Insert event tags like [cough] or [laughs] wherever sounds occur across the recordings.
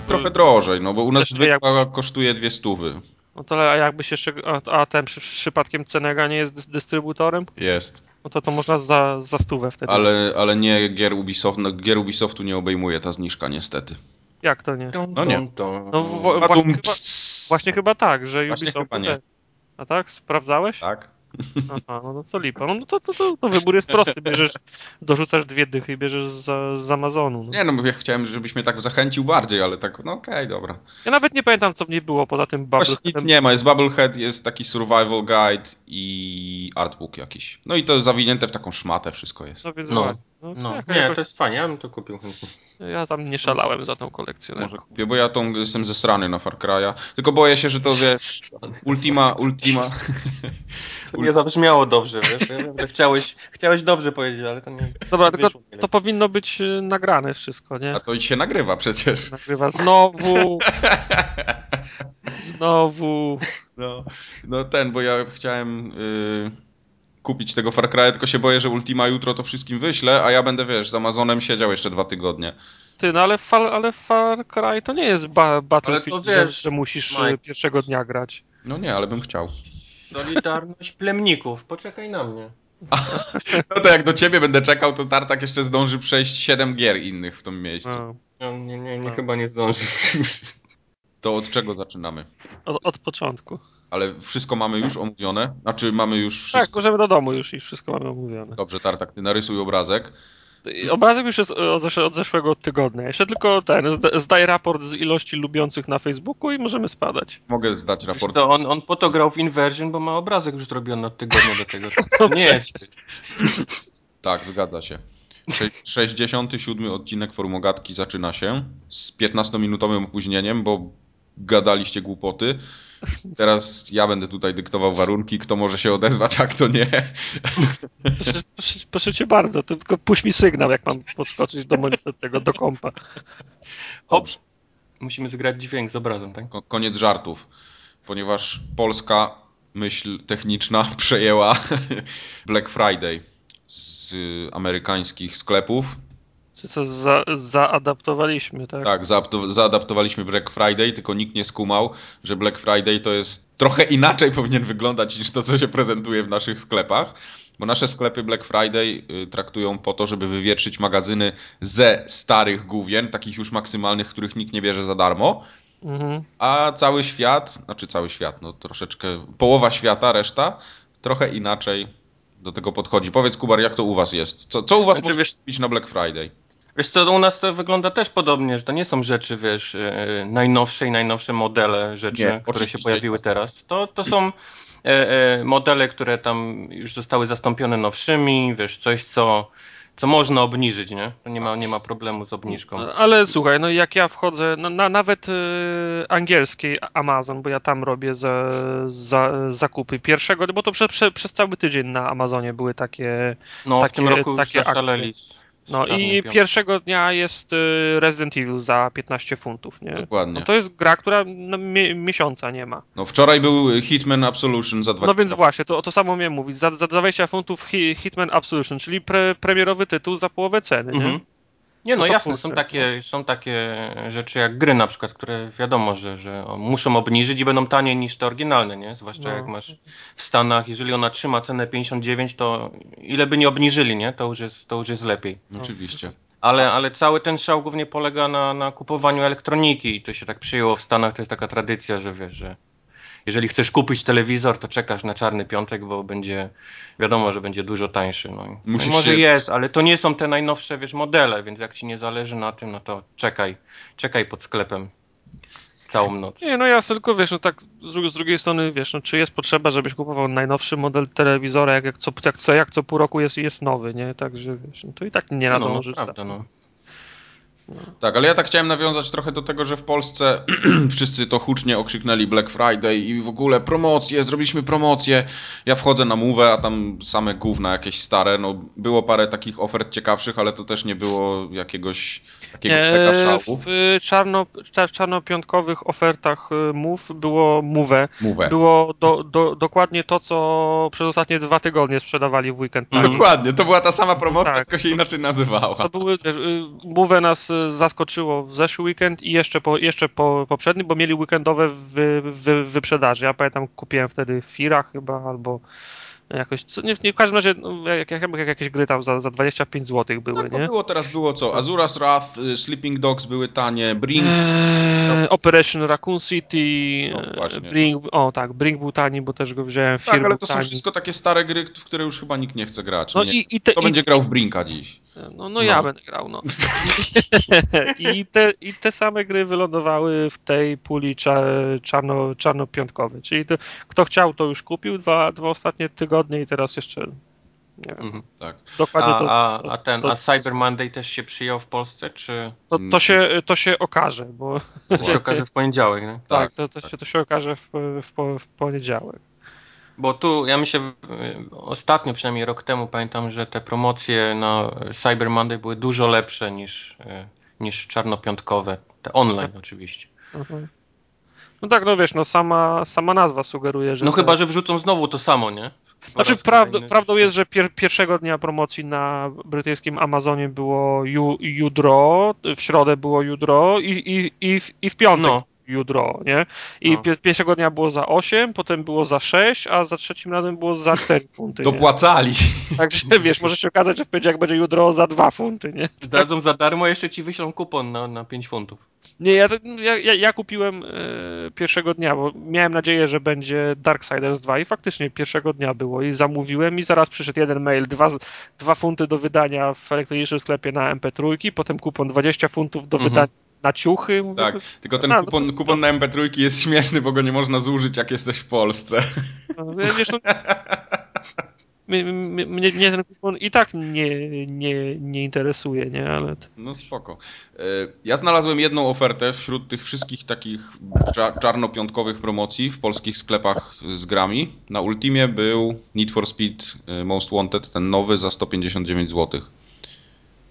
trochę drożej, no bo u nas jak- zwykła kosztuje dwie stówy. No to a jakbyś jeszcze, a, a ten przy, przypadkiem Cenega nie jest dys- dystrybutorem? Jest. No to to można za, za stówę wtedy. Ale, ale nie gier Ubisoft, no, gier Ubisoftu nie obejmuje ta zniżka niestety. Jak to nie? No nie. No w, właśnie, chyba, właśnie chyba tak, że Ubisoft chyba nie. A tak? Sprawdzałeś? Tak? Aha, no to lipa. No to, to, to, to wybór jest prosty. Bierzesz, dorzucasz dwie dychy i bierzesz z, z Amazonu. No. Nie no, bo ja chciałem, żebyś mnie tak zachęcił bardziej, ale tak, no okej, dobra. Ja nawet nie pamiętam, co w niej było poza tym Właśnie nic nie ma, jest Bubblehead, jest taki survival guide i artbook jakiś. No i to zawinięte w taką szmatę wszystko jest. No więc No. No, No, tak, nie, jakoś- to jest fajnie, ja bym to kupił. [laughs] Ja tam nie szalałem za tą kolekcję. no. Może kupię, bo ja tą jestem zesrany na Far Cry'a. Tylko boję się, że to wiesz, [laughs] Ultima, Ultima. To [laughs] nie zabrzmiało dobrze, wiesz? Ja wiem, że chciałeś, chciałeś dobrze powiedzieć, ale to nie. Dobra, tylko to powinno być y, nagrane wszystko, nie? A to i się nagrywa przecież. Nagrywa znowu. Znowu. No, no ten, bo ja chciałem y, kupić tego Far Cry'a, tylko się boję, że Ultima jutro to wszystkim wyślę, a ja będę, wiesz, z Amazonem siedział jeszcze dwa tygodnie. Ty, no ale, Far, ale Far Cry to nie jest ba Battlefield, to wiesz, że, że musisz Mike. y, pierwszego dnia grać. No nie, ale bym chciał. Solidarność plemników, poczekaj na mnie. [laughs] No to jak do ciebie będę czekał, to Tartak jeszcze zdąży przejść 7 gier innych w tym miejscu. No. No, nie, nie, nie, No. chyba nie zdąży. To od czego zaczynamy? Od, od początku. Ale wszystko mamy już omówione? Znaczy mamy już wszystko. Tak, możemy do domu już i wszystko mamy omówione. Dobrze, Tartak, ty narysuj obrazek. Obrazek już jest od, zesz- od zeszłego tygodnia. Jeszcze tylko ten, zda- zdaj raport z ilości lubiących na Facebooku i możemy spadać. Mogę zdać Wiesz raport. co, on, on po to grał w Inversion, bo ma obrazek już zrobiony od tygodnia do tego. [laughs] To nie jest. Tak, zgadza się. Sze- 67 odcinek Formogatki zaczyna się z 15-minutowym opóźnieniem, bo gadaliście głupoty. Teraz ja będę tutaj dyktował warunki, kto może się odezwać, a kto nie. Proszę, proszę, proszę cię bardzo, to tylko puść mi sygnał, jak mam podskoczyć do tego, do kompa. Hop. Musimy zgrać dźwięk z obrazem, tak? Ko- Koniec żartów, ponieważ polska myśl techniczna przejęła [laughs] Black Friday z y, amerykańskich sklepów. Czy co za, zaadaptowaliśmy, tak? Tak, zaapto- zaadaptowaliśmy Black Friday, tylko nikt nie skumał, że Black Friday to jest trochę inaczej powinien wyglądać niż to, co się prezentuje w naszych sklepach. Bo nasze sklepy Black Friday y, traktują po to, żeby wywietrzyć magazyny ze starych główien, takich już maksymalnych, których nikt nie bierze za darmo. Mhm. A cały świat, znaczy cały świat, no troszeczkę, połowa świata, reszta, trochę inaczej do tego podchodzi. Powiedz, Kubar, jak to u was jest? Co, co u was Znaczy, można wiesz- kupić na Black Friday? Wiesz co, u nas to wygląda też podobnie, że to nie są rzeczy, wiesz, e, najnowsze i najnowsze modele rzeczy, Nie, które się pojawiły teraz. To, to są e, e, modele, które tam już zostały zastąpione nowszymi, wiesz, coś, co, co można obniżyć, nie? Nie ma, nie ma problemu z obniżką. Ale słuchaj, no jak ja wchodzę, no, na, nawet y, angielski Amazon, bo ja tam robię za, za, zakupy pierwszego, bo to prze, prze, przez cały tydzień na Amazonie były takie. No, w takie- tym roku już takie zaszaleli. No i pierwszego dnia jest y, Resident Evil za 15 funtów, nie? Dokładnie. No to jest gra, która no, mie, miesiąca nie ma. No wczoraj był Hitman Absolution za 20 No więc właśnie, to, to samo miałem mówić. Za, za 20 funtów Hi- Hitman Absolution, czyli pre, premierowy tytuł za połowę ceny? Mhm. Nie, no, No jasne, są takie, są takie rzeczy jak gry na przykład, które wiadomo, że, że muszą obniżyć i będą taniej niż te oryginalne, nie? Zwłaszcza No. jak masz w Stanach, jeżeli ona trzyma cenę 59, to ile by nie obniżyli, nie? To już jest, to już jest lepiej. Oczywiście. Ale, ale cały ten szał głównie polega na, na kupowaniu elektroniki i to się tak przyjęło w Stanach, to jest taka tradycja, że wiesz, że jeżeli chcesz kupić telewizor, to czekasz na czarny piątek, bo będzie, wiadomo, że będzie dużo tańszy. No. i- no może się- jest, ale to nie są te najnowsze, wiesz, modele, więc jak ci nie zależy na tym, no to czekaj, czekaj pod sklepem całą noc. Nie, no ja tylko wiesz, no tak z, dru- z drugiej strony wiesz, no czy jest potrzeba, żebyś kupował najnowszy model telewizora, jak, jak, co, jak, co, jak co pół roku jest, jest nowy, nie? Także wiesz, no to i tak nie no, nadążysz. za- prawda, no. Tak, ale ja tak chciałem nawiązać trochę do tego, że w Polsce [clears throat] wszyscy to hucznie okrzyknęli Black Friday i w ogóle promocje, zrobiliśmy promocję. Ja wchodzę na mówę, a tam same gówna jakieś stare. No, było parę takich ofert ciekawszych, ale to też nie było jakiegoś takiego szału. w czarno, cza- czarnopiątkowych ofertach y, mów było mówę. Mówę. Było do, do, dokładnie to, co przez ostatnie dwa tygodnie sprzedawali w weekend. Dokładnie, to była ta sama promocja, Tak. tylko się inaczej nazywała. To były, wiesz, y, mówę nas y, zaskoczyło w zeszły weekend i jeszcze, po, jeszcze po, poprzedni, bo mieli weekendowe wy, wy, wyprzedaży. Ja pamiętam, kupiłem wtedy Fira chyba, albo jakoś, co, nie, nie, w każdym razie no, jak, jak, jak jakieś gry tam za, za 25 zł były, Tak, nie? było teraz, było co? Azura's Wrath, y, Sleeping Dogs były tanie, Brink... Eee, Operation Raccoon City, No, e. Bring, o tak, Bring był tani, bo też go wziąłem, Fear Tak, ale to są tani. wszystko takie stare gry, w które już chyba nikt nie chce grać. No nie. i, i te, Kto i, będzie grał w Brinka dziś? No, no ja No. będę grał, no. [laughs] I, te, I te same gry wylądowały w tej puli cza, czarno, czarnopiątkowej. Czyli to, kto chciał, to już kupił dwa, dwa ostatnie tygodnie i teraz jeszcze nie wiem, Mhm. Tak. dokładnie A, to, a, to, a ten, to, a Cyber Monday też się przyjął w Polsce, czy to, to, się, to się okaże, bo to się okaże w poniedziałek, nie? tak, to, to, się, to się okaże w, w, w poniedziałek. Bo tu, ja myślę, y, ostatnio, przynajmniej rok temu, pamiętam, że te promocje na Cyber Monday były dużo lepsze niż, y, niż czarnopiątkowe, te online oczywiście. Mhm. No tak, no wiesz, no sama, sama nazwa sugeruje, że... No to- chyba, że wrzucą znowu to samo, nie? Znaczy, prawd, prawdą jest, że pier, pierwszego dnia promocji na brytyjskim Amazonie było ju, jutro, w środę było jutro i, i, i, w, i w piątek No. Jutro, nie? I No. pie, pierwszego dnia było za 8, potem było za 6, a za trzecim razem było za 4 [laughs] funty, nie? Dopłacali. Także [laughs] wiesz, może się okazać, że w poniedziałek będzie jutro za 2 funty, nie? Dadzą za darmo, jeszcze ci wyślą kupon na, na 5 funtów. Nie, ja, ja, ja, kupiłem e, pierwszego dnia, bo miałem nadzieję, że będzie Darksiders 2 i faktycznie pierwszego dnia było i zamówiłem i zaraz przyszedł jeden mail, dwa, dwa funty do wydania w elektronicznym sklepie na MP3, potem kupon 20 funtów do Mhm. wydania na ciuchy. Tak, tylko ten A, no kupon, to- kupon na MP3 jest śmieszny, bo go nie można zużyć, jak jesteś w Polsce. no, wiesz, no, mnie, mnie, ten kupon i tak nie, nie, nie interesuje, nie, ale... No spoko. E, Ja znalazłem jedną ofertę wśród tych wszystkich takich cza- czarnopiątkowych promocji w polskich sklepach z grami. Na Ultimie był Need for Speed e, Most Wanted, ten nowy za 159 zł.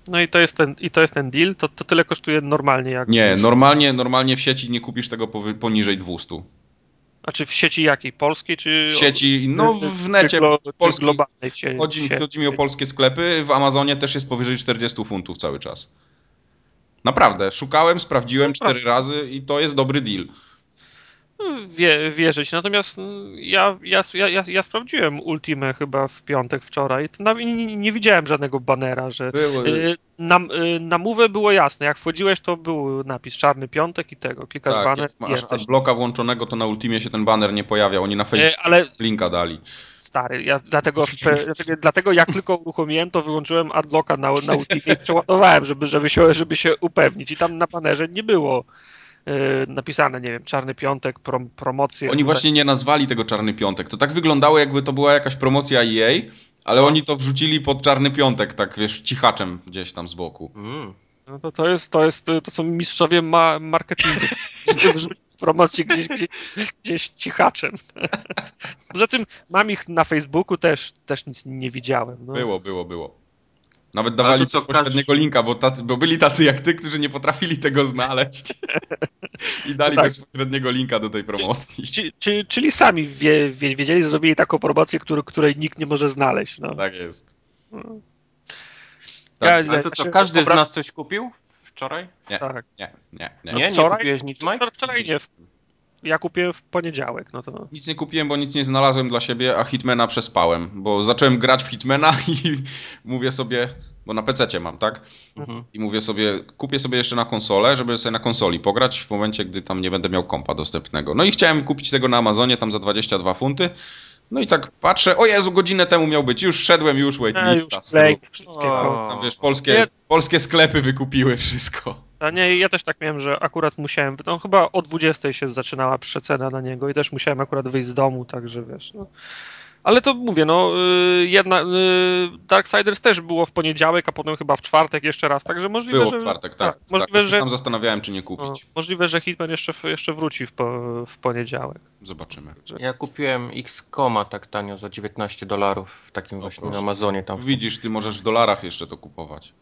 No i to jest ten, i to jest ten deal, to, to tyle kosztuje normalnie jak... Nie, normalnie, normalnie w sieci nie kupisz tego poniżej 200. Znaczy w sieci jakiej? Polskiej czy... W sieci, no czy- w necie czy, glo, czy polskiej. globalnej sie- Chodzi, chodzi mi o polskie sklepy. W Amazonie też jest powyżej 40 funtów cały czas. Naprawdę, szukałem, sprawdziłem cztery razy i to jest dobry deal. Wie, wierzyć. Natomiast mm, ja, ja, ja, ja, sprawdziłem Ultimę chyba w piątek wczoraj. Nie, nie, widziałem żadnego banera, że. Były, y, Na, y, na mówę było jasne. Jak wchodziłeś, to był napis czarny piątek i tego. Klikasz tak, i masz jesteś. adblocka włączonego, to na Ultimie się ten banner nie pojawiał. Oni na Y, Facebooku Ale linka dali. stary, ja dlatego, dlatego, dlatego jak tylko uruchomiłem, to wyłączyłem adblocka na, na Ultimie i przeładowałem, żeby, żeby, się, żeby się upewnić. I tam na banerze nie było napisane, nie wiem, czarny piątek, prom, promocje. Oni właśnie nie nazwali tego Czarny Piątek. To tak wyglądało, jakby to była jakaś promocja EA, ale No. oni to wrzucili pod Czarny Piątek, tak wiesz, cichaczem gdzieś tam z boku. Mm. No to, to jest, to jest, to są mistrzowie ma marketingu. Żeby wrzucić promocję gdzieś, gdzieś, gdzieś cichaczem. [laughs] Poza tym mam ich na Facebooku też, też nic nie widziałem. No. Było, było, było. Nawet dawali co, bezpośredniego linka, bo, tacy, bo byli tacy jak ty, którzy nie potrafili tego znaleźć. [laughs] I dali Tak. bezpośredniego linka do tej promocji. Ci, czyli sami wie, wie, wiedzieli, że zrobili taką promocję, który, której nikt nie może znaleźć. No. Tak jest. No. Tak. Ja- Ale to co, się każdy z nas coś kupił wczoraj? Nie, Tak. nie, nie, nie. Nie, nie wczoraj? kupiłeś nic, Mike? No, Wczoraj nie. Ja kupiłem w poniedziałek, no to. Nic nie kupiłem, bo nic nie znalazłem dla siebie, a Hitmana przespałem, bo zacząłem grać w Hitmana [laughs] i mówię sobie, bo na PC mam, tak? Mhm. I mówię sobie, kupię sobie jeszcze na konsolę, żeby sobie na konsoli pograć w momencie, gdy tam nie będę miał kompa dostępnego. No i chciałem kupić tego na Amazonie tam za 22 funty. No i tak patrzę, o Jezu, godzinę temu miał być, już szedłem, już już waitlista. play, sru. wszystkiego. Tam wiesz, polskie, polskie sklepy wykupiły wszystko. A nie, ja też tak miałem, że akurat musiałem, no chyba o 20 się zaczynała przecena na niego i też musiałem akurat wyjść z domu, także wiesz, no. Ale to mówię, no, y, jedna, y, Darksiders też było w poniedziałek, a potem chyba w czwartek jeszcze raz, także możliwe, Było że... w czwartek, tak. tak możliwe, właśnie że, sam zastanawiałem, czy nie no, kupić. możliwe, że Hitman jeszcze, jeszcze wróci w, po, w poniedziałek. Zobaczymy. Ja kupiłem X-Koma tak tanio za 19 dolarów w takim właśnie proszę. na Amazonie tam. w- Widzisz, ty możesz w dolarach jeszcze to kupować.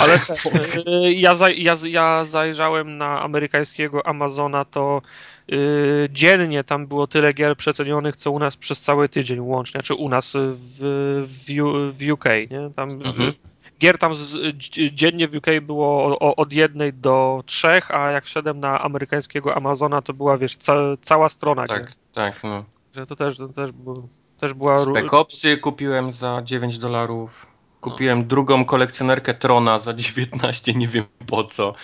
Ale [laughs] y, ja, ja, ja zajrzałem na amerykańskiego Amazona, to y, dziennie tam było tyle gier przecenionych, co u nas przez cały tydzień łącznie, czy u nas w, w, w UK, nie? Tam Mhm. gier tam z, dziennie w UK było o, od jednej do trzech, a jak wszedłem na amerykańskiego Amazona, to była, wiesz, ca, cała strona Tak, gier. tak, no. Że to też, to też, było, też była... Spec Opsy kupiłem za 9 dolarów. Kupiłem drugą kolekcjonerkę Trona za 19, nie wiem po co.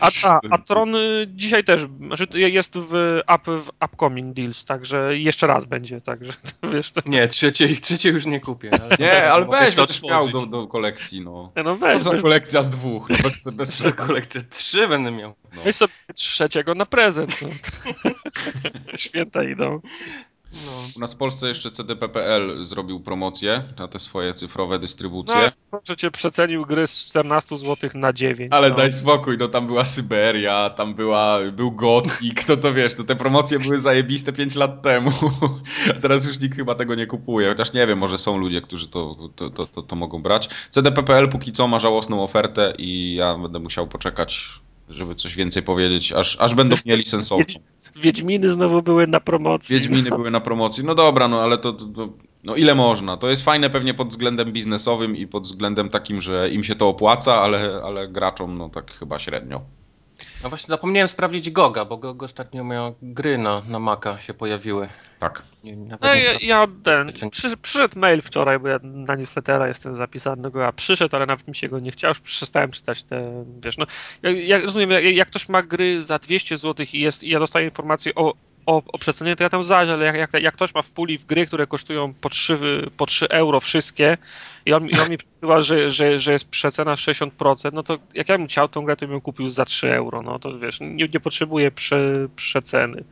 A, a, a Tron y, dzisiaj też, znaczy jest w, up, w upcoming deals, także jeszcze raz będzie, także [laughs] wiesz. To... Nie, trzeciej, trzeciej już nie kupię. Ale Nie, ale weź, to będziesz miał do, do kolekcji, no. No weź, Co za weź, kolekcja z dwóch? No bez, bez kolekcję trzy będę miał. No. weź sobie trzeciego na prezent. No. [laughs] Święta idą. No. U nas w Polsce jeszcze CDPPL zrobił promocję na te swoje cyfrowe dystrybucje. No, proszę cię, przecenił gry z 14 zł na 9. Ale no. daj spokój, no tam była Syberia, tam była, był Gothic, to to wiesz, to te promocje były zajebiste 5 lat temu. [laughs] A teraz już nikt chyba tego nie kupuje, chociaż nie wiem, może są ludzie, którzy to, to, to, to, to mogą brać. CDPPL póki co ma żałosną ofertę i ja będę musiał poczekać, żeby coś więcej powiedzieć, aż, aż będą mieli sensowną. Wiedźminy znowu były na promocji. Wiedźminy były na promocji. No dobra, no ale to, to, to no ile można? To jest fajne pewnie pod względem biznesowym i pod względem takim, że im się to opłaca, ale, ale graczom no tak chyba średnio. No właśnie zapomniałem sprawdzić Goga, bo Gog ostatnio miał gry na, na Maca się pojawiły. Tak. Nie, No ja, ja ten, przy, przyszedł mail wczoraj, bo ja na newslettera jestem zapisany, go, a przyszedł, ale nawet mi się go nie chciał, już przestałem czytać te, wiesz, no, ja, ja rozumiem, jak, jak ktoś ma gry za 200 zł i jest, i ja dostaję informację o, o, o przecenie, to ja tam zaś, ale jak, jak, jak ktoś ma w puli w gry, które kosztują po 3, po 3 euro wszystkie i on, i on mi przysyła, że, że, że jest przecena 60%, no to jak ja bym chciał tą grę, to bym ją kupił za 3 euro, no to wiesz, nie, nie potrzebuję prze, przeceny.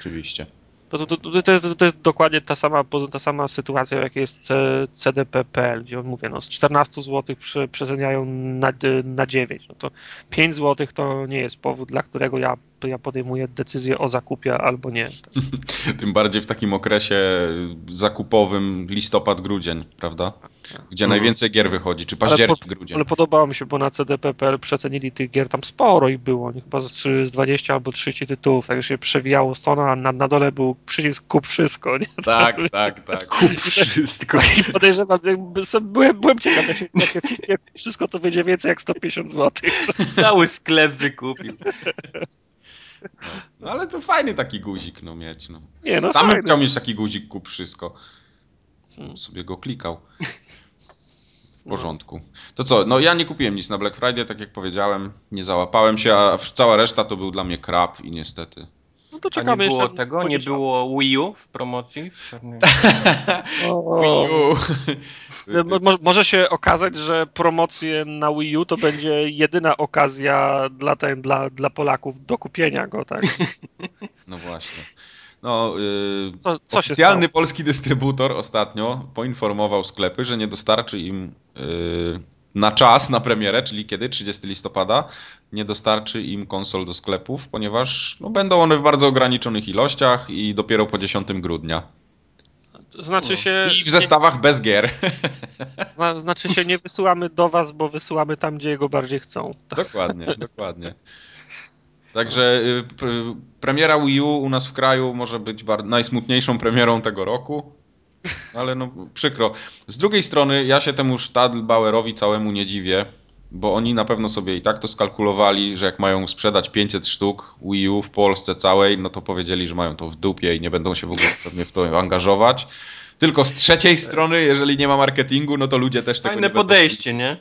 Oczywiście. To, to, to, to, jest, to jest dokładnie ta sama, ta sama sytuacja, jak jest CDP.pl, gdzie on mówię, no z 14 zł prze, przeceniają na, na 9. No to 5 zł to nie jest powód, dla którego ja, ja podejmuję decyzję o zakupie albo nie. [laughs] Tym bardziej w takim okresie zakupowym listopad-grudzień, prawda? Gdzie Mhm. najwięcej gier wychodzi, czy Ale, październik, po, grudzień. ale podobało mi się, bo na CDP.pl przecenili tych gier tam sporo ich było, nie? chyba z, trzy- z 20 albo 30 tytułów, tak się przewijało strona, a na, na dole był przycisk kup wszystko, nie? Tak, tak, tak. [laughs] Kup wszystko. [laughs] I podejrzewam, byłem, byłem ciekaw, jak, się, jak wszystko to będzie więcej jak 150 zł. Cały sklep wykupił. No ale to fajny taki guzik, no mieć, no. Nie, no Sam fajny. chciał mieć taki guzik, kup wszystko. Hmm. Sobie go klikał. [laughs] W porządku. To co, no ja nie kupiłem nic na Black Friday, tak jak powiedziałem, nie załapałem się, a cała reszta to był dla mnie krab i niestety. No to A nie czekamy było jeszcze tego? Nie było Wii U w promocji? W [laughs] Wii U. [laughs] Mo- mo- Może się okazać, że promocje na Wii U to będzie jedyna okazja dla, ten, dla, dla Polaków do kupienia go, tak? [laughs] No właśnie. No, yy, Co, co oficjalny polski dystrybutor ostatnio poinformował sklepy, że nie dostarczy im yy, na czas, na premierę, czyli kiedy? 30 listopada, nie dostarczy im konsol do sklepów, ponieważ no, będą one w bardzo ograniczonych ilościach i dopiero po 10 grudnia. Znaczy się, I w zestawach bez gier. [laughs] nie, znaczy się nie wysyłamy do was, bo wysyłamy tam, gdzie jego bardziej chcą. Dokładnie, [laughs] dokładnie. Także y, pr- premiera Wii U u nas w kraju może być najsmutniejszą premierą tego roku, ale no przykro. Z drugiej strony ja się temu Stadlbauerowi całemu nie dziwię, bo oni na pewno sobie i tak to skalkulowali, że jak mają sprzedać 500 sztuk Wii U w Polsce całej, no to powiedzieli, że mają to w dupie i nie będą się w ogóle pewnie w to angażować. Tylko z trzeciej strony, jeżeli nie ma marketingu, no to ludzie też tego nie Fajne będą podejście, nie?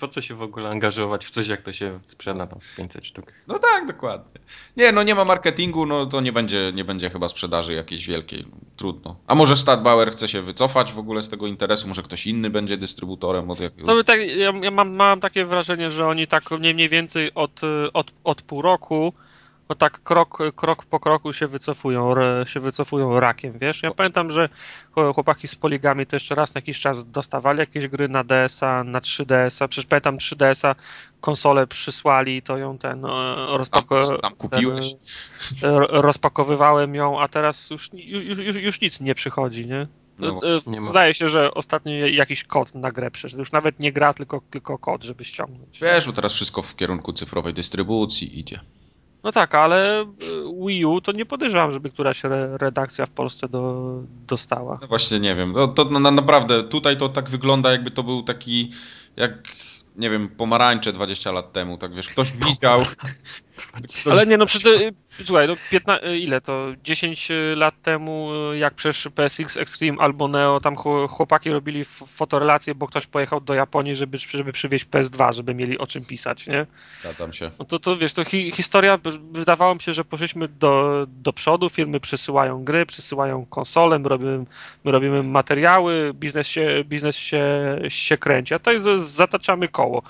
Po co się w ogóle angażować w coś, jak to się sprzeda tam w 500 sztuk? No tak, dokładnie. Nie, no nie ma marketingu, no to nie będzie, nie będzie chyba sprzedaży jakiejś wielkiej. Trudno. A może Stadbauer chce się wycofać w ogóle z tego interesu, może ktoś inny będzie dystrybutorem od jakiegoś... To by tak, ja, ja mam, mam takie wrażenie, że oni tak mniej, mniej więcej od, od, od pół roku, no tak krok, krok po kroku się wycofują, się wycofują rakiem, wiesz? Ja pamiętam, że ch- chłopaki z Poligami to jeszcze raz na jakiś czas dostawali jakieś gry na DS-a, na 3DS-a, przecież pamiętam 3DS-a, konsolę przysłali, to ją ten e, rozpako- ten, e, rozpakowywałem ją, a teraz już, już, już, już nic nie przychodzi, nie? No E. Zdaje się, że ostatnio jakiś kod na grę przyszedł. Już nawet nie gra, tylko, tylko kod, żeby ściągnąć. Wiesz, bo teraz wszystko w kierunku cyfrowej dystrybucji idzie. No tak, ale e, Wii U to nie podejrzewam, żeby któraś re redakcja w Polsce do, dostała. No właśnie nie wiem. No, to na, naprawdę tutaj to tak wygląda, jakby to był taki jak nie wiem, pomarańcze 20 lat temu, tak wiesz, ktoś [laughs] widział. Ale nie, no przecież, słuchaj, no 15, ile to, 10 lat temu, jak przecież PSX Extreme albo Neo, tam chłopaki robili fotorelacje, bo ktoś pojechał do Japonii, żeby, żeby przywieźć PS2, żeby mieli o czym pisać, nie? Zgadzam się. No to, to wiesz, to hi historia, wydawało mi się, że poszliśmy do, do przodu, firmy przesyłają gry, przesyłają konsole, my robimy, my robimy materiały, biznes się, biznes się, się kręci, a to jest, zataczamy koło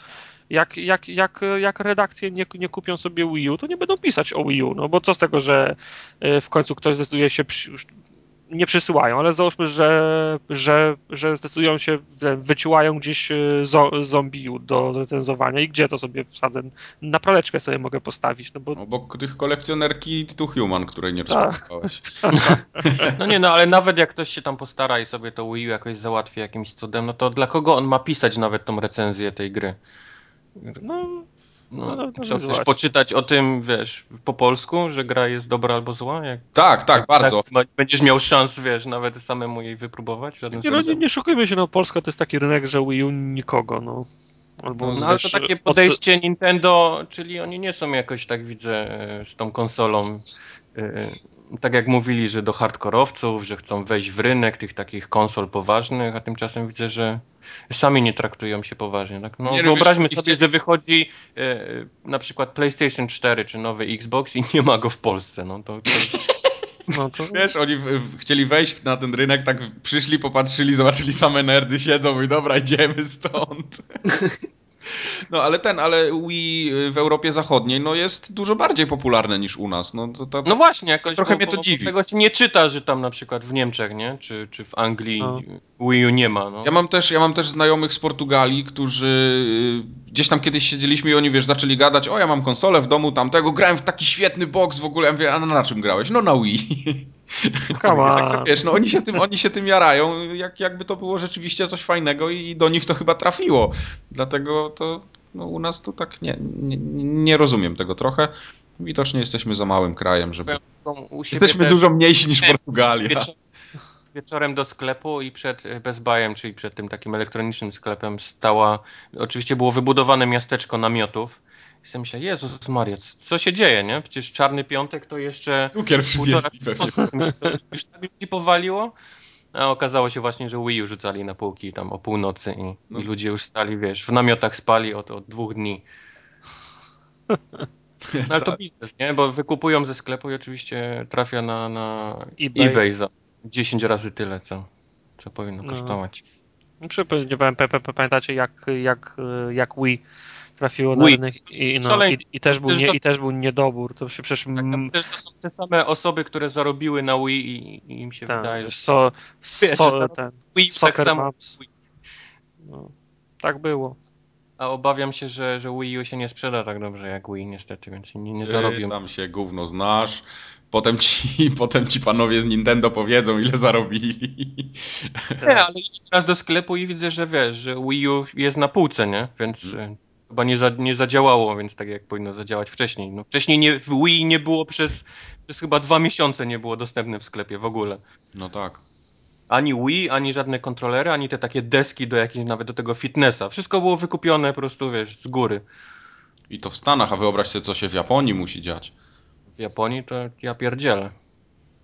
jak, jak, jak, jak redakcje nie, nie kupią sobie Wii U, to nie będą pisać o Wii U, no bo co z tego, że e, w końcu ktoś zdecyduje się nie przysyłają, ale załóżmy, że, że, że zdecydują się, wyciłają gdzieś e, zombie do recenzowania i gdzie to sobie wsadzę? Na praleczkę sobie mogę postawić. No bo... Obok tych kolekcjonerki To Human, której nie tak. rozpakowałeś. [laughs] no nie, no ale nawet jak ktoś się tam postara i sobie to Wii U jakoś załatwi jakimś cudem, no to dla kogo on ma pisać nawet tą recenzję tej gry? No, no, no, no chcesz poczytać o tym, wiesz, po polsku, że gra jest dobra albo zła? Jak, tak, tak, bardzo. Tak, będziesz miał szans, wiesz, nawet samemu jej wypróbować? Nie, no, nie, nie szukajmy się, no Polska to jest taki rynek, że Wii U nikogo, no. Albo no, no ale to takie podejście od... Nintendo, czyli oni nie są jakoś, tak widzę, e, z tą konsolą e, tak jak mówili, że do hardkorowców, że chcą wejść w rynek tych takich konsol poważnych, a tymczasem widzę, że sami nie traktują się poważnie. Tak? No, nie, wyobraźmy sobie, że wychodzi e, na przykład PlayStation 4 czy nowy Xbox i nie ma go w Polsce. No to, to... [laughs] No to... Wiesz, oni w, w, chcieli wejść na ten rynek, tak przyszli, popatrzyli, zobaczyli same nerdy siedzą i dobra, idziemy stąd. [laughs] No ale ten, ale Wii w Europie Zachodniej no, jest dużo bardziej popularne niż u nas. No, to, to no właśnie, jakoś trochę mnie to dziwi. Tego się nie czyta, że tam na przykład w Niemczech, nie? Czy, czy w Anglii no. Wii U nie ma. No. Ja, mam też, ja mam też znajomych z Portugalii, którzy y, gdzieś tam kiedyś siedzieliśmy i oni, wiesz, zaczęli gadać, o ja mam konsolę w domu tamtego, grałem w taki świetny box w ogóle. Ja mówię, a na czym grałeś? No na Wii. [laughs] Także wiesz, no oni się tym, oni się tym jarają, jak, jakby to było rzeczywiście coś fajnego i do nich to chyba trafiło. Dlatego to no, u nas to tak nie, nie, nie rozumiem tego trochę. Widocznie jesteśmy za małym krajem, żeby... Jesteśmy dużo mniejsi niż [laughs] Portugalia. Wieczorem do sklepu i przed Best Buyem, czyli przed tym takim elektronicznym sklepem stała, oczywiście było wybudowane miasteczko namiotów i sobie myślę, Jezus Maria, co się dzieje, nie? Przecież Czarny Piątek to jeszcze... Cukier przynieśli pewnie. Już tak ludzi powaliło. A okazało się właśnie, że Wii U rzucali na półki tam o północy i, no. i ludzie już stali, wiesz, w namiotach spali od, od dwóch dni. No, ale to biznes, nie? Bo wykupują ze sklepu i oczywiście trafia na, na eBay. eBay za 10 razy tyle, co, co powinno no. kosztować. No. Pamiętacie jak, jak, jak Wii trafiło na rynek i, no, i, i, też był nie, i też był niedobór. To się przecież... Tak, to są te same osoby, które zarobiły na Wii i, i im się tak, wydaje, że... So, so, ten, Wii tak samo... No, tak było. A obawiam się, że, że Wii U się nie sprzeda tak dobrze jak Wii niestety, więc nie, nie zarobią. Tam się gówno znasz. Potem ci, [laughs] potem ci panowie z Nintendo powiedzą, ile zarobili. Nie, ale teraz do sklepu i widzę, że wiesz, że Wii U jest na półce, nie? Więc hmm chyba nie, za, nie zadziałało, więc tak jak powinno zadziałać wcześniej. No, wcześniej nie, w Wii nie było przez, przez chyba dwa miesiące nie było dostępne w sklepie w ogóle. No tak. Ani Wii, ani żadne kontrolery, ani te takie deski do jakiejś, nawet do tego fitnessa. Wszystko było wykupione po prostu, wiesz, z góry. I to w Stanach, a wyobraź sobie, co się w Japonii musi dziać. W Japonii to ja pierdzielę.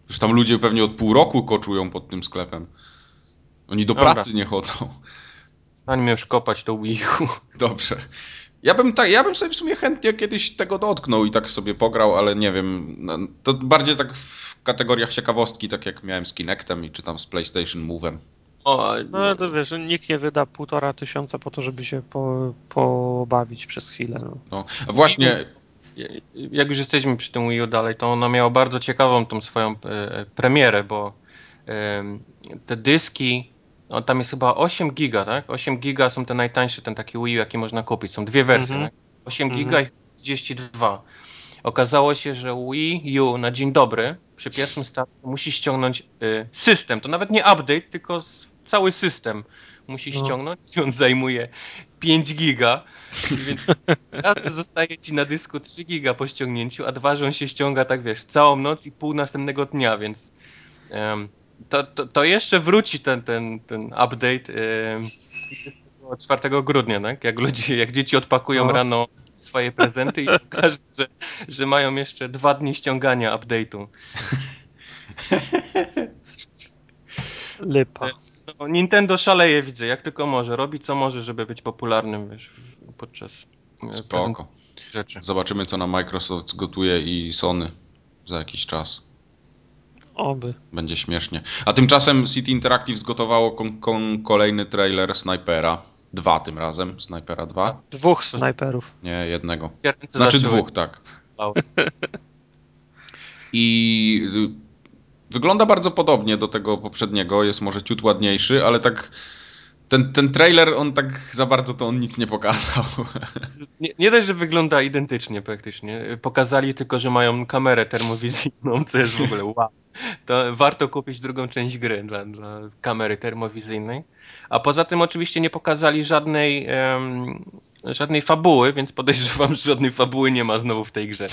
Już tam ludzie pewnie od pół roku koczują pod tym sklepem. Oni do Dobra. pracy nie chodzą. Stańmy już kopać to Wii U. Dobrze. Ja bym, tak, ja bym sobie w sumie chętnie kiedyś tego dotknął i tak sobie pograł, ale nie wiem. No, to bardziej tak w kategoriach ciekawostki, tak jak miałem z Kinectem i czy tam z PlayStation Move'em. O, no to wiesz, nikt nie wyda półtora tysiąca po to, żeby się po, pobawić przez chwilę. No. no. A właśnie. Jak już jesteśmy przy tym Wii U dalej, to ona miała bardzo ciekawą tą swoją e, premierę, bo e, te dyski o, tam jest chyba 8 giga, tak? 8 giga są te najtańsze, ten taki Wii U, jaki można kupić. Są dwie wersje, mm -hmm. 8 mm -hmm. giga i 32. Okazało się, że Wii U na dzień dobry przy pierwszym starcie musi ściągnąć y, system. To nawet nie update, tylko cały system musi no. ściągnąć [laughs] i on zajmuje 5 giga. Więc [laughs] raz zostaje ci na dysku 3 giga po ściągnięciu, a dwa, że on się ściąga tak wiesz, całą noc i pół następnego dnia, więc um, to, to, to, jeszcze wróci ten, ten, ten update. 4 grudnia, tak? Jak, ludzie, jak dzieci odpakują no. rano swoje prezenty i [laughs] pokażą, że, że mają jeszcze dwa dni ściągania update'u. [laughs] Lipa. No, Nintendo szaleje, widzę, jak tylko może. Robi co może, żeby być popularnym wiesz, podczas e, Spoko. rzeczy. Zobaczymy, co na Microsoft zgotuje i Sony za jakiś czas. Oby. Będzie śmiesznie. A tymczasem City Interactive zgotowało kon, kon, kolejny trailer Snipera. Dwa tym razem, Snipera 2. Dwóch snajperów. Nie, jednego. Znaczy dwóch, tak. I y, wygląda bardzo podobnie do tego poprzedniego, jest może ciut ładniejszy, ale tak ten, ten trailer, on tak za bardzo to on nic nie pokazał. [laughs] Nie, nie dość, że wygląda identycznie praktycznie. Pokazali tylko, że mają kamerę termowizyjną, co jest w ogóle wow. To warto kupić drugą część gry dla, dla kamery termowizyjnej. A poza tym oczywiście nie pokazali żadnej, um, żadnej fabuły, więc podejrzewam, że żadnej fabuły nie ma znowu w tej grze.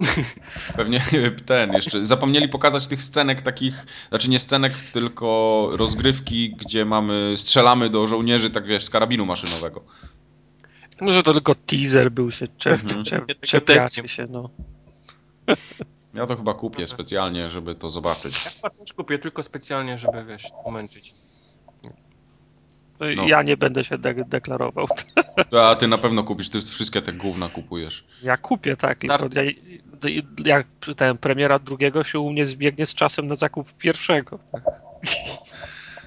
[laughs] Pewnie ten jeszcze. Zapomnieli pokazać tych scenek takich, znaczy nie scenek, tylko rozgrywki, gdzie mamy, strzelamy do żołnierzy, tak wiesz, z karabinu maszynowego. Może to tylko teaser był się, czep, mhm. czepiacie się, no. Ja to chyba kupię specjalnie, żeby to zobaczyć. Ja też kupię tylko specjalnie, żeby, wiesz, umęczyć. No. Ja nie będę się de deklarował. [laughs] A ty na pewno kupisz, ty wszystkie te gówna kupujesz. Ja kupię, tak. Ja, jak ten premiera drugiego się u mnie zbiegnie z czasem na zakup pierwszego.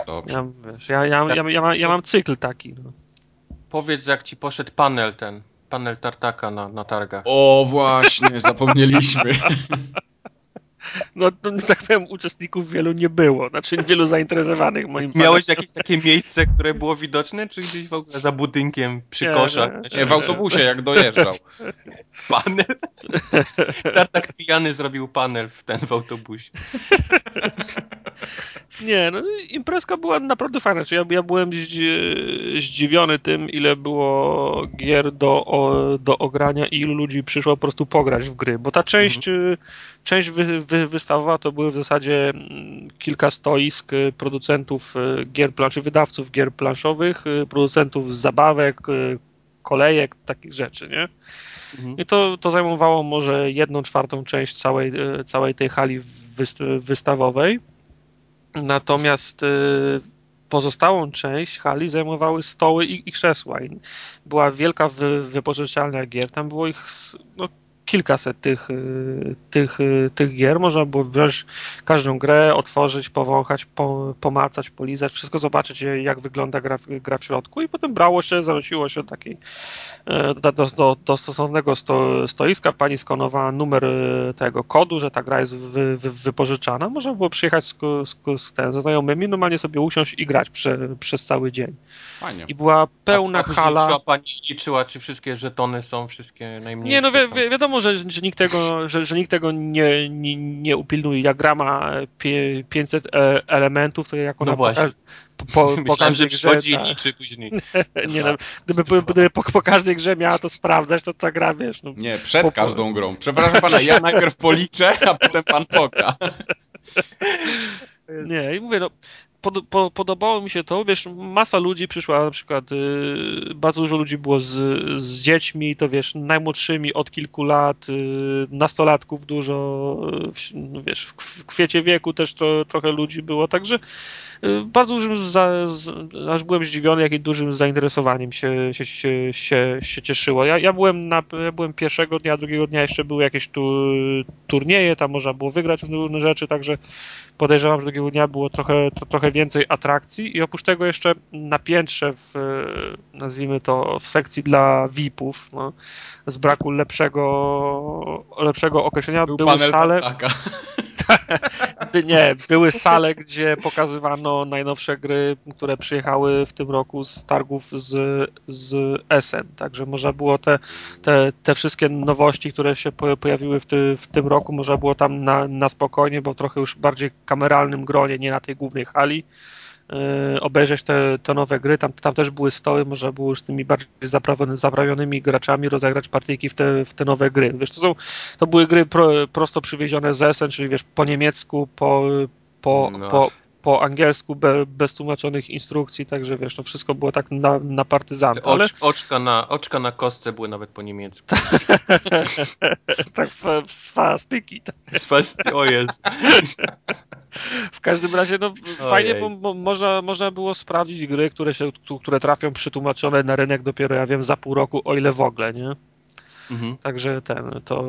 Dobrze. Ja, wiesz, ja, ja, ja, ja, ja mam cykl taki. No. Powiedz, jak ci poszedł panel ten, panel tartaka na, na targach. O, właśnie, zapomnieliśmy. [laughs] no, no, tak powiem, uczestników wielu nie było, znaczy wielu zainteresowanych moim Miałeś jakieś takie miejsce, które było widoczne, czy gdzieś w ogóle za budynkiem, przy nie, koszach? Nie, nie, w autobusie, jak dojeżdżał. [laughs] Panel? Tartak pijany zrobił panel w ten w autobusie. Nie, no imprezka była naprawdę fajna. Ja, ja byłem zdziwiony tym, ile było gier do, o, do ogrania i ilu ludzi przyszło po prostu pograć w gry, bo ta część, mhm. Y, część wy, wy, wystawowa to były w zasadzie mm, kilka stoisk y, producentów y, gier planszy, wydawców gier planszowych, producentów zabawek, kolejek, takich rzeczy, nie? Mhm. I to, to zajmowało może jedną czwartą część całej, całej tej hali wystawowej. Natomiast y, pozostałą część hali zajmowały stoły i, krzesła. Była wielka wy, wypożyczalnia gier. Tam było ich no, kilkaset tych, y, tych, y, tych gier. Można było wziąć każdą grę, otworzyć, powąchać, po, pomacać, polizać, wszystko zobaczyć, jak wygląda gra, gra w środku i potem brało się, zanosiło się taki e, do, do, do stosownego sto, stoiska. Pani skonowała numer tego kodu, że ta gra jest wy, wy, wypożyczana. Można było przyjechać z, z, z ten, ze znajomymi, normalnie sobie usiąść i grać prze, przez cały dzień. Fajnie. I była pełna a, a hala. pani liczyła, czy wszystkie żetony są, wszystkie najmniejsze? Nie, no wi wi wiadomo, że, że, nikt tego, że, że nikt tego nie, nie, nie upilnuje. Jak gra ma 500 e, elementów, to jak ona no właśnie. Po, po, po [laughs] Myślałem, każdej grze, liczy ta... liczy później. [laughs] nie, no, gdyby, po, gdyby po, po, każdej grze miała to sprawdzać, to ta gra, wiesz... No, nie, przed po, każdą grą. Przepraszam pana, ja najpierw policzę, a potem pan poka. [laughs] Nie, i mówię, no, pod, po, podobało mi się to, wiesz, masa ludzi przyszła, na przykład y, bardzo dużo ludzi było z, z dziećmi, to wiesz, najmłodszymi od kilku lat, y, nastolatków dużo, y, no, wiesz, w, w kwiecie wieku też to trochę ludzi było, także y, bardzo dużym, za, z, aż byłem zdziwiony, jakim dużym zainteresowaniem się, się, się, się, się cieszyło. Ja, ja, byłem na, ja byłem pierwszego dnia, drugiego dnia jeszcze były jakieś tu turnieje, tam można było wygrać różne rzeczy, także podejrzewam, że drugiego dnia było trochę, to, trochę więcej atrakcji i oprócz tego jeszcze na piętrze, w, nazwijmy to w sekcji dla VIP-ów, no, z braku lepszego, lepszego określenia, Był były sale... nie, były sale, gdzie pokazywano najnowsze gry, które przyjechały w tym roku z targów z, z Essen. Także można było te, te, te wszystkie nowości, które się pojawiły w, ty, w tym roku, można było tam na, na spokojnie, bo trochę już bardziej kameralnym gronie, nie na tej głównej hali obejrzeć te, te nowe gry. Tam, tam też były stoły, można było z tymi bardziej zaprawionymi graczami rozegrać partyjki w te, w te nowe gry. Wiesz, to, są, to były gry pro, prosto przywiezione z Essen, czyli wiesz, po niemiecku, po, po, no. po, po angielsku, be, bez tłumaczonych instrukcji, także wiesz, no wszystko było tak na, na partyzanta. Ale... Ocz, oczka, na, oczka na kostce były nawet po niemiecku. tak, [laughs] swa, swastyki. Swasty, o jest. [laughs] w każdym razie, no fajnie, bo, bo, można, można było sprawdzić gry, które, się, które trafią przytłumaczone na rynek dopiero, ja wiem, za pół roku, o ile w ogóle, nie? Mhm. Także ten, to,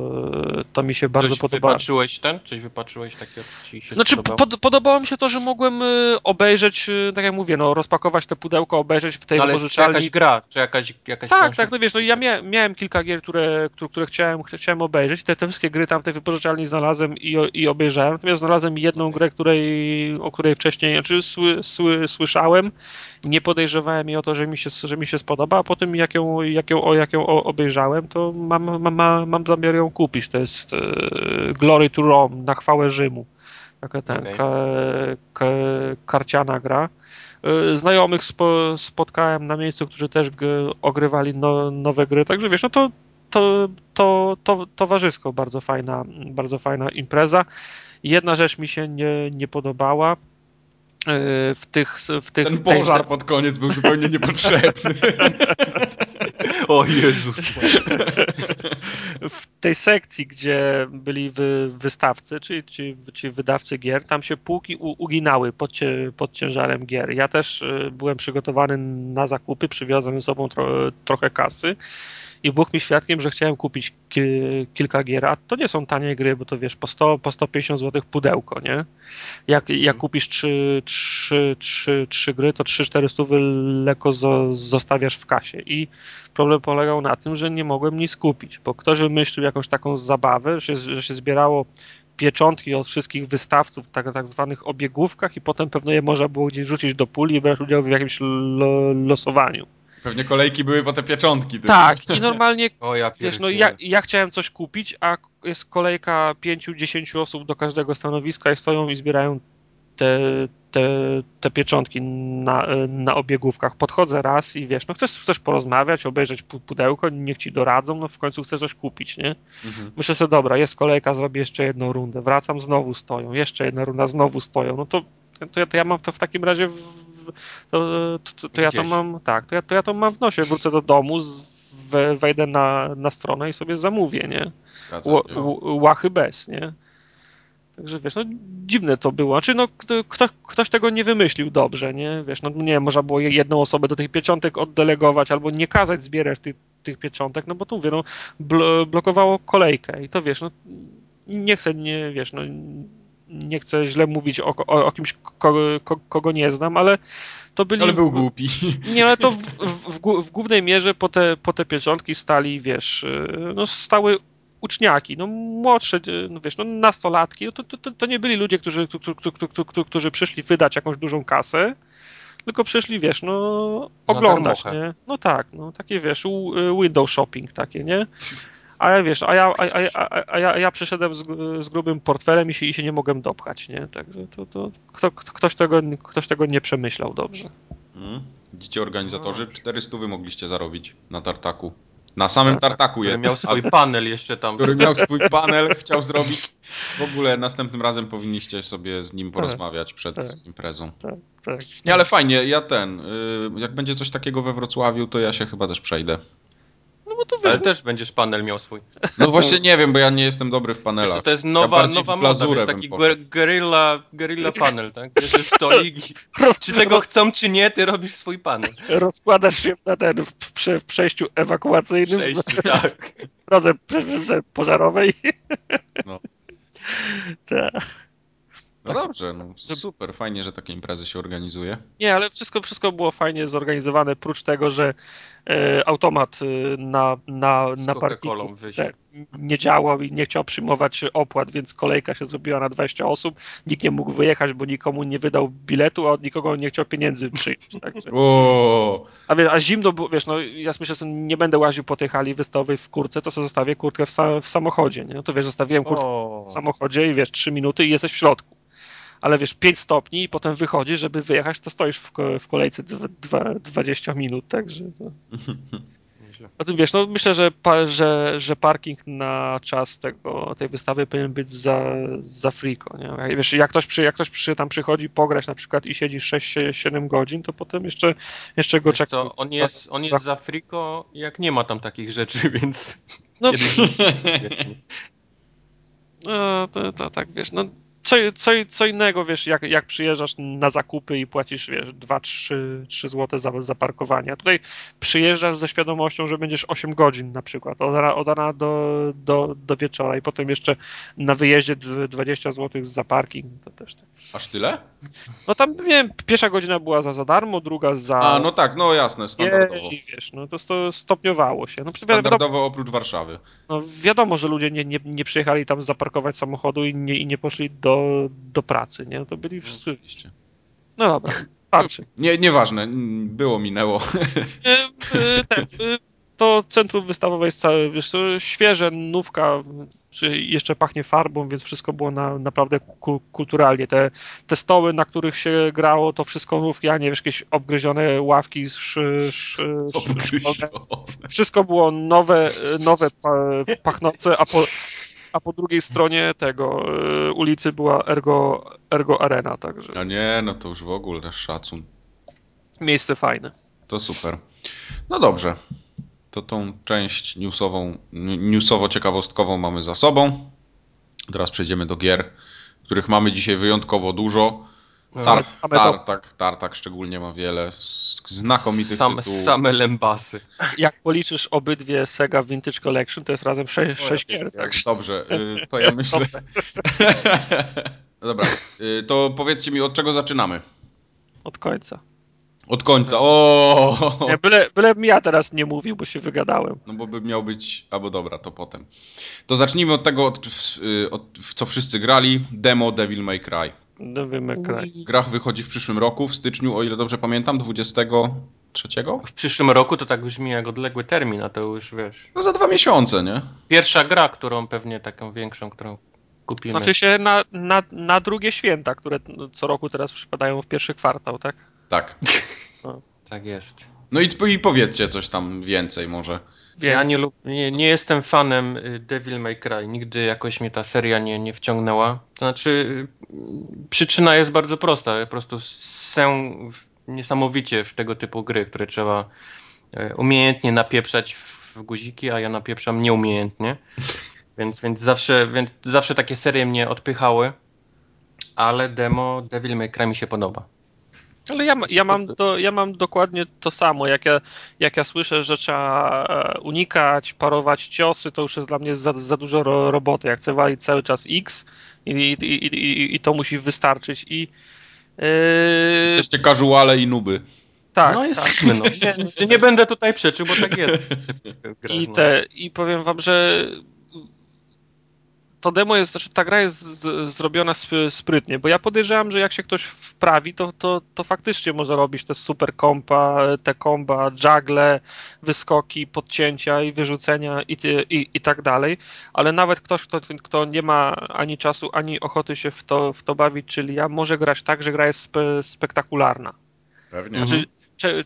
to mi się bardzo Coś podoba. wypatrzyłeś ten? Coś wypatrzyłeś takie, ci się Znaczy, pod, podobało mi się to, że mogłem y, obejrzeć, y, tak jak mówię, no, rozpakować to pudełko, obejrzeć w tej Ale wypożyczalni. czy jakaś gra, czy jakaś, jakaś Tak, tak, no wiesz, no ja mia, miałem kilka gier, które, które, które chciałem, chciałem obejrzeć. Te, te wszystkie gry tam w tej wypożyczalni znalazłem i, i obejrzałem. Natomiast znalazłem jedną grę, której, o której wcześniej, znaczy sły, sły, słyszałem. Nie podejrzewałem jej o to, że mi się, że mi się spodoba, a potem jak ją, jak ją, jak ją obejrzałem, to mam, mam, mam zamiar ją kupić. To jest e, Glory to Rome, na chwałę Rzymu. Taka ten, okay. ka, ka, karciana gra. E, znajomych spo, spotkałem na miejscu, którzy też ogrywali no, nowe gry, także wiesz, no to, to, to, to towarzysko bardzo fajna, bardzo fajna impreza. Jedna rzecz mi się nie, nie podobała, w tych... W tych Ten pożar pod koniec był zupełnie niepotrzebny. [laughs] o Jezus. w tej sekcji, gdzie byli wy, wystawcy, czyli, czyli, czyli, wydawcy gier, tam się półki u, uginały pod, pod, ciężarem gier. Ja też e, byłem przygotowany na zakupy, przywiozłem ze sobą tro, trochę kasy i Bóg mi świadkiem, że chciałem kupić ki kilka gier, a to nie są tanie gry, bo to wiesz, po, 100, po 150 zł pudełko, nie? Jak, jak mhm. kupisz 3, 3, 3, 3 gry, to 3-4 stówy lekko zo, zostawiasz w kasie i problem polegał na tym, że nie mogłem nic kupić, bo ktoś wymyślił jakąś taką zabawę, że, że się zbierało pieczątki od wszystkich wystawców, tak, tak zwanych obiegówkach i potem pewno je można było gdzieś rzucić do puli i brać udział w jakimś lo, losowaniu. Pewnie kolejki były po te pieczątki. Tak, i normalnie, [laughs] o, ja, wiesz, no ja, ja chciałem coś kupić, a jest kolejka 5-10 osób do każdego stanowiska i stoją i zbierają te, te, te pieczątki na, na obiegówkach. Podchodzę raz i wiesz, no chcesz, chcesz porozmawiać, obejrzeć pudełko, niech ci doradzą, no w końcu chcesz coś kupić, nie? Mhm. Myślę sobie, dobra, jest kolejka, zrobię jeszcze jedną rundę, wracam, znowu stoją, jeszcze jedna runda, znowu stoją, no to, to, ja, to ja mam to w takim razie w, to, to, to ja to mam, tak, to ja, to ja to mam w nosie, wrócę do domu, we, wejdę na, na stronę i sobie zamówię, nie? łachy bez, nie? Także wiesz, no dziwne to było. Znaczy, no kto, ktoś tego nie wymyślił dobrze, nie? Wiesz, no nie można było jedną osobę do tych pieczątek oddelegować albo nie kazać zbierać tych, tych pieczątek, no bo tu mówię, no blokowało kolejkę i to wiesz, no nie chcę, nie, wiesz, no nie chcę źle mówić o, o, o kimś, kogo, kogo, nie znam, ale to byli... Ale był głupi. Nie, ale to w, [laughs] w, w, głównej mierze po te, po te pieczątki stali, wiesz, y, no stały uczniaki, no młodsze, y, no wiesz, no nastolatki, no to, to, to nie byli ludzie, którzy, którzy, którzy przyszli wydać jakąś dużą kasę, tylko przyszli, wiesz, no oglądać, nie? No tak, no takie, wiesz, window shopping takie, nie? [laughs] A ja wiesz, a ja, a, a, a, ja, ja przyszedłem z, z grubym portfelem i się, i się nie mogłem dopchać, nie? Także to, to kto, ktoś, tego, ktoś tego nie przemyślał dobrze. Hmm. Widzicie organizatorzy, 400 wy mogliście zarobić na tartaku. Na samym tak, tartaku jest. Który miał swój panel jeszcze tam. Który miał swój [laughs] panel, chciał zrobić. W ogóle następnym razem powinniście sobie z nim tak, porozmawiać przed tak, imprezą. Tak, tak. Nie, ale fajnie, ja ten, y, jak będzie coś takiego we Wrocławiu, to ja się chyba też przejdę. Bo to wiesz, Ale też będziesz panel miał swój. No właśnie nie wiem, bo ja nie jestem dobry w panelach. Wiesz, to jest nowa, ja nowa moda, wiesz, taki guerrilla, guerrilla panel, tak? Stolik i czy tego chcą, czy nie, ty robisz swój panel. Rozkładasz się na ten, w, prze, w przejściu ewakuacyjnym. Przejściu, [laughs] tak. W drodze pożarowej. No. [laughs] tak. No dobrze, no super, fajnie, że takie imprezy się organizuje. Nie, ale wszystko, wszystko było fajnie zorganizowane, prócz tego, że e, automat e, na, na, na parkingu nie działał i nie chciał przyjmować opłat, więc kolejka się zrobiła na 20 osób. Nikt nie mógł wyjechać, bo nikomu nie wydał biletu, a od nikogo nie chciał pieniędzy przyjąć. Także. A, wiesz, a zimno było, wiesz, no ja myślę, że nie będę łaził po tej hali wystawowej w kurce, to sobie zostawię kurtkę w, sa w samochodzie, nie? No to wiesz, zostawiłem kurtkę w samochodzie i wiesz, 3 minuty i jesteś w środku ale wiesz, 5 stopni i potem wychodzisz, żeby wyjechać, to stoisz w, w kolejce 20 minut, także... To... [laughs] O tym wiesz, no myślę, że, pa, że, że parking na czas tego, tej wystawy powinien być za, za friko, nie? Wiesz, jak ktoś, przy, jak ktoś przy, tam przychodzi pograć na przykład i siedzi 6-7 godzin, to potem jeszcze, jeszcze go czeka. on jest, on jest za friko, jak nie ma tam takich rzeczy, [laughs] więc... No, [laughs] no to, to tak, wiesz, no co, co, co innego, wiesz, jak, jak przyjeżdżasz na zakupy i płacisz, wiesz, 2-3 zł za, za parkowanie. A tutaj przyjeżdżasz ze świadomością, że będziesz 8 godzin na przykład, od rana, od rana do, do, do wieczora i potem jeszcze na wyjeździe 20 zł za parking, to też tak. Aż tyle? No tam, nie wiem, pierwsza godzina była za, za darmo, druga za... A, no tak, no jasne, standardowo. I wiesz, no to, to stopniowało się. No, standardowo wiadomo, oprócz Warszawy. No wiadomo, że ludzie nie, nie, nie przyjechali tam zaparkować samochodu i nie, i nie poszli do do, pracy, nie? To byli wszyscy. No, no dobra, [laughs] patrzę. Nie, nieważne, było, minęło. Ten, to centrum wystawowe jest całe, wiesz, świeże, nówka, jeszcze pachnie farbą, więc wszystko było na, naprawdę ku, kulturalnie. Te, te stoły, na których się grało, to wszystko nówki, a nie wiesz, jakieś obgryzione ławki, sz, sz, sz, wszystko było nowe, nowe pachnące, a po, a po drugiej stronie tego y, ulicy była Ergo, Ergo Arena, także. A nie, no to już w ogóle szacun. Miejsce fajne. To super. No dobrze. To tą część newsową, newsowo-ciekawostkową mamy za sobą. Teraz przejdziemy do gier, których mamy dzisiaj wyjątkowo dużo. No, Tar tartak, tartak szczególnie ma wiele znakomitych same, tytułów. Same lembasy. Jak policzysz obydwie Sega Vintage Collection, to jest razem 6, 6 gier. Tak? Dobrze, y, to ja [laughs] myślę... [laughs] Dobra, y, to powiedzcie mi, od czego zaczynamy? Od końca. Od końca, o. Nie, byle, byle ja teraz nie mówił, bo się wygadałem. No bo by miał być, albo dobra, to potem. To zacznijmy od tego, od, y, od, w co wszyscy grali, demo Devil May Cry. Devil May Cry. Gra wychodzi w przyszłym roku, w styczniu, o ile dobrze pamiętam, 23? W przyszłym roku to tak brzmi jak odległy termin, a to już wiesz. No za dwa miesiące, nie? Pierwsza gra, którą pewnie taką większą, którą kupimy. Znaczy się na, na, na drugie święta, które co roku teraz przypadają w pierwszy kwartał, tak? Tak. No. Tak jest. No i, i powiedzcie coś tam więcej może. Więc... Ja nie, nie, nie, jestem fanem y, Devil May Cry. Nigdy jakoś mnie ta seria nie, nie wciągnęła. To znaczy, y, przyczyna jest bardzo prosta. Po prostu są niesamowicie w tego typu gry, które trzeba y, umiejętnie napieprzać w guziki, a ja napieprzam nieumiejętnie. [laughs] Więc, więc, zawsze, więc zawsze takie serie mnie odpychały. Ale demo Devil May Cry mi się podoba. Ale ja, ja, mam do, ja mam dokładnie to samo. Jak ja, jak ja słyszę, że trzeba e, unikać, parować ciosy, to już jest dla mnie za, za dużo ro, roboty. Jak chcę walić cały czas X i, i, i, i to musi wystarczyć. I, yy... Jesteście casuale i nuby. Tak, no jesteśmy. Tak. No. Nie, nie, będę tutaj przeczył, bo tak jest. [laughs] I, te, I powiem wam, że to demo jest, znaczy ta gra jest z, zrobiona sprytnie, bo ja podejrzewam, że jak się ktoś wprawi, to, to, to faktycznie może robić te super kompa, te komba, juggle, wyskoki, podcięcia i wyrzucenia i, i, i tak dalej, ale nawet ktoś, kto, kto nie ma ani czasu, ani ochoty się w to, w to bawić, czyli ja, może grać tak, że gra jest spe, spektakularna. Pewnie. Znaczy,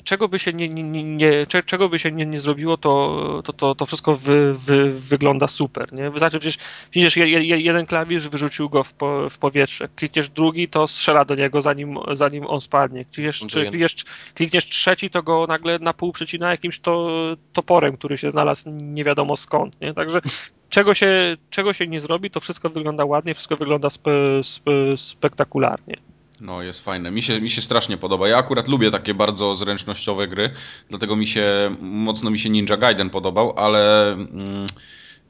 czego by się nie, nie, nie, czego by się nie, nie zrobiło, to, to, to, to wszystko wy, wy, wygląda super. Nie? Znaczy, przecież widzisz, jeden klawisz wyrzucił go w, po, w powietrze, klikniesz drugi, to strzela do niego, zanim, zanim on spadnie. Klikniesz, czy, klikniesz, klikniesz trzeci, to go nagle na pół przecina jakimś to, toporem, który się znalazł nie wiadomo skąd. Nie? Także [laughs] czego się, czego się nie zrobi, to wszystko wygląda ładnie, wszystko wygląda spe, spe, spektakularnie. No, jest fajne. Mi się, mi się strasznie podoba. Ja akurat lubię takie bardzo zręcznościowe gry, dlatego mi się, mocno mi się Ninja Gaiden podobał, ale mm,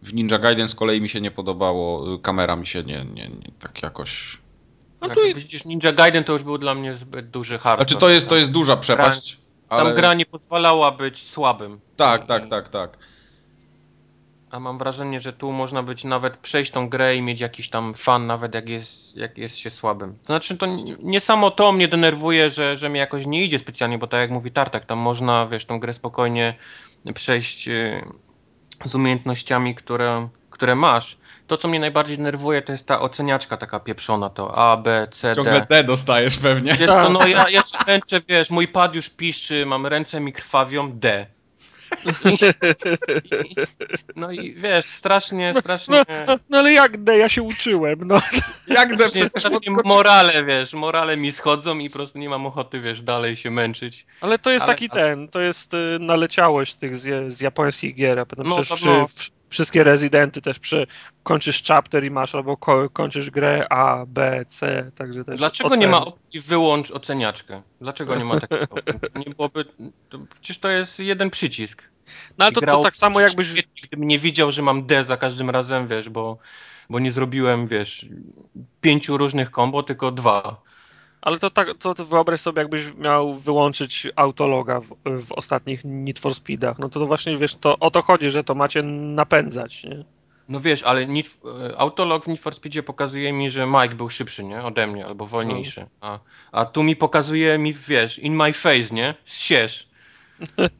w Ninja Gaiden z kolei mi się nie podobało. Kamera mi się nie, nie, nie tak jakoś... No tu... Jak widzisz, Ninja Gaiden to już był dla mnie zbyt duży hardcore. Znaczy to jest, to jest duża przepaść. Tam, ale... tam gra nie pozwalała być słabym. Tak, tak, tak, tak. A mam wrażenie, że tu można być nawet przejść tą grę i mieć jakiś tam fan, nawet jak jest, jak jest się słabym. To znaczy, to nie samo to mnie denerwuje, że, że mi jakoś nie idzie specjalnie, bo tak jak mówi Tartak, tam można, wiesz, tą grę spokojnie przejść y, z umiejętnościami, które, które masz. To, co mnie najbardziej denerwuje, to jest ta oceniaczka taka pieprzona, to A, B, C, D. Ciągle D dostajesz pewnie. Wiesz, no, no ja, ja się męczę, wiesz, mój pad już piszczy, mam ręce mi krwawią, D. [laughs] No i wiesz, strasznie, strasznie... No, no ale jak D, ja się uczyłem, no. Jak D Strasznie, strasznie morale, wiesz, morale mi schodzą i po prostu nie mam ochoty, wiesz, dalej się męczyć. Ale to jest Ale- taki ten, to jest y, naleciałość tych z, z japońskich gier, a potem No, przecież to no. przy, wszystkie rezydenty też przy, kończysz chapter i masz albo ko, kończysz grę A, B, C, także też Dlaczego nie ma oceny. opcji wyłącz oceniaczkę? Dlaczego nie ma takiego? Nie byłoby... To, przecież to jest jeden przycisk. No ale to, to tak samo jakbyś, Gdybym nie widział, że mam D za każdym razem, wiesz, bo, bo nie zrobiłem, wiesz, pięciu różnych kombo, tylko dwa. Ale to tak, to, to wyobraź sobie jakbyś miał wyłączyć autologa w, w ostatnich Need for Speedach, no to, to właśnie wiesz, to o to chodzi, że to macie napędzać, nie? No wiesz, ale Need, e, Autolog w Need for Speedzie pokazuje mi, że Mike był szybszy, nie? Ode mnie, albo wolniejszy. A, a tu mi pokazuje mi, wiesz, in my face, nie? Zsierz. [laughs]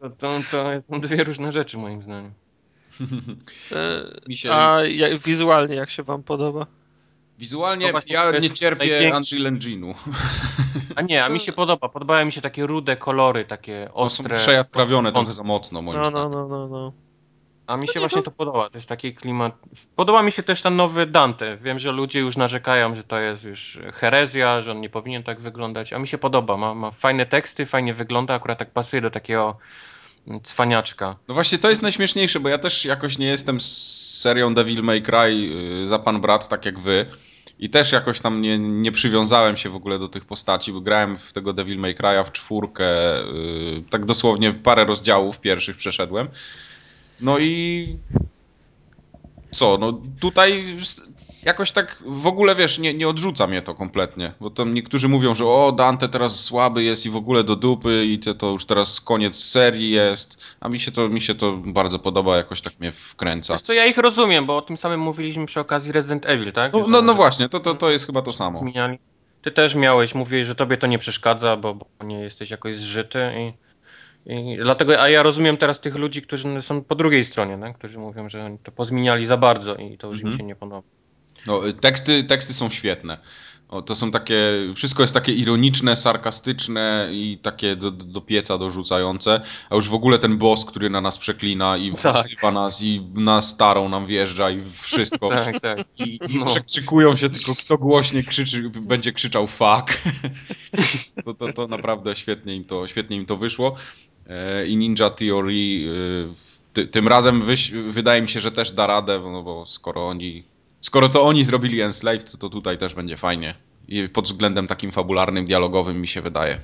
To, to, to są dwie różne rzeczy, moim zdaniem. [laughs] E, Mi się... A wizualnie jak się wam podoba? Wizualnie No ja nie cierpię największy- Unreal Engine'u. A nie, a mi się podoba. Podobają mi się takie rude kolory, takie To są ostre. przejaskrawione trochę za mocno, moim No, zdaniem. no, no, no, no. A mi się właśnie to podoba, to jest taki klimat. Podoba mi się też ten nowy Dante. Wiem, że ludzie już narzekają, że to jest już herezja, że on nie powinien tak wyglądać, a mi się podoba. Ma, ma fajne teksty, fajnie wygląda, akurat tak pasuje do takiego cwaniaczka. No właśnie to jest najśmieszniejsze, bo ja też jakoś nie jestem z serią Devil May Cry y, za pan brat, tak jak wy. I też jakoś tam nie, nie przywiązałem się w ogóle do tych postaci, bo grałem w tego Devil May Cry'a w czwórkę, y, tak dosłownie parę rozdziałów pierwszych przeszedłem. No i co, no tutaj jakoś tak w ogóle wiesz, nie, nie odrzuca mnie to kompletnie, bo tam niektórzy mówią, że o Dante teraz słaby jest i w ogóle do dupy i to, to już teraz koniec serii jest, a mi się to, mi się to bardzo podoba, jakoś tak mnie wkręca. Wiesz co, ja ich rozumiem, bo o tym samym mówiliśmy przy okazji Resident Evil, tak? No, no, no właśnie, to, to, to jest chyba to samo. Zmieniali. Ty też miałeś, mówiłeś, że tobie to nie przeszkadza, bo, bo nie jesteś jakoś zżyty i, i dlatego, a ja rozumiem teraz tych ludzi, którzy są po drugiej stronie, tak? którzy mówią, że oni to pozmieniali za bardzo i to już im Mhm. się nie podoba. No, y, teksty, teksty są świetne. O, to są takie, wszystko jest takie ironiczne, sarkastyczne i takie do, do pieca dorzucające, a już w ogóle ten boss, który na nas przeklina i Tak. wzywa nas i na starą nam wjeżdża i wszystko. [laughs] Tak, tak. I, i No. przekrzykują się, tylko kto głośniej krzyczy, będzie krzyczał fuck. [laughs] to, to, to naprawdę świetnie im to, świetnie im to wyszło. E, I Ninja Theory y, ty, tym razem wyś, wydaje mi się, że też da radę, no bo skoro oni, skoro to oni zrobili Enslaved, to, to tutaj też będzie fajnie. I pod względem takim fabularnym, dialogowym mi się wydaje.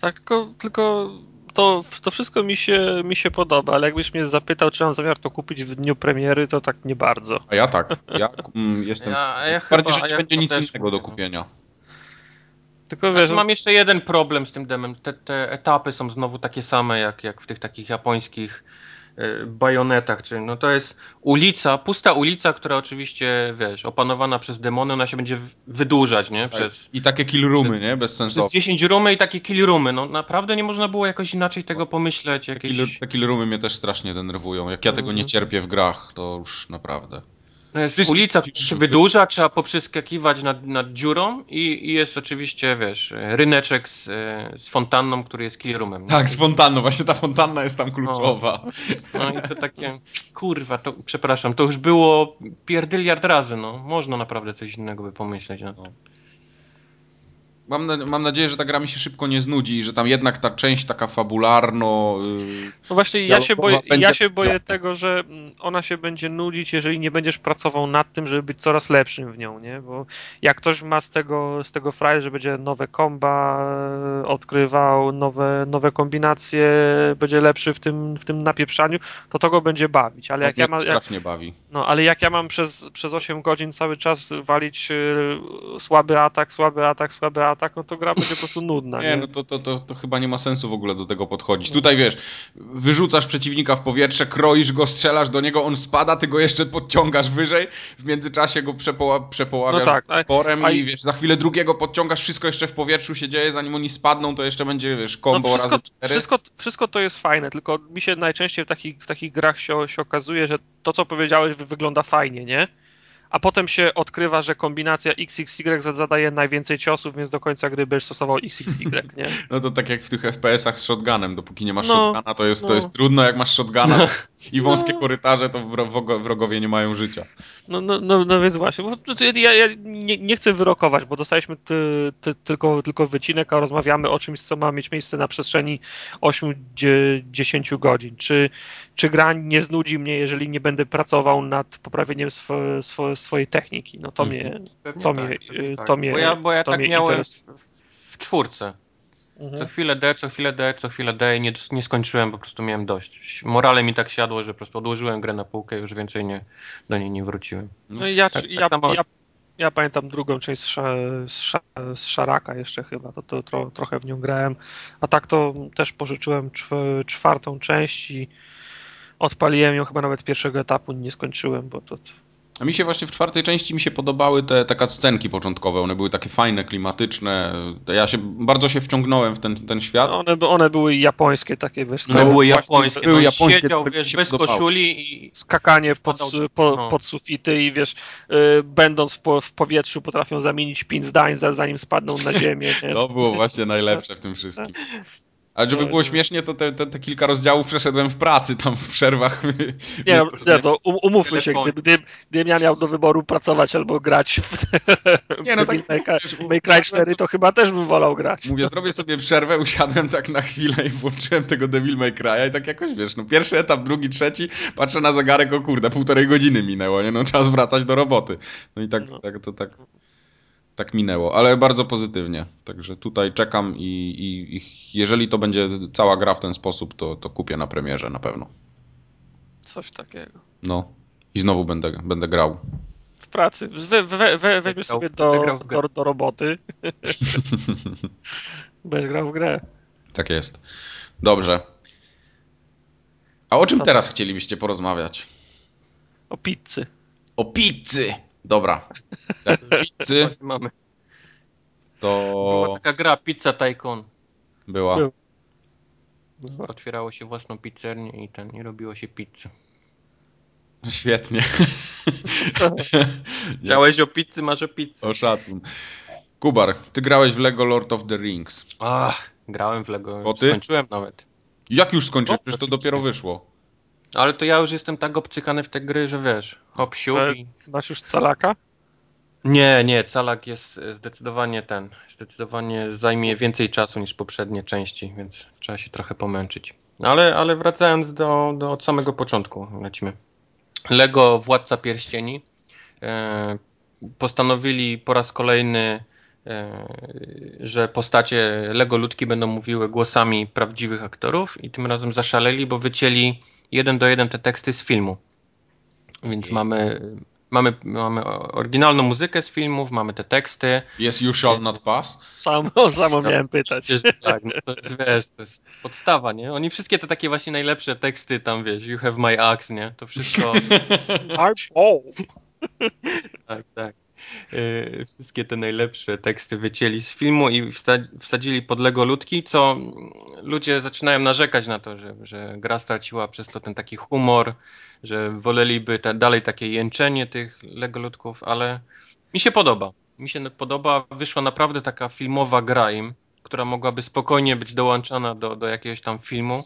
Tak, tylko, tylko to, to wszystko mi się, mi się podoba, ale jakbyś mnie zapytał, czy mam zamiar to kupić w dniu premiery, to tak nie bardzo. A ja tak. Ja mm, jestem. Ja- ja bardziej, chyba- że nie ja będzie nic innego do mówię. kupienia. Tylko wiesz, Znaczy, mam jeszcze jeden problem z tym demem. Te, te etapy są znowu takie same, jak, jak w tych takich japońskich y, bajonetach. Czyli no to jest ulica, pusta ulica, która oczywiście, wiesz, opanowana przez demony, ona się będzie wydłużać, nie? Przez, I takie kill roomy, przez- nie? Bez przez sensu. 10 roomy i takie kill roomy. No naprawdę nie można było jakoś inaczej tego pomyśleć. Te Jakieś... kill, te kill roomy mnie też strasznie denerwują. Jak ja tego nie Mhm. cierpię w grach, to już naprawdę. Jest ulica, wydłuża, trzeba poprzeskakiwać nad, nad dziurą i, i jest oczywiście, wiesz, ryneczek z, z fontanną, który jest kill roomem. nie? Tak, z fontanną. Właśnie ta fontanna jest tam kluczowa. No i to takie, kurwa, to przepraszam, to już było pierdyliard razy, no. Można naprawdę coś innego by pomyśleć. No. Mam, na, mam nadzieję, że ta gra mi się szybko nie znudzi i że tam jednak ta część taka fabularno... Yy, no właśnie ja się boję, będzie- ja się boję tego, że mm, ona się będzie nudzić, jeżeli nie będziesz pracował nad tym, żeby być coraz lepszym w nią, nie? Bo jak ktoś ma z tego, z tego fraj, że będzie nowe komba e, odkrywał, nowe, nowe kombinacje, będzie lepszy w tym, w tym napieprzaniu, to to go będzie bawić. Ale jak ja, ma, jak, strasznie bawi. No, ale jak ja mam przez, przez 8 godzin cały czas walić y, słaby atak, słaby atak, słaby atak, no to gra będzie po prostu [laughs] nudna. Nie, Nie, no to, to, to, to chyba nie ma sensu w ogóle do tego podchodzić. Tutaj wiesz, wyrzucasz przeciwnika w powietrze, kroisz go, strzelasz do niego, on spada, ty go jeszcze podciągasz wyżej, w międzyczasie go przepoła, przepoławiasz No tak, porem a- i wiesz, za chwilę drugiego podciągasz, wszystko jeszcze w powietrzu się dzieje, zanim oni spadną, to jeszcze będzie, wiesz, no combo wszystko, wszystko, wszystko to jest fajne, tylko mi się najczęściej w takich, w takich grach się, się okazuje, że to, co powiedziałeś, wy- wygląda fajnie, nie? A potem się odkrywa, że kombinacja XXY zadaje najwięcej ciosów, więc do końca gry będziesz stosował XXY, nie? [laughs] No to tak jak w tych FPS-ach z shotgunem, dopóki nie masz no, shotguna, to jest, no. to jest trudno, jak masz shotguna. [laughs] i wąskie no. korytarze, to wrogowie nie mają życia. No, no, no, no więc właśnie, ja, ja nie, nie, chcę wyrokować, bo dostaliśmy ty, ty, tylko, tylko wycinek, a rozmawiamy o czymś, co ma mieć miejsce na przestrzeni 8-10 godzin. Czy, czy gra nie znudzi mnie, jeżeli nie będę pracował nad poprawieniem swo, swo, swojej techniki? No to mnie, Pewnie to, tak, mnie, tak. to mnie, Bo ja, bo ja tak miałem w, w czwórce. Mhm. Co chwilę D, co chwilę D, co chwilę D i nie, nie skończyłem, po prostu miałem dość. Morale mi tak siadło, że po prostu odłożyłem grę na półkę i już więcej nie, do niej nie wróciłem. No i ja, tak, ja, tak ja, ja, pamiętam drugą część z, z, z Szaraka jeszcze chyba, to, to tro, trochę w nią grałem, a tak to też pożyczyłem czwartą część i odpaliłem ją chyba nawet pierwszego etapu nie skończyłem, bo to a mi się właśnie w czwartej części mi się podobały te, te scenki początkowe. One były takie fajne, klimatyczne. Ja się bardzo się wciągnąłem w ten, ten świat. No one, one były japońskie takie, wiesz. One były japońskie. Były no, japońskie siedział, wiesz, bez podobało. koszuli i... Skakanie pod, po, no. pod sufity i wiesz, yy, będąc w, po, w, powietrzu potrafią zamienić pięć zdań, zanim spadną na ziemię. [laughs] To było właśnie najlepsze w tym wszystkim. [laughs] Ale żeby było śmiesznie, to te, te, te, kilka rozdziałów przeszedłem w pracy, tam w przerwach. [laughs] Nie, nie to um, umówmy się, gdybym gdyby, gdyby ja miał do wyboru pracować albo grać w, [laughs] nie, no tak, May Cry 4, to chyba też bym wolał grać. Mówię, zrobię sobie przerwę, usiadłem tak na chwilę i włączyłem tego Devil May Cry i tak jakoś, wiesz, no pierwszy etap, drugi, trzeci, patrzę na zegarek, o kurde, półtorej godziny minęło, nie? No czas wracać do roboty. No i tak, no. tak to tak tak minęło, ale bardzo pozytywnie. Także tutaj czekam i, i, i, jeżeli to będzie cała gra w ten sposób, to, to kupię na premierze na pewno. Coś takiego. No. I znowu będę, będę grał. W pracy. We, we, we, weźmiesz sobie do, do, do roboty. [laughs] Będziesz grał w grę. Tak jest. Dobrze. A o czym teraz chcielibyście porozmawiać? O pizzy. O pizzy! Dobra. Jak [laughs] pizzy... Mamy. To... Była taka gra Pizza Tycoon. Była. Była. Otwierało się własną pizzernię i ten, i robiło się pizzę. Świetnie. [laughs] Chciałeś o pizzy, masz o pizzy. O szacun. Kubar, ty grałeś w Lego Lord of the Rings. Ach, grałem w Lego. O ty? Skończyłem nawet. Jak już skończyłeś? Przecież to dopiero wyszło. Ale to ja już jestem tak obcykany w te gry, że wiesz, hop, siup i... Masz już calaka? Nie, nie, calak jest zdecydowanie ten, zdecydowanie zajmie więcej czasu niż poprzednie części, więc trzeba się trochę pomęczyć. Ale, ale wracając do, do od samego początku, lecimy. Lego Władca Pierścieni e, postanowili po raz kolejny, e, że postacie Lego ludki będą mówiły głosami prawdziwych aktorów i tym razem zaszaleli, bo wycięli jeden do jeden te teksty z filmu. Więc okay. mamy, mamy, mamy oryginalną muzykę z filmów, mamy te teksty. Jest You Shall Not Pass? Samo, samo miałem pytać. [laughs] tak, no to jest, wiesz, to jest podstawa, nie? Oni wszystkie te takie właśnie najlepsze teksty tam, wiesz, You Have My Axe, nie? To wszystko... [laughs] tak, tak. E, wszystkie te najlepsze teksty wycięli z filmu i wsadzili pod Lego ludki, co ludzie zaczynają narzekać na to, że, że gra straciła przez to ten taki humor, że woleliby dalej takie jęczenie tych Lego ludków, ale mi się podoba. Mi się podoba, wyszła naprawdę taka filmowa gra im, która mogłaby spokojnie być dołączona do, do jakiegoś tam filmu.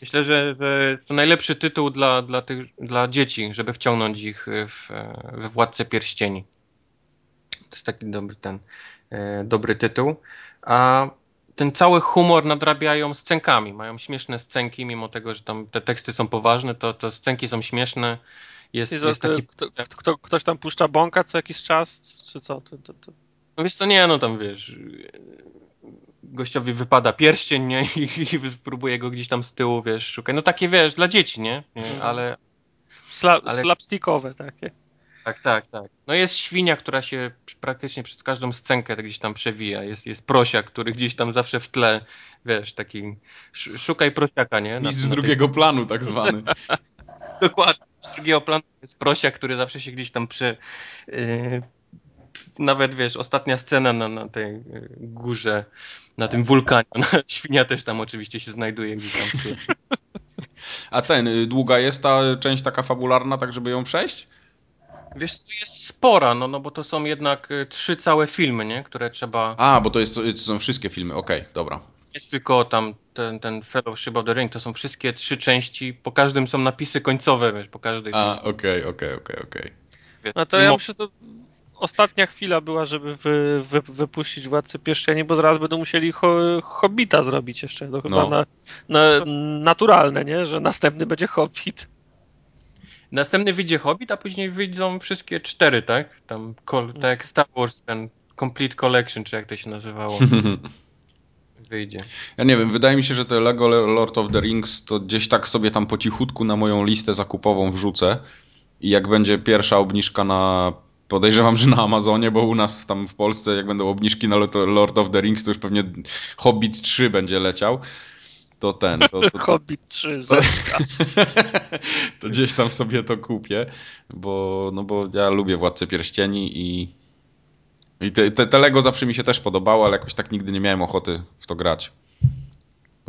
Myślę, że, że to najlepszy tytuł dla, dla, tych, dla dzieci, żeby wciągnąć ich w, we Władcę Pierścieni. To jest taki dobry ten, e, dobry tytuł. A ten cały humor nadrabiają scenkami. Mają śmieszne scenki, mimo tego, że tam te teksty są poważne, to, to scenki są śmieszne. Jest, jest taki... Kto, kto, ktoś tam puszcza bąka co jakiś czas, czy co? To, to, to... No wiesz, to nie, no tam wiesz, gościowi wypada pierścień, nie? I, i próbuje go gdzieś tam z tyłu, wiesz, szukać. No takie, wiesz, dla dzieci, nie? nie? Mhm. Ale... Sla, ale... Slapstickowe takie. Tak, tak, tak. No jest świnia, która się praktycznie przez każdą scenkę gdzieś tam przewija. Jest, jest prosiak, który gdzieś tam zawsze w tle, wiesz, taki szukaj prosiaka, nie? Na, z drugiego tej... planu tak zwany. [laughs] Dokładnie. Z drugiego planu jest prosiak, który zawsze się gdzieś tam prze... Yy, nawet, wiesz, ostatnia scena na, na tej y, górze, na tym wulkanie. [laughs] Świnia też tam oczywiście się znajduje gdzieś tam. [laughs] A ten, y, długa jest ta część taka fabularna, tak żeby ją przejść? Wiesz co, jest spora, no, no bo to są jednak y, trzy całe filmy, nie? Które trzeba... A, bo to, jest, to są wszystkie filmy, okej, okay, dobra. Jest tylko tam ten, ten Fellowship of the Ring, to są wszystkie trzy części, po każdym są napisy końcowe, wiesz, po każdej... A, okej, okej, okej, okej. No to ja myślę, to ostatnia chwila była, żeby wy, wy, wypuścić Władcy Pierścieni, bo zaraz będą musieli ho, Hobbita zrobić jeszcze. To chyba no. na, na, naturalne, nie? Że następny będzie Hobbit. Następny wyjdzie Hobbit, a później wyjdą wszystkie cztery, tak? Tam, tak jak Star Wars, ten Complete Collection, czy jak to się nazywało. [laughs] wyjdzie. Ja nie wiem, wydaje mi się, że te Lego Lord of the Rings to gdzieś tak sobie tam po cichutku na moją listę zakupową wrzucę i jak będzie pierwsza obniżka na podejrzewam, że na Amazonie, bo u nas tam w Polsce jak będą obniżki na Lord of the Rings, to już pewnie Hobbit 3 będzie leciał. To ten. To, to, to, Hobbit 3. To, [laughs] to gdzieś tam sobie to kupię, bo, no bo ja lubię Władcę Pierścieni i, i te, te, te Lego zawsze mi się też podobało, ale jakoś tak nigdy nie miałem ochoty w to grać.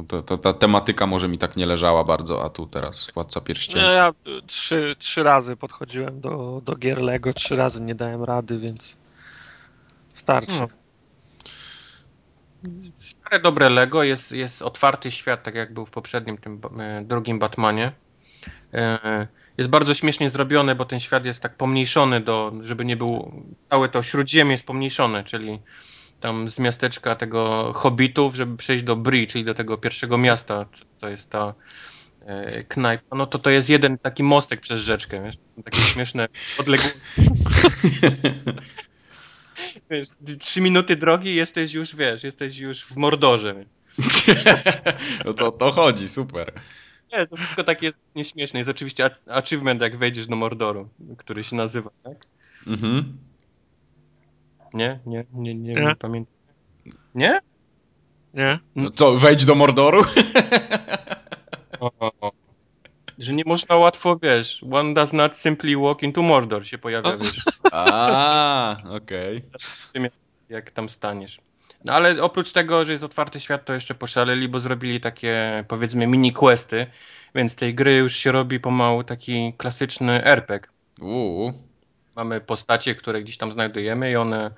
To, to, ta tematyka może mi tak nie leżała bardzo, a tu teraz Władca Pierścieni. No, ja trzy, trzy razy podchodziłem do, do gier Lego, trzy razy nie dałem rady, więc starczy. Hmm. Stare dobre Lego, jest, jest otwarty świat, tak jak był w poprzednim, tym e, drugim Batmanie. E, jest bardzo śmiesznie zrobione, bo ten świat jest tak pomniejszony, do, żeby nie był. Całe to śródziemie jest pomniejszone, czyli tam z miasteczka tego Hobbitów, żeby przejść do Bri, czyli do tego pierwszego miasta, to jest ta e, knajpa, no to to jest jeden taki mostek przez rzeczkę, wiesz? Takie śmieszne odległości. [laughs] wiesz, trzy minuty drogi jesteś już, wiesz, jesteś już w Mordorze. [laughs] no to to chodzi, super. Nie, to wszystko takie nieśmieszne. Jest oczywiście achievement, jak wejdziesz do Mordoru, który się nazywa, tak? Mhm. Nie? Nie? Nie, nie, nie, nie pamiętam. Nie? Nie. No co, wejdź do Mordoru? [laughs] O, że nie można łatwo, wiesz, one does not simply walk into Mordor się pojawia, wiesz. A, okej. Okay. Jak tam staniesz. No ale oprócz tego, że jest otwarty świat, to jeszcze poszaleli, bo zrobili takie, powiedzmy, mini questy, więc tej gry już się robi pomału taki klasyczny RPG. Uuu mamy postacie, które gdzieś tam znajdujemy i one,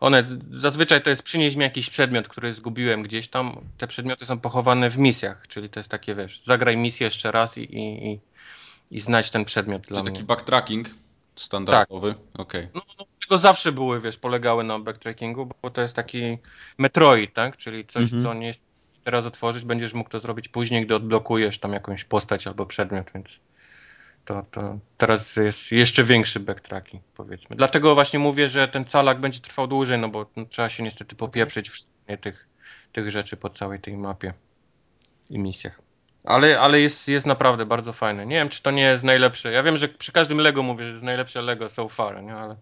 one zazwyczaj to jest przynieść mi jakiś przedmiot, który zgubiłem gdzieś tam. Te przedmioty są pochowane w misjach, czyli to jest takie, wiesz, zagraj misję jeszcze raz i, i, i, i znajdź ten przedmiot czyli dla taki mnie. backtracking standardowy? Tak. Okay. No, no, tego zawsze były, wiesz, polegały na backtrackingu, bo to jest taki Metroid, tak? Czyli coś, mhm. co nie jest teraz otworzyć, będziesz mógł to zrobić później, gdy odblokujesz tam jakąś postać albo przedmiot, więc to, to teraz jest jeszcze większy backtracking, powiedzmy. Dlatego właśnie mówię, że ten calak będzie trwał dłużej, no bo no, trzeba się niestety popieprzyć w tych, tych rzeczy po całej tej mapie i misjach. Ale, ale jest, jest naprawdę bardzo fajne. Nie wiem, czy to nie jest najlepsze. Ja wiem, że przy każdym Lego mówię, że jest najlepsze Lego so far, nie? Ale,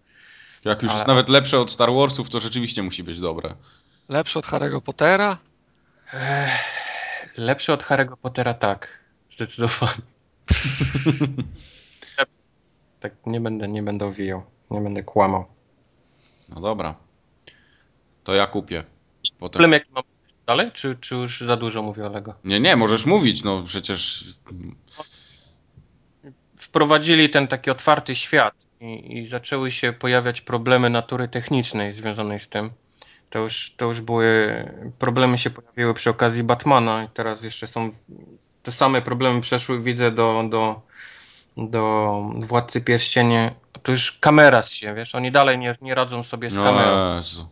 Jak już ale... jest nawet lepsze od Star Warsów, to rzeczywiście musi być dobre. Lepsze od Harry'ego Pottera? Ech, lepsze od Harry'ego Pottera, tak. Zdecydowanie. [laughs] tak nie będę, nie będę owijał. Nie będę kłamał. No dobra. To ja kupię. Potem... Problem jaki mam dalej? Czy, czy już za dużo mówię o Lego? Nie, nie, możesz mówić, no przecież... Wprowadzili ten taki otwarty świat i, i zaczęły się pojawiać problemy natury technicznej związanej z tym. To już, to już były, problemy się pojawiły przy okazji Batmana i teraz jeszcze są te same problemy przeszły, widzę, do, do, do Władcy Pierścienie. To już kamera się, wiesz, oni dalej nie, nie radzą sobie z kamerą. Jezu.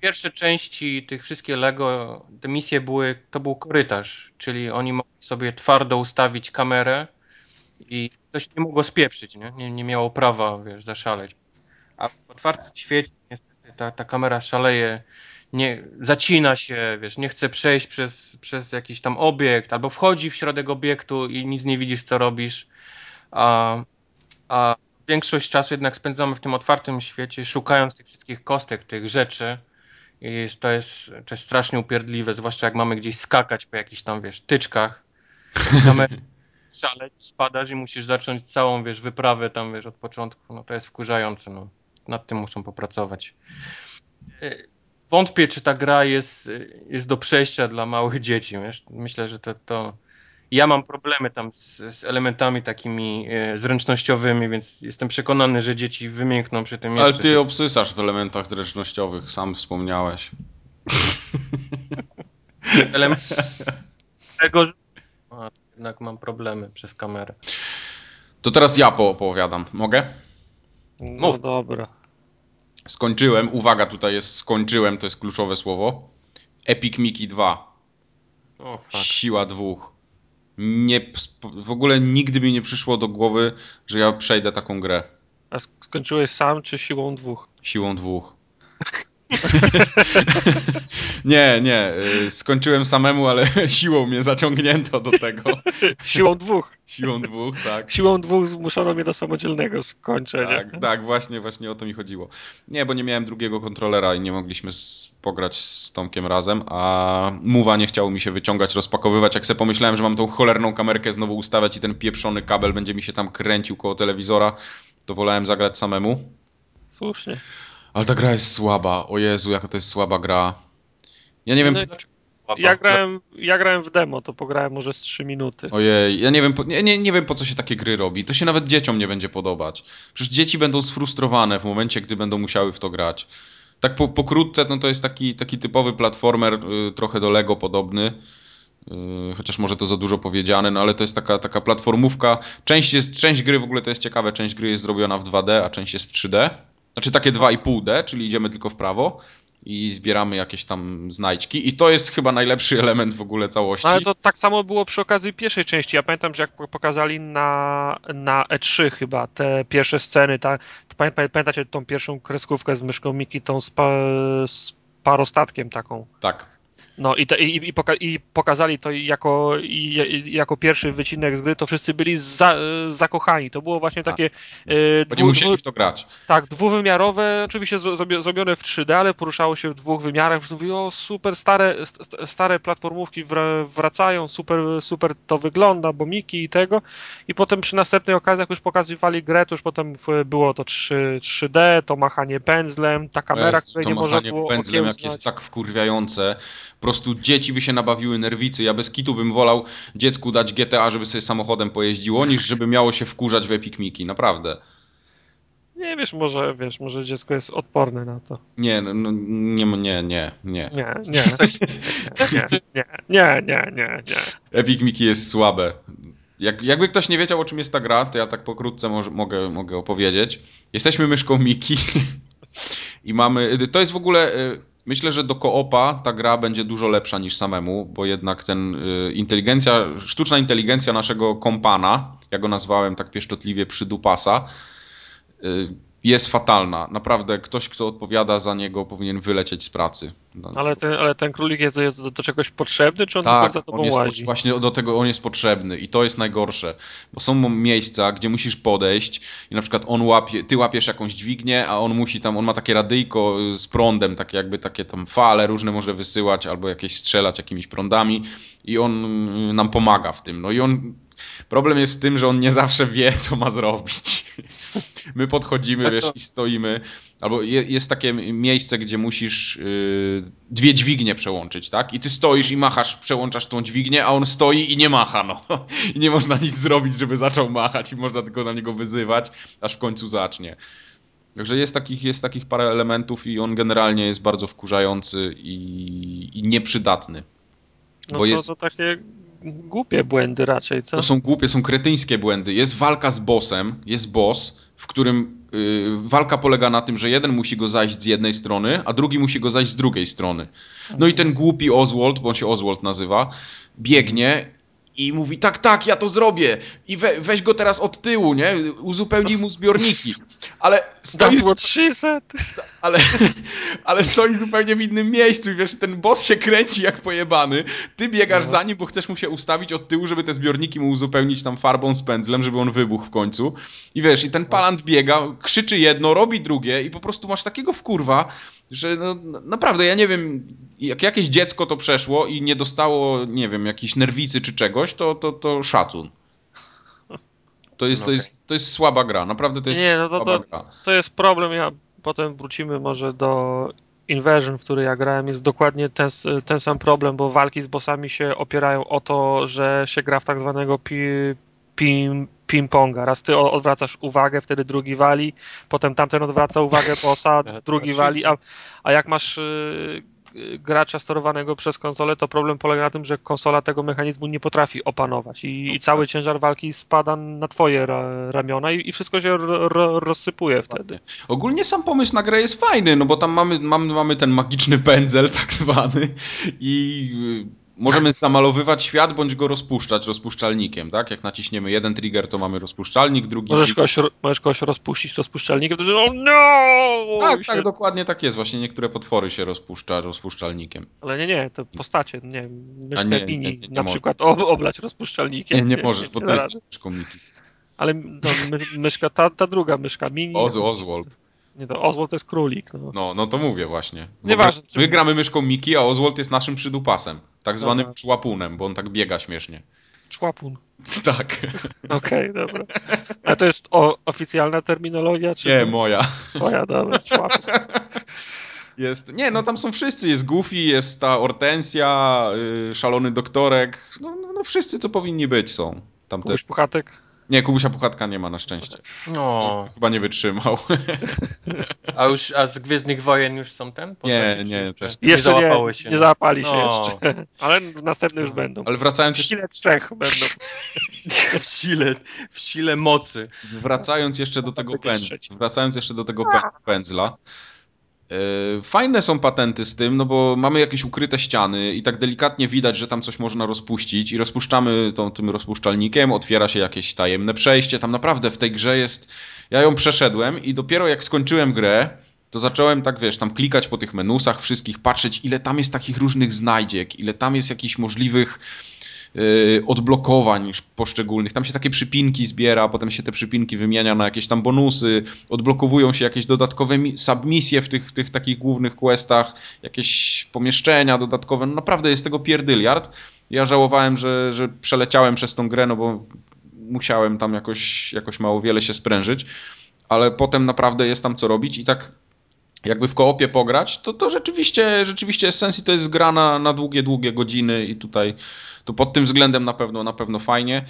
Pierwsze części tych wszystkich Lego, te misje były, to był korytarz, czyli oni mogli sobie twardo ustawić kamerę i coś nie mogło spieprzyć, nie? Nie, nie miało prawa, wiesz, zaszaleć. A w otwartym świecie niestety ta, ta kamera szaleje nie, zacina się, wiesz, nie chce przejść przez, przez jakiś tam obiekt, albo wchodzi w środek obiektu i nic nie widzisz, co robisz. A, a większość czasu jednak spędzamy w tym otwartym świecie, szukając tych wszystkich kostek, tych rzeczy. I to jest, to jest strasznie upierdliwe, zwłaszcza jak mamy gdzieś skakać po jakichś tam, wiesz, tyczkach. [laughs] szaleć, spadasz i musisz zacząć całą, wiesz, wyprawę tam, wiesz, od początku. No to jest wkurzające, no. Nad tym muszą popracować wątpię, czy ta gra jest, jest do przejścia dla małych dzieci. Wiesz? Myślę, że to, to Ja mam problemy tam z, z elementami takimi e, zręcznościowymi, więc jestem przekonany, że dzieci wymiękną przy tym Ale ty się... obsysasz w elementach zręcznościowych, sam wspomniałeś. [laughs] Element tego, że A, jednak mam problemy przez kamerę. To teraz ja poopowiadam. Mogę? No Mów. dobra. Skończyłem, uwaga, tutaj jest skończyłem, to jest kluczowe słowo. Epic Mickey 2. Oh, Siła dwóch. Nie, w ogóle nigdy mi nie przyszło do głowy, że ja przejdę taką grę. A skończyłeś sam, czy siłą dwóch? Siłą dwóch. [laughs] [laughs] nie, nie. Y, skończyłem samemu, ale [laughs] siłą mnie zaciągnięto do tego. [laughs] Siłą dwóch. Siłą dwóch, tak. Siłą dwóch zmuszono mnie do samodzielnego skończenia. Tak, tak, właśnie, właśnie o to mi chodziło. Nie, bo nie miałem drugiego kontrolera i nie mogliśmy pograć z Tomkiem razem, a Muwa nie chciało mi się wyciągać, rozpakowywać. Jak sobie pomyślałem, że mam tą cholerną kamerkę znowu ustawiać i ten pieprzony kabel będzie mi się tam kręcił koło telewizora, to wolałem zagrać samemu. Słusznie. Ale ta gra jest słaba. O Jezu, jaka to jest słaba gra. Ja nie wiem. No, ja grałem, ja grałem w demo, to pograłem może z 3 minuty. Ojej, ja nie wiem, po, nie, nie wiem po co się takie gry robi. To się nawet dzieciom nie będzie podobać. Przecież dzieci będą sfrustrowane w momencie, gdy będą musiały w to grać. Tak po, pokrótce, no to jest taki, taki typowy platformer, y, trochę do Lego podobny. Y, chociaż może to za dużo powiedziane, no ale to jest taka, taka platformówka. Część, jest, część gry w ogóle to jest ciekawe, część gry jest zrobiona w 2D, a część jest w 3D. Znaczy takie 2,5D, czyli idziemy tylko w prawo i zbieramy jakieś tam znajdźki. I to jest chyba najlepszy [laughs] element w ogóle całości. Ale to tak samo było przy okazji pierwszej części. Ja pamiętam, że jak pokazali na, na E3 chyba te pierwsze sceny, ta, to pamiętacie tą pierwszą kreskówkę z myszką Miki, tą z, pa, z parostatkiem taką? Tak. No i, te, i, i, poka i, pokazali to jako, jako pierwszy wycinek z gry, to wszyscy byli za, zakochani. To było właśnie tak. takie. E, dwu, musieli w to grać. Tak, dwuwymiarowe, oczywiście zrobione w 3D, ale poruszało się w dwóch wymiarach. Mówili, o super, stare, stare platformówki wracają, super, super to wygląda, bo Miki i tego. I potem przy następnej okazji, jak już pokazywali grę, to już potem było to 3, 3D, to machanie pędzlem, ta kamera, której nie można było pędzlem, jak jest tak wkurwiające prostu dzieci by się nabawiły nerwicy. Ja bez kitu bym wolał dziecku dać GTA, żeby sobie samochodem pojeździło, niż żeby miało się wkurzać w Epic Miki, naprawdę. Nie, wiesz, może, wiesz, może dziecko jest odporne na to. Nie, no, no nie, nie, nie, nie. Nie, nie. Nie, nie, nie, nie, nie. Epic Miki jest słabe. Jak, jakby ktoś nie wiedział, o czym jest ta gra, to ja tak pokrótce może, mogę, mogę opowiedzieć. Jesteśmy myszką Miki [laughs] i mamy... To jest w ogóle y, Myślę, że do koopa ta gra będzie dużo lepsza niż samemu, bo jednak ten y, inteligencja, sztuczna inteligencja naszego kompana, ja go nazwałem tak pieszczotliwie przydupasa, y, jest fatalna. Naprawdę ktoś, kto odpowiada za niego, powinien wylecieć z pracy. No. Ale ten, ale ten królik jest, jest do czegoś potrzebny, czy on tak, tylko za tobą on jest, łazi? Właśnie do tego on jest potrzebny i to jest najgorsze, bo są miejsca, gdzie musisz podejść i na przykład on łapie, ty łapiesz jakąś dźwignię, a on musi tam, on ma takie radyjko z prądem, takie jakby takie tam fale różne może wysyłać albo jakieś strzelać jakimiś prądami i on nam pomaga w tym. No i on Problem jest w tym, że on nie zawsze wie, co ma zrobić. [laughs] My podchodzimy, wiesz, i stoimy. Albo jest takie miejsce, gdzie musisz yy, dwie dźwignie przełączyć, tak? I ty stoisz i machasz, przełączasz tą dźwignię, a on stoi i nie macha, no. [laughs] I nie można nic zrobić, żeby zaczął machać i można tylko na niego wyzywać, aż w końcu zacznie. Także jest takich, jest takich parę elementów i on generalnie jest bardzo wkurzający i, i nieprzydatny. No bo jest... to takie głupie błędy raczej, co? To są głupie, są kretyńskie błędy. Jest walka z bossem, jest boss, w którym yy, walka polega na tym, że jeden musi go zajść z jednej strony, a drugi musi go zajść z drugiej strony. No i ten głupi Oswald, bo on się Oswald nazywa, biegnie i mówi, tak, tak, ja to zrobię. I we, weź go teraz od tyłu, nie? Uzupełnij mu zbiorniki. Ale stoi... That's what she said. Ale, ale stoi zupełnie w innym miejscu i wiesz, ten boss się kręci jak pojebany. Ty biegasz no. za nim, bo chcesz mu się ustawić od tyłu, żeby te zbiorniki mu uzupełnić tam farbą z pędzlem, żeby on wybuchł w końcu. I wiesz, i ten palant biega, krzyczy jedno, robi drugie i po prostu masz takiego wkurwa, że no, naprawdę ja nie wiem, jak jakieś dziecko to przeszło i nie dostało, nie wiem, jakiejś nerwicy czy czegoś, to, to, to szacun. To jest, okay. to, jest, to jest słaba gra, naprawdę to jest nie, no to, słaba to, gra. To jest problem, ja potem wrócimy może do Inversion, w który ja grałem, jest dokładnie ten, ten sam problem, bo walki z bossami się opierają o to, że się gra w tak zwanego pi, ping, ping-ponga. Raz ty odwracasz uwagę, wtedy drugi wali, potem tamten odwraca uwagę bossa, [laughs] drugi wali, a, a jak masz y, gracza sterowanego przez konsolę, to problem polega na tym, że konsola tego mechanizmu nie potrafi opanować i, i cały ciężar walki spada na twoje ra, ramiona i, i, wszystko się ro, ro, rozsypuje wtedy. Ogólnie sam pomysł na grę jest fajny, no bo tam mamy, mamy, mamy ten magiczny pędzel [laughs] tak zwany i Możemy zamalowywać świat, bądź go rozpuszczać rozpuszczalnikiem, tak? Jak naciśniemy jeden trigger, to mamy rozpuszczalnik, drugi... Możesz kogoś, możesz kogoś rozpuścić rozpuszczalnikiem, to oh no! Tak, tak, dokładnie tak jest. Właśnie niektóre potwory się rozpuszcza rozpuszczalnikiem. Ale nie, nie, to postacie, nie myszkę nie, mini nie, nie, na przykład oblać rozpuszczalnikiem. [laughs] Nie, nie możesz, bo to jest myszką Miki. Ale no, my, myszka, ta, ta druga myszka mini... Oz, Oswald. Nie, to Oswald to jest królik. No, no, no to mówię właśnie. Nieważne. My, my gramy myszką Miki, a Oswald jest naszym przydupasem. Tak zwanym dobra. człapunem, bo on tak biega śmiesznie. Człapun. [laughs] Tak. Okej, okay, dobra. A to jest o, oficjalna terminologia? Czy nie, to... moja. Moja, dobra, człapun. [laughs] Jest, nie, no tam są wszyscy, jest Goofy, jest ta Hortensja, yy, szalony doktorek, no, no, no, wszyscy co powinni być są. Tam Kubuś też. Puchatek? Nie, Kubusia Puchatka nie ma na szczęście. No. Chyba nie wytrzymał. [laughs] A już a z Gwiezdnych Wojen już są ten? Nie, nie, też nie. Jeszcze nie, się. Nie załapali się no. jeszcze. [laughs] Ale następne już będą. Ale wracając... W sile trzech będą. [laughs] w, sile, w sile mocy. Wracając jeszcze do tego pędzla. Wracając jeszcze do tego pędzla. E, fajne są patenty z tym, no bo mamy jakieś ukryte ściany i tak delikatnie widać, że tam coś można rozpuścić i rozpuszczamy tą, tym rozpuszczalnikiem, otwiera się jakieś tajemne przejście. Tam naprawdę w tej grze jest... Ja ją przeszedłem i dopiero jak skończyłem grę, to zacząłem tak, wiesz, tam klikać po tych menusach wszystkich, patrzeć ile tam jest takich różnych znajdziek, ile tam jest jakichś możliwych odblokowań poszczególnych. Tam się takie przypinki zbiera, potem się te przypinki wymienia na jakieś tam bonusy, odblokowują się jakieś dodatkowe submisje w tych, w tych takich głównych questach, jakieś pomieszczenia dodatkowe. No naprawdę jest tego pierdyliard. Ja żałowałem, że, że przeleciałem przez tą grę, no bo musiałem tam jakoś, jakoś mało wiele się sprężyć, ale potem naprawdę jest tam co robić i tak jakby w koopie pograć, to, to rzeczywiście, rzeczywiście Essencji to jest gra na, na długie, długie godziny i tutaj to pod tym względem na pewno, na pewno fajnie.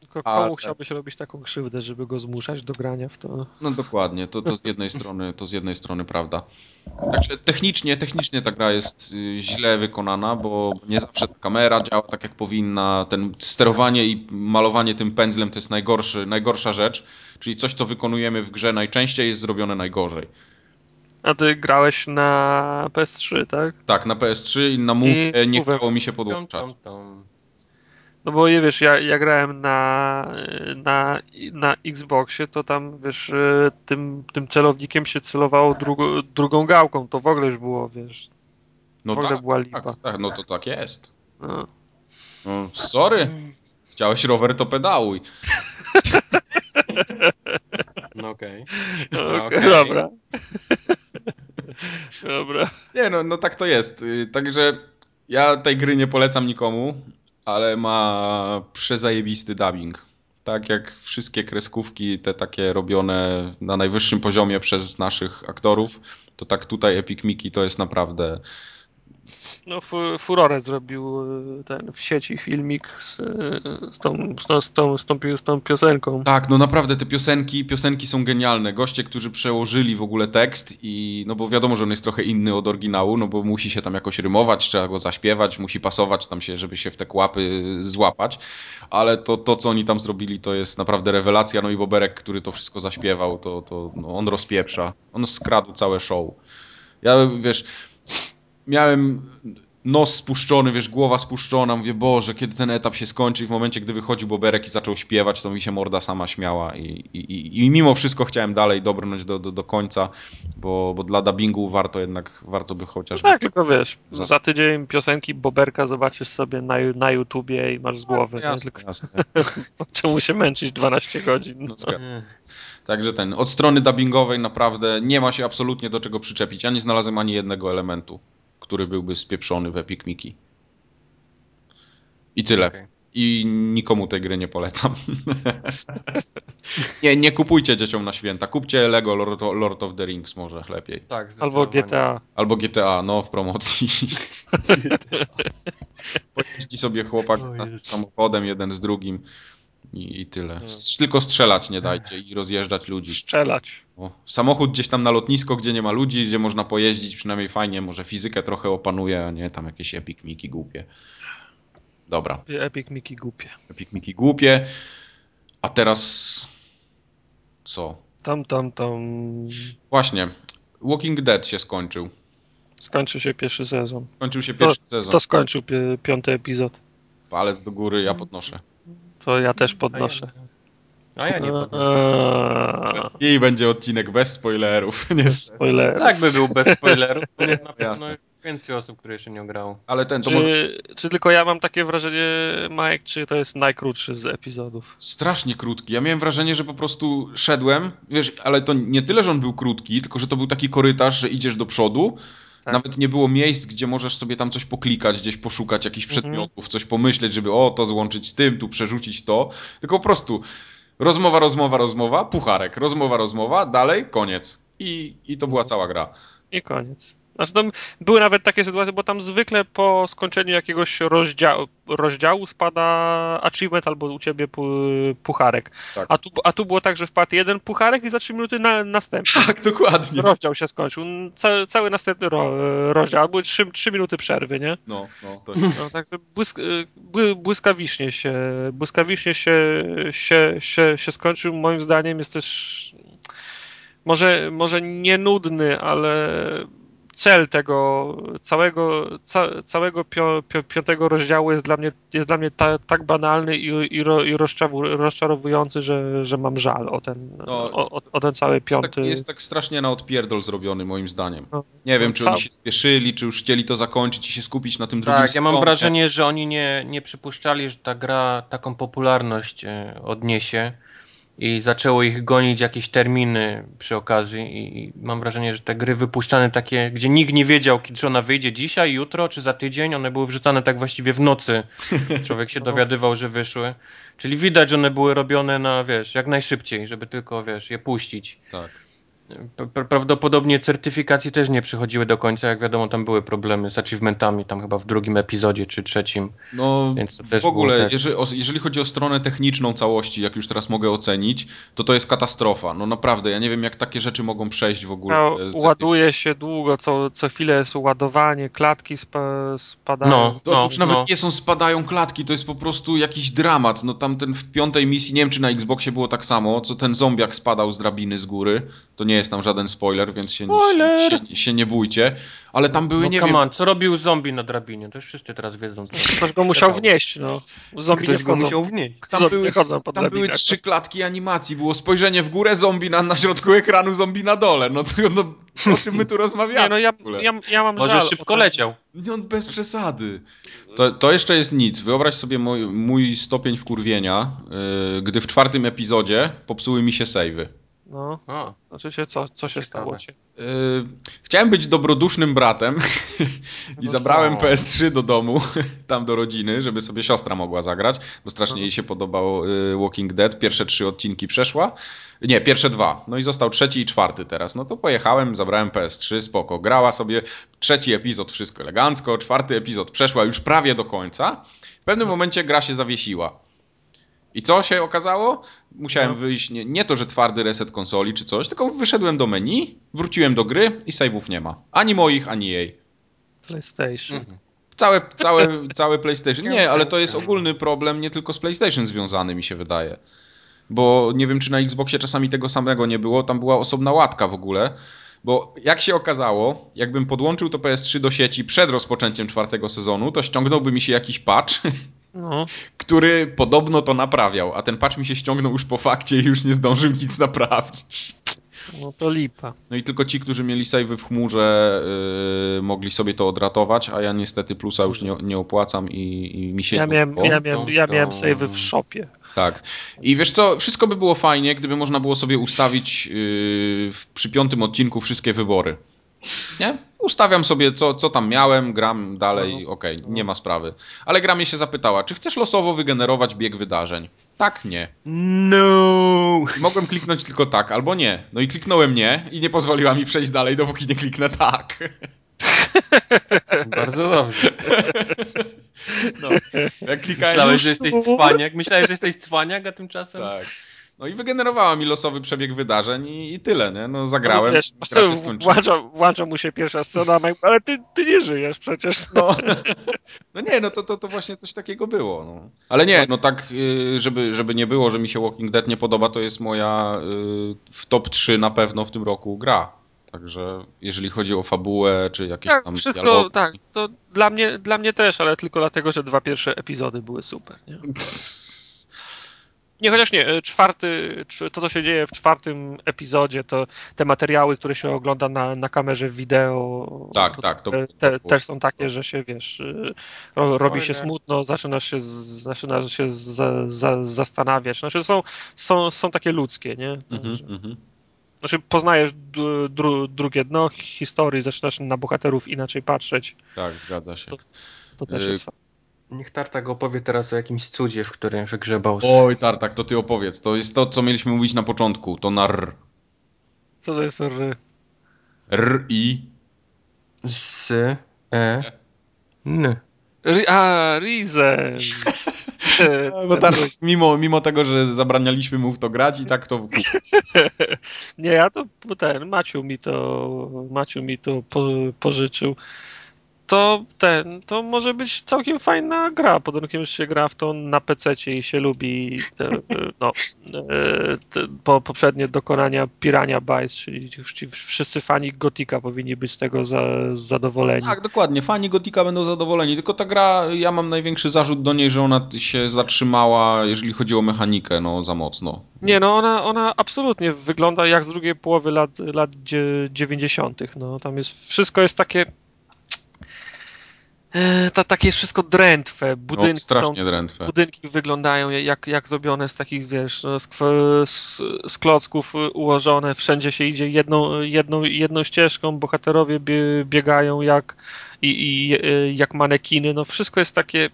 Tylko komu A, chciałbyś tak. robić taką krzywdę, żeby go zmuszać do grania w to? No dokładnie, to, to z jednej strony, to z jednej strony prawda. Także technicznie, technicznie ta gra jest y, źle wykonana, bo nie zawsze ta kamera działa tak jak powinna. Ten sterowanie i malowanie tym pędzlem to jest najgorszy, najgorsza rzecz. Czyli coś, co wykonujemy w grze najczęściej jest zrobione najgorzej. A ty grałeś na PS3, tak? Tak, na PS3 i na Move nie chciało mi się podłączać. No bo wiesz, ja, ja grałem na, na, na Xboxie, to tam wiesz, tym, tym celownikiem się celowało drugo, drugą gałką, to w ogóle już było, wiesz. No w ogóle tak, była lipa. Tak, tak, no to tak jest. No. no sorry. Chciałeś rower, to pedałuj. [laughs] No okej. Okay. No okay. okay. Dobra. Dobra. Nie no, no tak to jest. Y, także ja tej gry nie polecam nikomu, ale ma przezajebisty dubbing. Tak jak wszystkie kreskówki, te takie robione na najwyższym poziomie przez naszych aktorów, to tak tutaj Epic Mickey to jest naprawdę no, furorę zrobił e, ten w sieci filmik z, tą, z, tą, z, tą, z, tą, z tą piosenką. Tak, no naprawdę te piosenki, piosenki są genialne. Goście, którzy przełożyli w ogóle tekst i no bo wiadomo, że on jest trochę inny od oryginału, no bo musi się tam jakoś rymować, trzeba go zaśpiewać, musi pasować tam się, żeby się w te kłapy złapać, ale to, to co oni tam zrobili to jest naprawdę rewelacja, no i Boberek, który to wszystko zaśpiewał, to, to no, on rozpieprza. On skradł całe show. Ja, wiesz miałem nos spuszczony, wiesz, głowa spuszczona, mówię, Boże, kiedy ten etap się skończy i w momencie, gdy wychodził Boberek i zaczął śpiewać, to mi się morda sama śmiała i, i, i mimo wszystko chciałem dalej dobrnąć do, do, do końca, bo, bo dla dubbingu warto jednak, warto by chociaż... No tak, tylko wiesz, za... za tydzień piosenki Boberka zobaczysz sobie na, na YouTubie i masz z głowy. No, jasne, jasne. [laughs] Czemu się męczyć 12 godzin? No. No, Także ten, od strony dubbingowej naprawdę nie ma się absolutnie do czego przyczepić. Ja nie znalazłem ani jednego elementu który byłby spieprzony w Epic Mickey. I tyle. Okay. I nikomu tej gry nie polecam. [laughs] nie, nie kupujcie dzieciom na święta. Kupcie Lego Lord, Lord of the Rings może lepiej. Tak, Albo. GTA. Albo GTA, no w promocji. [laughs] Pojeździ sobie chłopak samochodem jeden z drugim i, i tyle. Strz- Tylko strzelać nie dajcie i rozjeżdżać ludzi. Strzelać. O, samochód gdzieś tam na lotnisko, gdzie nie ma ludzi, gdzie można pojeździć, przynajmniej fajnie, może fizykę trochę opanuje, a nie tam jakieś epic miki głupie. Dobra, Epic Mickey głupie. epic miki głupie. A teraz co? Tam, tam, tam. Właśnie, Walking Dead się skończył. Skończył się pierwszy sezon. Skończył się pierwszy sezon. To skończył pi- piąty epizod. Palec do góry, ja podnoszę. To ja też podnoszę. A ja nie podnoszę. Eee, I będzie odcinek bez spoilerów. [laughs] Nie, Spoiler. Tak by był bez spoilerów, bo [laughs] na pewno więcej osób, które jeszcze nie ograło. ale ten to może... Czy, czy tylko ja mam takie wrażenie, Mike, czy to jest najkrótszy z epizodów? Strasznie krótki. Ja miałem wrażenie, że po prostu szedłem, wiesz, ale to nie tyle, że on był krótki, tylko że to był taki korytarz, że idziesz do przodu. Tak. Nawet nie było miejsc, gdzie możesz sobie tam coś poklikać, gdzieś poszukać jakichś Mhm. przedmiotów, coś pomyśleć, żeby o, to złączyć z tym, tu przerzucić to. Tylko po prostu rozmowa, rozmowa, rozmowa, pucharek, rozmowa, rozmowa, dalej, koniec. I, i to była cała gra. I koniec. Znaczy, tam były nawet takie sytuacje, bo tam zwykle po skończeniu jakiegoś rozdziału, rozdziału spada achievement albo u ciebie pu- pucharek. Tak. A, tu, a tu było tak, że wpadł jeden pucharek i za trzy minuty na, następny. Tak, dokładnie. Rozdział się skończył. Ca, cały następny ro, rozdział. A Były trzy, trzy minuty przerwy, nie? No, no, to No, także błysk, bły, błyskawicznie się błyskawicznie się, się, się, się skończył. Moim zdaniem jest też może, może nie nudny, ale cel tego całego, ca, całego pio, pio, piątego rozdziału jest dla mnie, jest dla mnie ta, tak banalny i, i, ro, i rozczarowujący, że, że mam żal o ten, No, o, o, o ten cały Jest piąty. tak, jest tak strasznie na odpierdol zrobiony, moim zdaniem. No. Nie wiem, czy Sam- oni się spieszyli, czy już chcieli to zakończyć i się skupić na tym drugim Tak, ja mam wrażenie, że oni nie, nie przypuszczali, że ta gra taką popularność e, odniesie i zaczęło ich gonić jakieś terminy przy okazji i i mam wrażenie, że te gry wypuszczane takie, gdzie nikt nie wiedział, czy ona wyjdzie dzisiaj, jutro, czy za tydzień, one były wrzucane tak właściwie w nocy. [laughs] Człowiek się dowiadywał, że wyszły. Czyli widać, że one były robione na, wiesz, jak najszybciej, żeby tylko, wiesz, je puścić. Tak. Prawdopodobnie certyfikacje też nie przychodziły do końca, jak wiadomo, tam były problemy z achievementami, tam chyba w drugim epizodzie czy trzecim. No, Więc to też w ogóle, tak. jeżeli, jeżeli chodzi o stronę techniczną całości, jak już teraz mogę ocenić, to to jest katastrofa. No naprawdę, ja nie wiem, jak takie rzeczy mogą przejść w ogóle. No, e, ładuje się długo, co, co chwilę jest ładowanie, klatki spa, spadają. No. To, to już nawet no. nie są spadają klatki, to jest po prostu jakiś dramat. No tam ten w piątej misji, nie wiem czy na Xboxie było tak samo, co ten zombiak spadał z drabiny z góry. To nie jest tam żaden spoiler, więc się, Spoiler! się, się, się nie bójcie. Ale tam były, No nie come wiem, on, co robił zombie na drabinie? To już wszyscy teraz wiedzą. Co. Ktoś go musiał wnieść, no. Zombie nie Ktoś go musiał wnieść. tam zombie były, nie chodzą po tam były trzy klatki animacji. Było spojrzenie w górę, zombie na, na środku ekranu, zombie na dole. No to no, o czym my tu rozmawiamy? Nie, no ja, ja, ja mam Może żal szybko o ten- leciał. No bez przesady. To, to jeszcze jest nic. Wyobraź sobie mój, mój stopień wkurwienia, yy, gdy w czwartym epizodzie popsuły mi się savey. No, O, znaczy się, co, co się Ciekawe. stało? Cię? Yy, chciałem być dobrodusznym bratem [laughs] i No zabrałem no. PS3 do domu, [laughs] tam do rodziny, żeby sobie siostra mogła zagrać, bo strasznie No. jej się podobał yy, Walking Dead. Pierwsze trzy odcinki przeszła. Nie, pierwsze dwa. No i został trzeci i czwarty teraz. No to pojechałem, zabrałem PS3, spoko. Grała sobie trzeci epizod, wszystko elegancko. Czwarty epizod przeszła już prawie do końca. W pewnym momencie gra się zawiesiła. I co się okazało? Musiałem No. wyjść, nie, nie to, że twardy reset konsoli czy coś, tylko wyszedłem do menu, wróciłem do gry i save'ów nie ma. Ani moich, ani jej. PlayStation. Mhm. Całe, całe, [laughs] całe PlayStation. Nie, ale to jest ogólny problem, nie tylko z PlayStation związany, mi się wydaje. Bo nie wiem, czy na Xboxie czasami tego samego nie było, tam była osobna łatka w ogóle. Bo jak się okazało, jakbym podłączył to PS3 do sieci przed rozpoczęciem czwartego sezonu, to ściągnąłby mi się jakiś patch, [laughs] No, który podobno to naprawiał, a ten patch mi się ściągnął już po fakcie i już nie zdążył nic naprawić. no to lipa. No i tylko ci, którzy mieli savey w chmurze, yy, mogli sobie to odratować, a ja niestety plusa już nie, nie opłacam i, i mi się Ja nie miałem, udało. ja miałem, ja miałem to- save w shopie. Tak. I wiesz co, wszystko by było fajnie, gdyby można było sobie ustawić yy, w- przy piątym odcinku wszystkie wybory. Nie? Ustawiam sobie, co, co tam miałem, gram dalej, No. okej, nie ma sprawy. Ale gra mnie się zapytała, czy chcesz losowo wygenerować bieg wydarzeń? Tak, nie. No! Mogłem kliknąć tylko tak, albo nie. No i kliknąłem nie i nie pozwoliła mi przejść dalej, dopóki nie kliknę tak. [laughs] Bardzo dobrze. No. Jak klikałem Myślałeś, już, że jesteś cwaniak? Myślałeś, że jesteś cwaniak, a tymczasem... Tak. No i wygenerowała mi losowy przebieg wydarzeń i, i tyle, nie? No zagrałem, No, wiesz, [laughs] włącza, włącza mu się pierwsza scena, ale ty, ty nie żyjesz przecież. No, [laughs] no nie, no to, to, to właśnie coś takiego było. No. Ale nie, no tak, y, żeby, żeby nie było, że mi się Walking Dead nie podoba, to jest moja y, w top 3 na pewno w tym roku gra. Także jeżeli chodzi o fabułę, czy jakieś Tak, tam wszystko, dialogi. tak, to dla mnie, dla mnie też, ale tylko dlatego, że dwa pierwsze epizody były super. Nie, [laughs] nie chociaż nie, e, czwarty, to co się dzieje w czwartym epizodzie, to te materiały, które się ogląda na, na kamerze wideo, Tak, to tak, to- te, też są takie, że się, wiesz, y, ro, robi się smutno, zaczynasz się, zaczynasz się za, za, zastanawiać. Znaczy są, są, są takie ludzkie, nie? Mhm, mhm. Znaczy poznajesz dru, dru, drugie dno historii, zaczynasz na bohaterów inaczej patrzeć. Tak, zgadza się. To- To też Y, jest fajne. Niech Tartak opowie teraz o jakimś cudzie, w którym wygrzebał. Oj, Tartak, to ty opowiedz. To jest to, co mieliśmy mówić na początku. To na r. Co to jest r? R i Z... E... N. Ri- A, Rizen! [laughs] Bo Tartak, mimo, mimo tego, że zabranialiśmy mu w to grać i tak to... [laughs] Nie, ja to bo ten, Maciu mi to, Maciu mi to po, pożyczył. To ten, to może być całkiem fajna gra, pod warunkiem, że się gra w to na PC i się lubi te, no, e, po, poprzednie dokonania Pirania Bytes, czyli wszyscy fani Gotika powinni być z tego za, zadowoleni. Tak, dokładnie. Fani Gotika będą zadowoleni. Tylko ta gra, ja mam największy zarzut do niej, że ona się zatrzymała, jeżeli chodzi o mechanikę, no za mocno. Nie, no ona, ona absolutnie wygląda jak z drugiej połowy lat, lat dzie- 90. No, tam jest, wszystko jest takie. E, ta, takie jest wszystko drętwe. No, Budynki, są, strasznie drętwe. budynki wyglądają jak, jak zrobione z takich, wiesz, no, z, z, z klocków y, ułożone. Wszędzie się idzie jedną, jedną, jedną ścieżką. Bohaterowie bie, biegają jak, i, i, y, jak manekiny. No, wszystko jest takie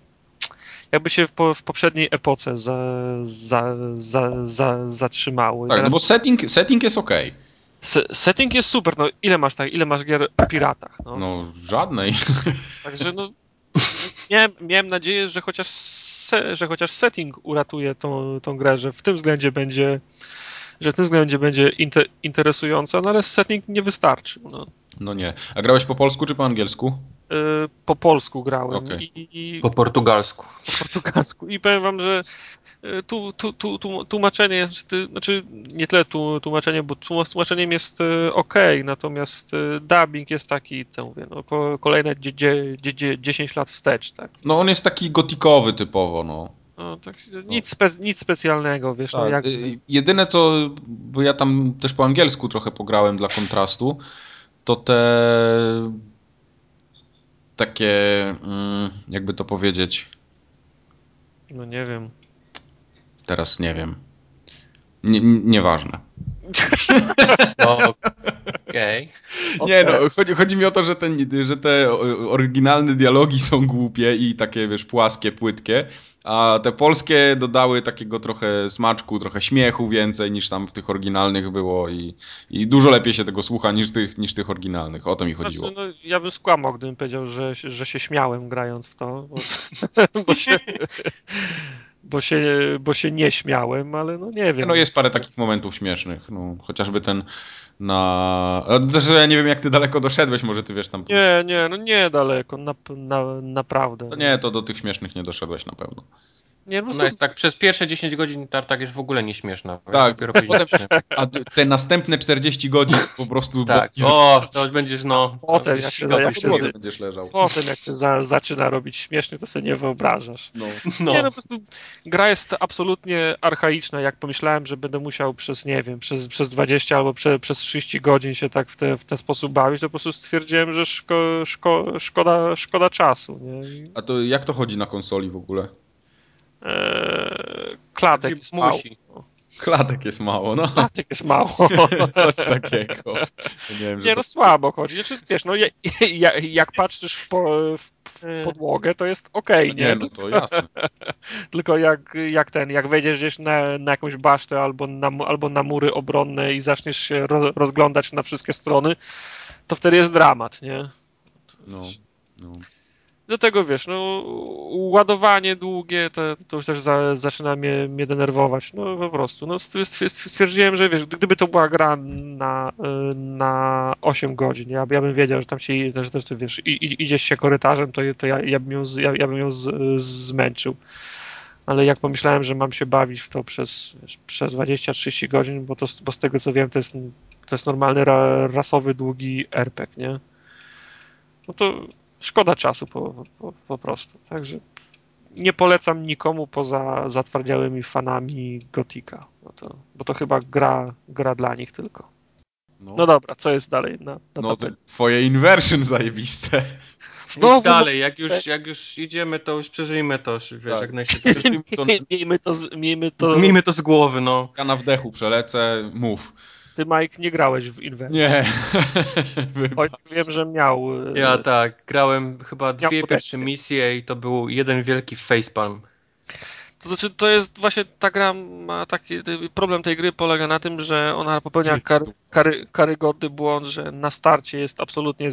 jakby się w, po, w poprzedniej epoce za, za, za, za, zatrzymało. I Tak, no teraz bo setting, setting jest okej. Se- setting jest super, no ile masz tak, ile masz gier o piratach, no. No, żadnej. [laughs] Także no miałem, miałem nadzieję, że chociaż se, że chociaż setting uratuje tą, tą grę, że w tym względzie będzie że w tym względzie będzie inte, interesująca, no ale setting nie wystarczył. No. No nie. A grałeś po polsku czy po angielsku? Y, Po polsku grałem Okej. i, i, Po portugalsku. po portugalsku. I powiem wam, że y, tu, tu, tu, tu, tłumaczenie, znaczy, znaczy nie tyle tu, tłumaczenie, bo tłum- tłumaczeniem jest ok, natomiast y, dubbing jest taki, to mówię, no, ko- kolejne dzie, dzie, dzie, dzie, 10 lat wstecz, tak. No on jest taki gotikowy typowo, no. No, tak nic, spe, nic specjalnego, wiesz, no Tak, jak... y, Jedyne co, bo ja tam też po angielsku trochę pograłem dla kontrastu, to te takie, mm, jakby to powiedzieć, No nie wiem. teraz nie wiem. Nie, nie- nieważne. [laughs] No, Okej. Nie no, chodzi, chodzi mi o to, że, ten, że te oryginalne dialogi są głupie i takie, wiesz, płaskie, płytkie, a te polskie dodały takiego trochę smaczku, trochę śmiechu więcej niż tam w tych oryginalnych było i, i dużo lepiej się tego słucha niż tych, niż tych oryginalnych. O to mi chodziło. Znaczy, no, ja bym skłamał, gdybym powiedział, że, się- że się śmiałem grając w to, bo, [laughs] bo, się, bo, się, bo się nie śmiałem, ale no nie wiem. No jest parę takich momentów śmiesznych, no, chociażby ten na... a Zresztą ja nie wiem jak ty daleko doszedłeś, może ty wiesz tam... Nie, nie, no nie daleko, na, na, naprawdę. To nie, to do tych śmiesznych nie doszedłeś na pewno. Nie, no, No prostu jest tak, przez pierwsze 10 godzin Tartak jest w ogóle nieśmieszna. Tak, potem-. A te następne 40 godzin po prostu... Tak. bo- O, to będziesz, no. Potem, będziesz jak się- jak się będziesz leżał. potem jak się za, zaczyna robić śmiesznie, to sobie nie wyobrażasz. No. No. Nie, no po prostu gra jest absolutnie archaiczna. Jak pomyślałem, że będę musiał przez, nie wiem, przez, przez 20 albo prze, przez 30 godzin się tak w, te, w ten sposób bawić, to po prostu stwierdziłem, że szko, szko, szkoda, szkoda czasu. Nie? A to jak to chodzi na konsoli w ogóle? Eee, klatek Musi. spał. Klatek jest mało, no. Klatek jest mało. [laughs] Coś takiego. Nie, wiem, nie no to... słabo chodzi. Znaczy, wiesz, no jak, [laughs] jak patrzysz w, po, w podłogę, to jest okej, okay, nie? Nie, no to jasne. [laughs] Tylko jak, jak ten, jak wejdziesz gdzieś na, na jakąś basztę albo na, albo na mury obronne i zaczniesz się rozglądać na wszystkie strony, to wtedy jest dramat, nie? No, no do tego wiesz, no ładowanie długie to, to już też za, zaczyna mnie, mnie denerwować, no po prostu. No, stwierdziłem, że wiesz, gdyby to była gra na, na 8 godzin, ja, ja bym wiedział, że tam się, że też wiesz, i, idziesz się korytarzem, to, to ja, ja bym ją, ja, ja bym ją z, zmęczył. Ale jak pomyślałem, że mam się bawić w to przez, wiesz, przez 20-30 godzin, bo, to, bo z tego co wiem, to jest, to jest normalny ra, rasowy, długi RPG, nie? No to szkoda czasu po, po, po prostu. Także nie polecam nikomu poza zatwardziałymi fanami Gotika, no to, bo to chyba gra, gra dla nich tylko. No, no dobra, co jest dalej na, na No to twoje inversion zajebiste. Znowu dalej, jak już, jak już idziemy, to już przeżyjmy to, wiesz, tak. jak najszybciej. [laughs] miejmy, to, miejmy, to... miejmy to z głowy, no. Ja na wdechu przelecę, mów. Ty, Mike, nie grałeś w Invention. Nie. [laughs] Choć wiem, że miał. E, ja tak, grałem chyba dwie pierwsze misje i to był jeden wielki facepalm. To znaczy, to jest właśnie ta gra ma taki problem tej gry polega na tym, że ona popełnia kary, kary, karygodny błąd, że na starcie jest absolutnie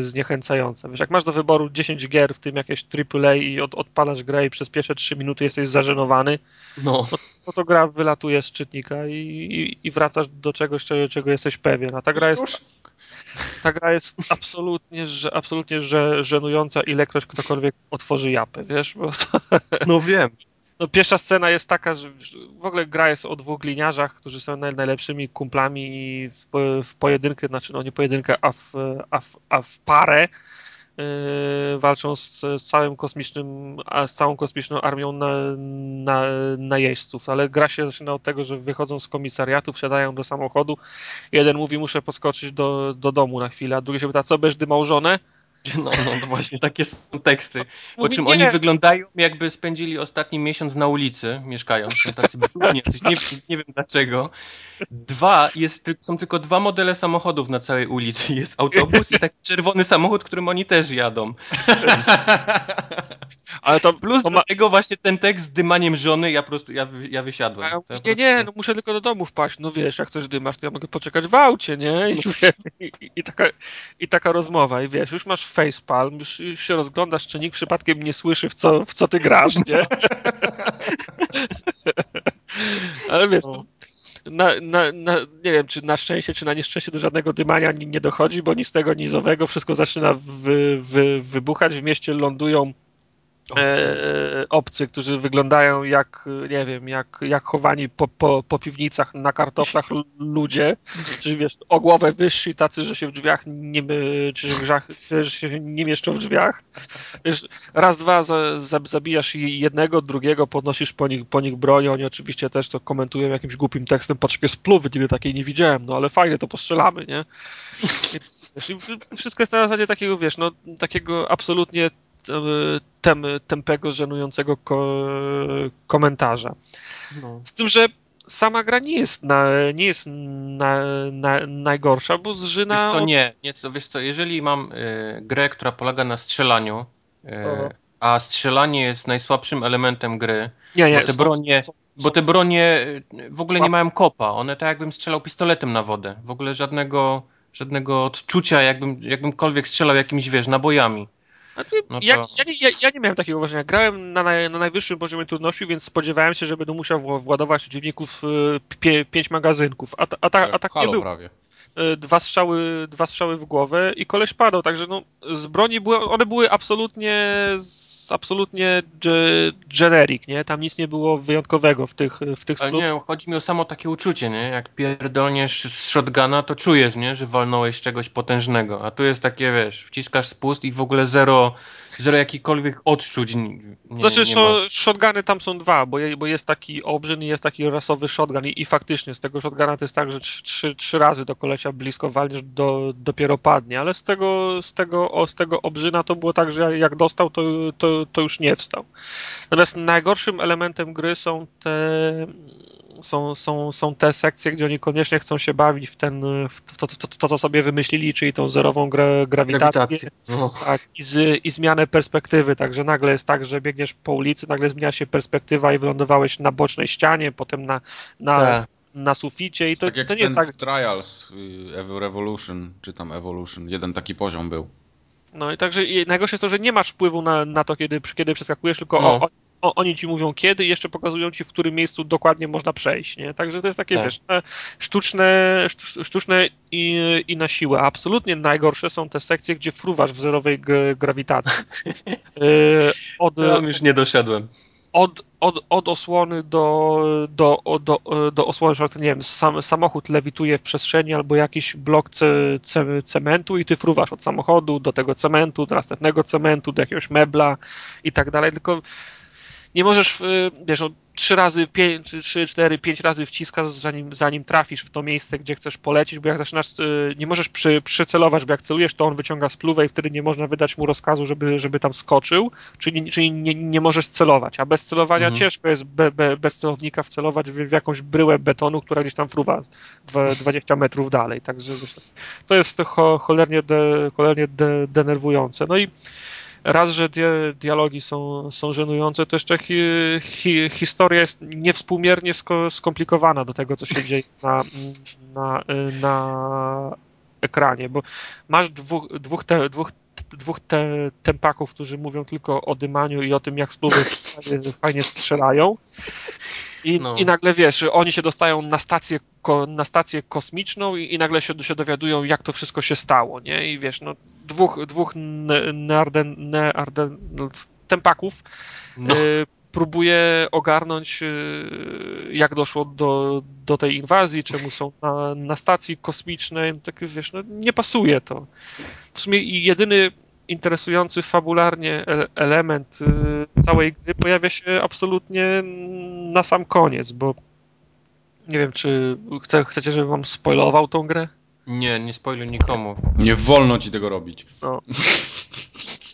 zniechęcająca. Wiesz, jak masz do wyboru 10 gier, w tym jakieś AAA i od, odpalasz grę i przez pierwsze 3 minuty jesteś zażenowany, no. no, no to gra wylatuje z czytnika i, i, i wracasz do czegoś, czego, czego jesteś pewien. A ta gra jest ta gra jest absolutnie, że, absolutnie że, żenująca, ilekroć ktokolwiek otworzy japę, wiesz? To... No wiem. No, pierwsza scena jest taka, że w ogóle gra jest o dwóch gliniarzach, którzy są najlepszymi kumplami i w, w pojedynkę, znaczy no nie pojedynkę, a w, a w, a w parę yy, walczą z, z, całym kosmicznym, a z całą kosmiczną armią na, na, najeźdźców, ale gra się zaczyna od tego, że wychodzą z komisariatu, wsiadają do samochodu, jeden mówi muszę podskoczyć do, do domu na chwilę, a drugi się pyta co będziesz dymał? [laughs] No, no to właśnie takie są teksty. Po czym nie. oni wyglądają jakby spędzili ostatni miesiąc na ulicy, mieszkając. Są tacy brudni, nie, nie wiem dlaczego. Dwa, jest, są tylko dwa modele samochodów na całej ulicy. [laughs] Jest autobus i taki czerwony samochód, którym oni też jadą. [laughs] Ale to plus to ma... do tego właśnie ten tekst z dymaniem żony, ja po prostu, ja, ja wysiadłem. Ja, nie, nie, no muszę tylko do domu wpaść. No wiesz, jak coś dymasz, to ja mogę poczekać w aucie, nie? I, i, i, taka, I taka rozmowa. I wiesz, już masz facepalm, już, już się rozglądasz, czy nikt przypadkiem nie słyszy, w co, w co ty grasz, nie? [laughs] Ale wiesz, no. na, na, na, nie wiem, czy na szczęście, czy na nieszczęście do żadnego dymania nie, nie dochodzi, bo nic tego nizowego, wszystko zaczyna wy, wy, wybuchać, w mieście lądują E, obcy, którzy wyglądają jak, nie wiem, jak, jak chowani po, po, po piwnicach na kartoflach ludzie, czyli wiesz, o głowę wyżsi, tacy, że się w drzwiach nie, czy w drzwiach, że się nie mieszczą w drzwiach. Wiesz, raz, dwa za, za, zabijasz jednego, drugiego, podnosisz po nich, po nich broń, oni oczywiście też to komentują jakimś głupim tekstem, patrz, jest pluwy, nigdy takiej nie widziałem, no ale fajnie, to postrzelamy, nie? I wszystko jest na zasadzie takiego, wiesz, no, takiego absolutnie tem, tempego, żenującego ko komentarza. No. Z tym, że sama gra nie jest, na, nie jest na, na, najgorsza, bo zżyna... Wiesz co, nie, nie wiesz co, jeżeli mam y, grę, która polega na strzelaniu, y, a strzelanie jest najsłabszym elementem gry, nie, nie, bo te bronie... Bo te bronie w ogóle nie mają kopa. One tak jakbym strzelał pistoletem na wodę. W ogóle żadnego, żadnego odczucia, jakbym, jakbymkolwiek strzelał jakimiś, wiesz, nabojami. Znaczy, no to... ja, ja, nie, ja, ja, nie miałem takiego uważania. Grałem na, na, najwyższym poziomie trudności, więc spodziewałem się, że będę musiał władować przeciwników y, pięć magazynków. A, a, a, tak, a tak nie było. Prawie. Y, dwa strzały, dwa strzały w głowę i koleś padał, także no, z broni były, one były absolutnie absolutnie generic, nie? Tam nic nie było wyjątkowego w tych w tych Ale nie, chodzi mi o samo takie uczucie, nie? Jak pierdolniesz z shotguna, to czujesz, nie? Że walnąłeś czegoś potężnego, a tu jest takie, wiesz, wciskasz spust i w ogóle zero Zero jakikolwiek odczuć. Nie, znaczy, nie ma. shotguny tam są dwa, bo, je, bo jest taki obrzyn i jest taki rasowy shotgun i, i faktycznie z tego shotguna to jest tak, że trzy, trzy razy do kolesia blisko walniesz, do, dopiero padnie, ale z tego, z, tego, o, z tego obrzyna to było tak, że jak dostał, to, to, to już nie wstał. Natomiast najgorszym elementem gry są te są, są, są te sekcje, gdzie oni koniecznie chcą się bawić w ten, w to, to, to, to co sobie wymyślili, czyli tą zerową gra, grawitację Grawitację. No. tak, i, z, i zmianę perspektywy, także nagle jest tak, że biegniesz po ulicy, nagle zmienia się perspektywa i wylądowałeś na bocznej ścianie, potem na, na, Tak. Na suficie i to, tak jak to nie jest tak, w Trials, y, Revolution, czy tam Evolution, jeden taki poziom był. no i także i najgorsze jest to, że nie masz wpływu na, na to, kiedy, kiedy przeskakujesz, tylko No. o, o, oni ci mówią kiedy i jeszcze pokazują ci, w którym miejscu dokładnie można przejść, nie? Także to jest takie, Tak. wiesz, sztuczne, sztu- sztuczne i, i na siłę. Absolutnie najgorsze są te sekcje, gdzie fruwasz w zerowej g- grawitacji. E, [laughs] Od, Tam już nie doszedłem. Od, od, od osłony do, do, do, do osłony, że nie wiem, sam, samochód lewituje w przestrzeni albo jakiś blok ce, ce, cementu i ty fruwasz od samochodu do tego cementu, do następnego cementu, do jakiegoś mebla i tak dalej, tylko nie możesz, y, wiesz, no, trzy razy, pięć, trzy, cztery, pięć razy wciskasz, zanim, zanim trafisz w to miejsce, gdzie chcesz polecieć, bo jak zaczynasz, y, nie możesz przy, przycelować, bo jak celujesz, to on wyciąga spluwę i wtedy nie można wydać mu rozkazu, żeby, żeby tam skoczył, czyli, czyli nie, nie możesz celować, a bez celowania Mhm. ciężko jest be, be, bez celownika wcelować w, w jakąś bryłę betonu, która gdzieś tam fruwa dwa- 20 metrów dalej, także to jest cho, cholernie, de, cholernie de, denerwujące. No i raz, że dia, dialogi są, są żenujące, to jeszcze hi, hi, historia jest niewspółmiernie sko, skomplikowana do tego, co się dzieje na, na, na ekranie, bo masz dwóch, dwóch, te, dwóch, dwóch te, tempaków, którzy mówią tylko o dymaniu i o tym, jak fajnie, fajnie strzelają. I, No. I nagle wiesz, oni się dostają na stację, ko, na stację kosmiczną i, i nagle się, się dowiadują, jak to wszystko się stało, nie? I wiesz, no, dwóch, dwóch ne, nearden, nearden, tempaków No. e, próbuje ogarnąć, e, jak doszło do, do tej inwazji, czemu są na, na stacji kosmicznej. Tak wiesz, no, nie pasuje to. W sumie jedyny interesujący fabularnie e- element e, całej gry pojawia się absolutnie na sam koniec, bo nie wiem, czy chce, chcecie, żebym wam spoilował tą grę? Nie, nie spoiluj nikomu. Nie wolno ci tego robić. No.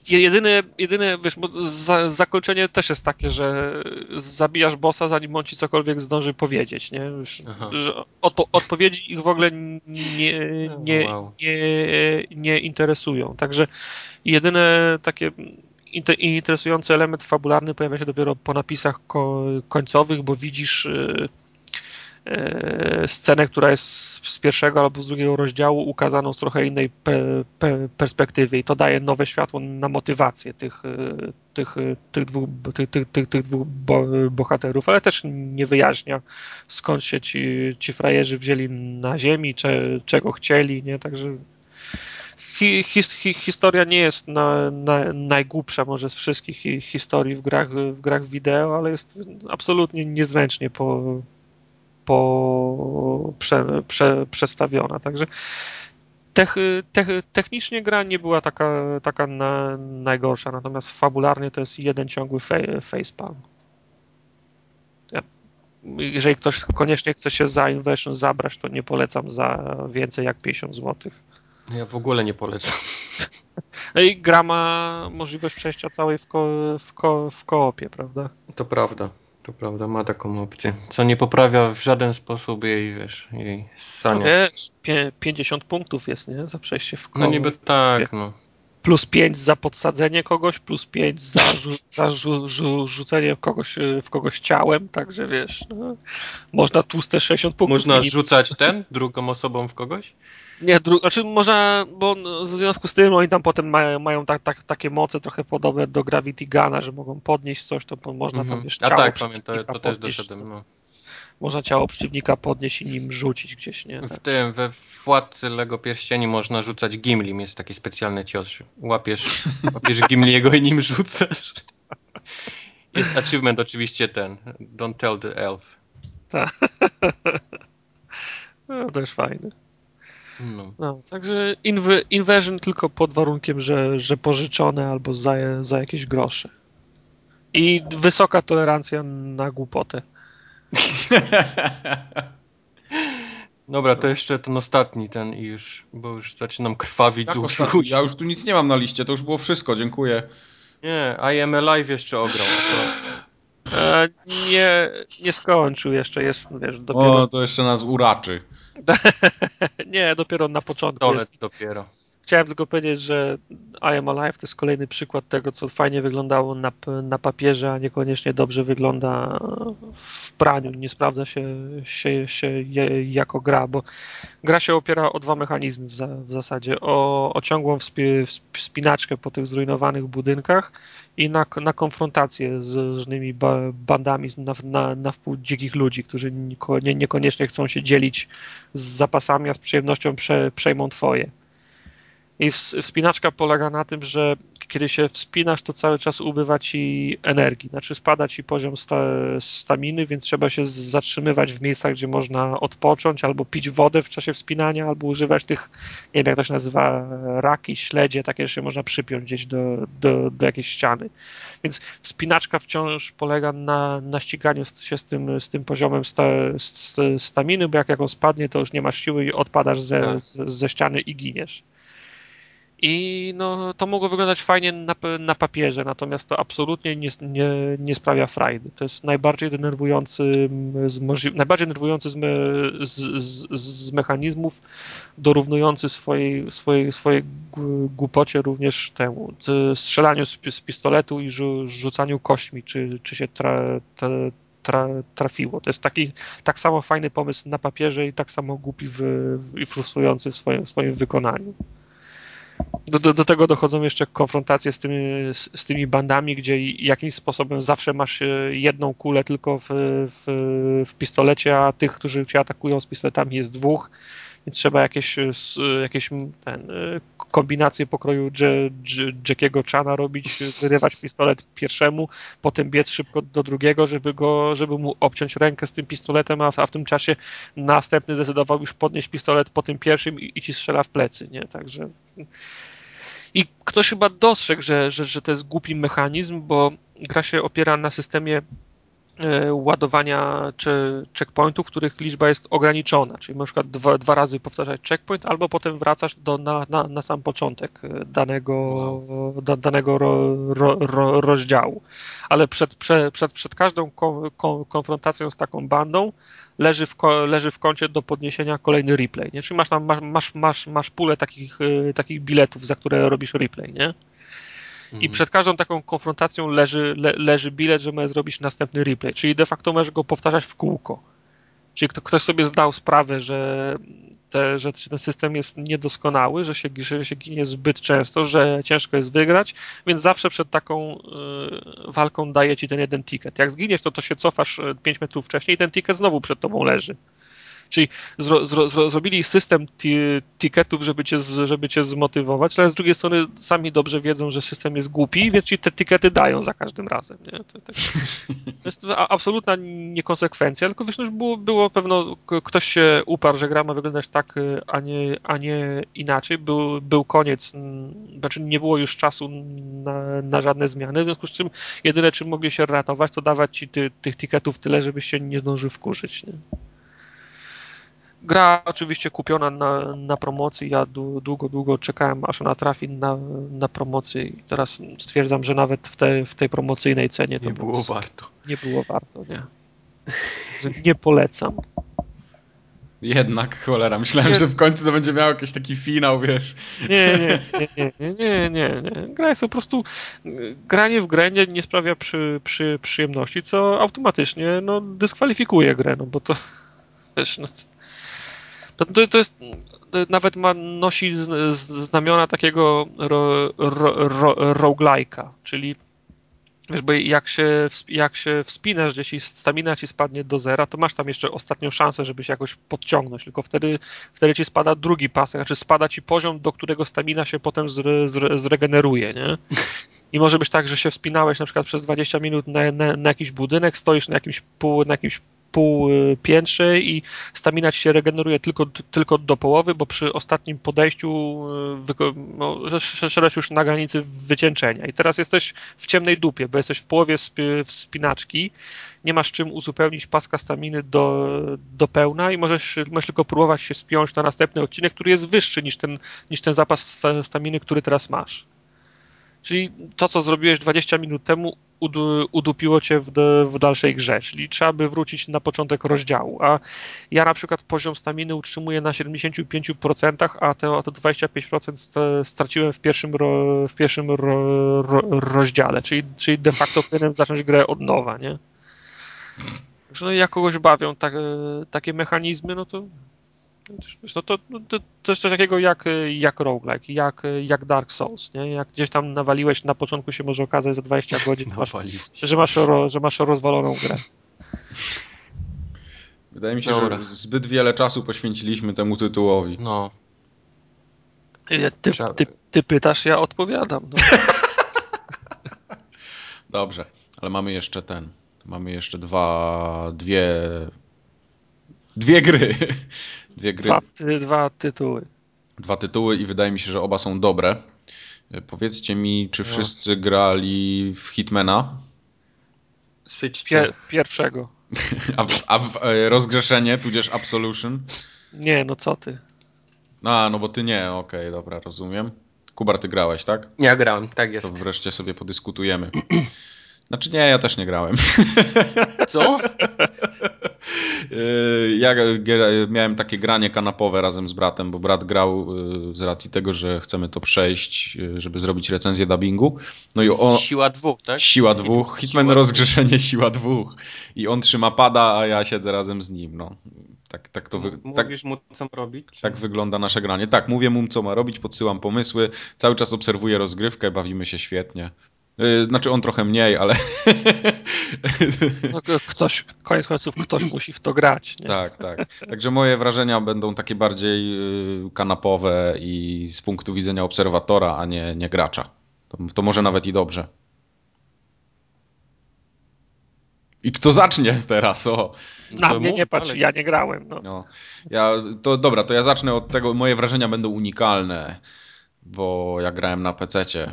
Je- Jedyne, jedyne, wiesz, bo za, zakończenie też jest takie, że zabijasz bossa, zanim on ci cokolwiek zdąży powiedzieć, nie? Aha. że odpo- odpowiedzi ich w ogóle nie, nie, Wow. nie, nie interesują. Także jedyne takie interesujący element fabularny pojawia się dopiero po napisach ko- końcowych, bo widzisz y, y, scenę, która jest z- pierwszego albo z drugiego rozdziału ukazaną z trochę innej pe, pe, perspektywy i to daje nowe światło na motywację tych, y, tych, tych dwóch, tych, tych, tych, tych dwóch bo, bohaterów, ale też nie wyjaśnia skąd się ci, ci frajerzy wzięli na ziemi, cze, czego chcieli, nie, także hi, his, hi, historia nie jest na, na, najgłupsza może z wszystkich hi, historii w grach, w grach wideo, ale jest absolutnie niezręcznie po, po prze, prze, przedstawiona. Także tech, tech, technicznie gra nie była taka, taka na, najgorsza, natomiast fabularnie to jest jeden ciągły fe, facepalm. Jeżeli ktoś koniecznie chce się za Invasion zabrać, to nie polecam za więcej jak 50 zł. Ja w ogóle nie polecam. No i gra ma możliwość przejścia całej w, ko, w, ko, w koopie, prawda? To prawda. To prawda, ma taką opcję. Co nie poprawia w żaden sposób jej, wiesz, jej No ssania. wiesz, pie, 50 punktów jest, nie? Za przejście w koło. No niby tak, no. Plus 5 za podsadzenie kogoś, plus 5 za, rzu, za rzu, rzu, rzucenie kogoś, w kogoś ciałem, także wiesz, no, można tłuste 60 punktów. Można rzucać ten drugą osobą w kogoś? Nie, dru... znaczy można, bo no, w związku z tym oni tam potem mają, mają tak, tak, takie moce trochę podobne do Gravity Guna, że mogą podnieść coś, to można tam Mhm. wiesz, A ciało tak, pamiętam, to też doszedłem. No. Można ciało przeciwnika podnieść i nim rzucić gdzieś, nie? W tym, we Władcy Lego Pierścieni można rzucać Gimlim, jest taki specjalny cios. Łapiesz, [laughs] łapiesz Gimliego i nim rzucasz. Jest achievement oczywiście ten, don't tell the elf. [laughs] No, to jest fajne. No. No, także inw- inversion tylko pod warunkiem, że, że pożyczone albo za, za jakieś grosze. I wysoka tolerancja na głupotę. [laughs] Dobra, to jeszcze ten ostatni ten i już, bo już zaczynam krwawić z Jak uszu. ostatni? Ja już tu nic nie mam na liście, to już było wszystko, dziękuję. Nie, I am Alive jeszcze ograł. E, nie, nie skończył jeszcze, jest, wiesz, dopiero... O, to jeszcze nas uraczy. [laughs] nie, dopiero na początku jest. dopiero. Chciałem tylko powiedzieć, że I Am Alive to jest kolejny przykład tego, co fajnie wyglądało na, na papierze, a niekoniecznie dobrze wygląda w praniu. Nie sprawdza się, się, się je, jako gra, bo gra się opiera o dwa mechanizmy w, za, w zasadzie. O, o ciągłą wspi, wspinaczkę po tych zrujnowanych budynkach i na, na konfrontację z różnymi ba, bandami na, na, na wpół dzikich ludzi, którzy nie, niekoniecznie chcą się dzielić z zapasami, a z przyjemnością prze, przejmą twoje. I wspinaczka polega na tym, że kiedy się wspinasz, to cały czas ubywa ci energii. Znaczy spada ci poziom sta, staminy, więc trzeba się zatrzymywać w miejscach, gdzie można odpocząć, albo pić wodę w czasie wspinania, albo używać tych, nie wiem jak to się nazywa, raki, śledzie, takie, że się można przypiąć gdzieś do, do, do jakiejś ściany. Więc wspinaczka wciąż polega na, na ściganiu się z tym, z tym poziomem sta, staminy, bo jak, jak on spadnie, to już nie masz siły i odpadasz ze, tak. ze ściany i giniesz. I no, to mogło wyglądać fajnie na, na papierze, natomiast to absolutnie nie, nie, nie sprawia frajdy. To jest najbardziej denerwujący z, najbardziej denerwujący z, me, z, z, z, mechanizmów, dorównujący swojej, swojej, swojej głupocie również temu strzelaniu z, z pistoletu i rzu, rzucaniu kośćmi, czy, czy się tra, tra, tra, trafiło. To jest taki tak samo fajny pomysł na papierze i tak samo głupi w, i frustrujący w swoim, w swoim wykonaniu. Do, do, do, tego dochodzą jeszcze konfrontacje z tymi, z, z, tymi bandami, gdzie jakimś sposobem zawsze masz e, jedną kulę tylko w, w, w pistolecie, a tych, którzy cię atakują z pistoletami jest dwóch więc trzeba jakieś, e, jakieś ten, e, kombinacje pokroju Jackiego Chana robić, wyrywać pistolet pierwszemu, potem biec szybko do drugiego, żeby go, żeby mu obciąć rękę z tym pistoletem, a w, a w tym czasie następny zdecydował już podnieść pistolet po tym pierwszym i, i ci strzela w plecy, nie? Także i ktoś chyba dostrzegł, że, że, że to jest głupi mechanizm, bo gra się opiera na systemie ładowania czy checkpointów, których liczba jest ograniczona, czyli na przykład dwa, dwa razy powtarzać checkpoint, albo potem wracasz do, na, na, na sam początek e, danego, wow. da, danego ro, ro, ro, rozdziału. Ale przed, przed, przed, przed każdą ko, ko, konfrontacją z taką bandą leży w, leży w kącie do podniesienia kolejny replay. Nie? Czyli masz, masz, masz, masz pulę takich, e, takich biletów, za które robisz replay. Nie? I mhm. przed każdą taką konfrontacją leży, le, leży bilet, że możesz zrobić następny replay. Czyli de facto możesz go powtarzać w kółko. Czyli ktoś sobie zdał sprawę, że, te, że ten system jest niedoskonały, że się, że się ginie zbyt często, że ciężko jest wygrać, więc zawsze przed taką y, walką daje ci ten jeden ticket. Jak zginiesz, to to się cofasz 5 metrów wcześniej i ten ticket znowu przed tobą leży. Czyli zro, zro, zro, zrobili system tiketów, żeby cię, żeby cię zmotywować, ale z drugiej strony sami dobrze wiedzą, że system jest głupi, więc ci te tikety dają za każdym razem. Nie? To, to jest absolutna niekonsekwencja, tylko wiesz, no, było, było pewno, ktoś się uparł, że gra ma wyglądać tak, a nie, a nie inaczej. Był, był koniec, znaczy nie było już czasu na, na żadne zmiany, w związku z czym jedyne, czym mogli się ratować, to dawać ci ty, tych tiketów tyle, żebyś się nie zdążył wkurzyć. Nie? Gra oczywiście kupiona na, na promocji. Ja długo, długo czekałem, aż ona trafi na, na promocję i teraz stwierdzam, że nawet w, te, w tej promocyjnej cenie to nie było warto. Nie było warto, nie. Że nie polecam. Jednak, cholera, myślałem, nie. że w końcu to będzie miał jakiś taki finał, wiesz. Nie, nie, nie, nie, nie, nie, nie. Gra jest po prostu, granie w grę nie, nie sprawia przy, przy przyjemności, co automatycznie no, dyskwalifikuje grę, no bo to, wiesz, no, to, to, to jest nawet ma, nosi z, z znamiona takiego ro, ro, ro, roguelike'a, czyli wiesz, bo jak się, jak się wspinasz, gdzieś i stamina ci spadnie do zera, to masz tam jeszcze ostatnią szansę, żeby się jakoś podciągnąć, tylko wtedy, wtedy ci spada drugi pasek, znaczy spada ci poziom, do którego stamina się potem zre, zre, zregeneruje, nie? [laughs] I może być tak, że się wspinałeś na przykład przez 20 minut na, na, na jakiś budynek, stoisz na jakimś, pół, na jakimś półpiętrze i stamina ci się regeneruje tylko, tylko do połowy, bo przy ostatnim podejściu e, no, szedłeś już na granicy wycieńczenia i teraz jesteś w ciemnej dupie, bo jesteś w połowie wspinaczki, nie masz czym uzupełnić paska staminy do, do pełna i możesz, możesz tylko próbować się spiąć na następny odcinek, który jest wyższy niż ten, niż ten zapas staminy, który teraz masz. Czyli to, co zrobiłeś 20 minut temu, udupiło cię w, w, dalszej grze, czyli trzeba by wrócić na początek rozdziału, a ja na przykład poziom staminy utrzymuję na 75%, a te, te 25% straciłem w pierwszym, ro, w pierwszym ro, ro, rozdziale, czyli, czyli de facto powinienem zacząć grę od nowa, nie? no jak kogoś bawią tak, takie mechanizmy, no to no to, no to, to jest coś takiego jak, jak roguelike, jak, jak Dark Souls, nie? Jak gdzieś tam nawaliłeś, na początku się może okazać za 20 [laughs] godzin, masz, że, masz ro, że masz rozwaloną grę. Wydaje mi się, Dobra. że zbyt wiele czasu poświęciliśmy temu tytułowi. No. Ty, ty, ty pytasz, ja odpowiadam. No. [laughs] Dobrze, ale mamy jeszcze ten. Mamy jeszcze dwa, dwie, dwie gry. Dwie gry. Dwa, dwa tytuły. Dwa tytuły i wydaje mi się, że oba są dobre. E, powiedzcie mi, czy no. wszyscy grali w Hitmana? Pier pierwszego. [laughs] A w, a w e, rozgrzeszenie, tudzież Absolution? Nie, no co ty. A, no bo ty nie, okej, okay, dobra, rozumiem. Kubar, ty grałeś, tak? Ja grałem, tak jest. To wreszcie sobie podyskutujemy. [clears throat] Znaczy nie, ja też nie grałem. Co? [laughs] Y, ja miałem takie granie kanapowe razem z bratem, bo brat grał y, z racji tego, że chcemy to przejść, y, żeby zrobić recenzję dubbingu. No i on... Siła dwóch, tak? Siła dwóch. Hitman siła rozgrzeszenie [laughs] siła dwóch. I on trzyma pada, a ja siedzę razem z nim. No. Tak, tak to wy... Mówisz tak, mu, co ma robić? Czy... Tak wygląda nasze granie. Tak, mówię mu, co ma robić, podsyłam pomysły, cały czas obserwuję rozgrywkę, bawimy się świetnie. Y, znaczy on trochę mniej, ale. No, ktoś, koniec końców, ktoś [clears throat] musi w to grać. Nie? Tak, tak. Także moje wrażenia będą takie bardziej y, kanapowe i z punktu widzenia obserwatora, a nie, nie gracza. To, to może nawet i dobrze. I kto zacznie teraz? O. Na mnie nie patrz, ale... ja nie grałem. No. no. Ja, to dobra, to ja zacznę od tego. Moje wrażenia będą unikalne, bo ja grałem na PC-cie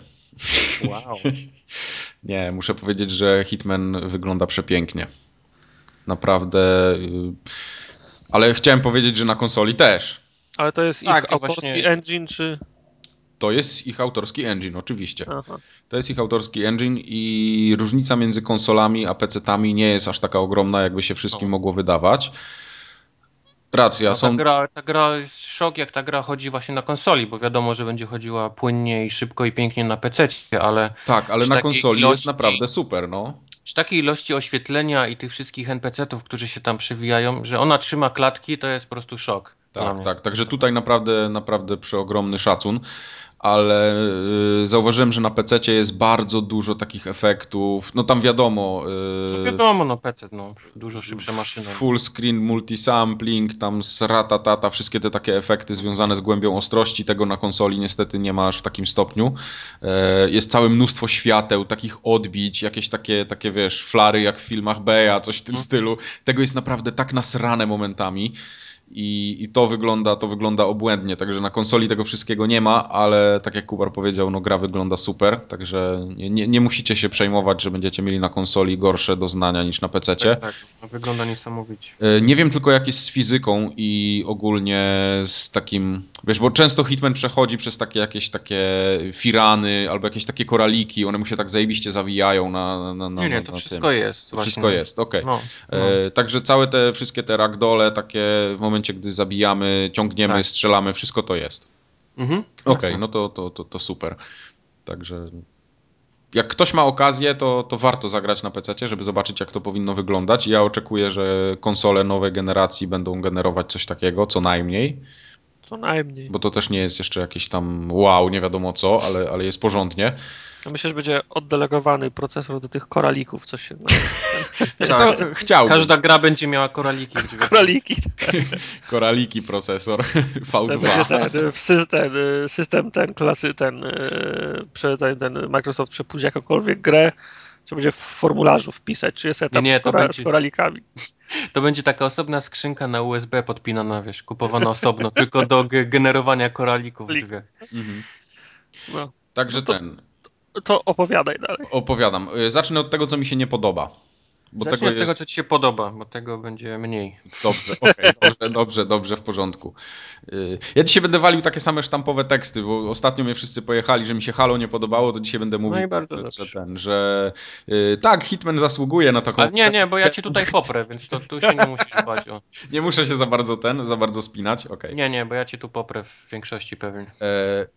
Wow. [laughs] Nie, muszę powiedzieć, że Hitman wygląda przepięknie. Naprawdę. Y, ale chciałem powiedzieć, że na konsoli też. Ale to jest tak, ich autorski właśnie... engine, czy. To jest ich autorski engine, oczywiście. Aha. To jest ich autorski engine i różnica między konsolami a PC-tami nie jest aż taka ogromna, jakby się wszystkim mogło wydawać. Racja, no, są... ta, gra, ta gra jest szok, jak ta gra chodzi właśnie na konsoli, bo wiadomo, że będzie chodziła płynnie i szybko i pięknie na PC, ale... Tak, ale na konsoli ilości, jest naprawdę super, no. Przy takiej ilości oświetlenia i tych wszystkich NPC-ów, którzy się tam przewijają, że ona trzyma klatki, to jest po prostu szok. Tak, tak, także tutaj naprawdę, naprawdę przeogromny szacun ale y, zauważyłem, że na PC jest bardzo dużo takich efektów. No tam wiadomo. Y, no wiadomo, no PC, no, dużo szybsze maszyny. Full screen, multisampling, tam z ratatata, wszystkie te takie efekty związane z głębią ostrości, tego na konsoli niestety nie masz w takim stopniu. E, jest całe mnóstwo świateł, takich odbić, jakieś takie, takie wiesz, flary jak w filmach Beja, coś w tym hmm. stylu. Tego jest naprawdę tak nasrane momentami. I, I, to wygląda, to wygląda obłędnie, także na konsoli tego wszystkiego nie ma, ale tak jak Kubar powiedział, no gra wygląda super, także nie, nie, nie musicie się przejmować, że będziecie mieli na konsoli gorsze doznania niż na PC. Tak, tak, no wygląda niesamowicie. E, nie wiem tylko jak jest z fizyką i ogólnie z takim, wiesz, bo często Hitman przechodzi przez takie jakieś takie firany albo jakieś takie koraliki, one mu się tak zajebiście zawijają na, na, na Nie, nie, to wszystko tym. jest. To wszystko jest, okej. Okay. No, no. E, także całe te, wszystkie te ragdole takie w momencie momencie, gdy zabijamy, ciągniemy, tak. strzelamy, wszystko to jest. Mhm. Okej, okay, no to, to, to, to super. Także jak ktoś ma okazję, to, to warto zagrać na PC, żeby zobaczyć, jak to powinno wyglądać. Ja oczekuję, że konsole nowej generacji będą generować coś takiego, co najmniej. Co najmniej. Bo to też nie jest jeszcze jakieś tam wow, nie wiadomo co, ale, ale jest porządnie. Myślę, że będzie oddelegowany procesor do tych koralików, co się... [laughs] Wiesz tak. co? Chciałbym. Każda gra będzie miała koraliki. [laughs] koraliki. [laughs] koraliki procesor V2. Ten, system, system ten klasy, ten, ten, ten Microsoft przepuści jakąkolwiek grę, czy będzie w formularzu wpisać, czy jest etap nie, nie, z, kora, będzie, z koralikami. [laughs] To będzie taka osobna skrzynka na USB podpinana, wiesz, kupowana osobno, [laughs] tylko do generowania koralików w drzwiach. Mhm. No. Także no to... ten to opowiadaj dalej. Opowiadam. Y, zacznę od tego, co mi się nie podoba. Bo Zacznij tego od jest... tego, co ci się podoba, bo tego będzie mniej. Dobrze, okay, [laughs] dobrze, dobrze, dobrze, w porządku. Y, ja dzisiaj będę walił takie same sztampowe teksty, bo ostatnio mnie wszyscy pojechali, że mi się Halo nie podobało, to dzisiaj będę mówił, no że, ten, że yy, tak, Hitman zasługuje na taką... Ale nie, nie, bo ja cię [laughs] tutaj poprę, więc to tu się nie musisz bać. O. [laughs] Nie muszę się za bardzo ten, za bardzo spinać, okej. Okay. Nie, nie, bo ja cię tu poprę w większości pewnie. E,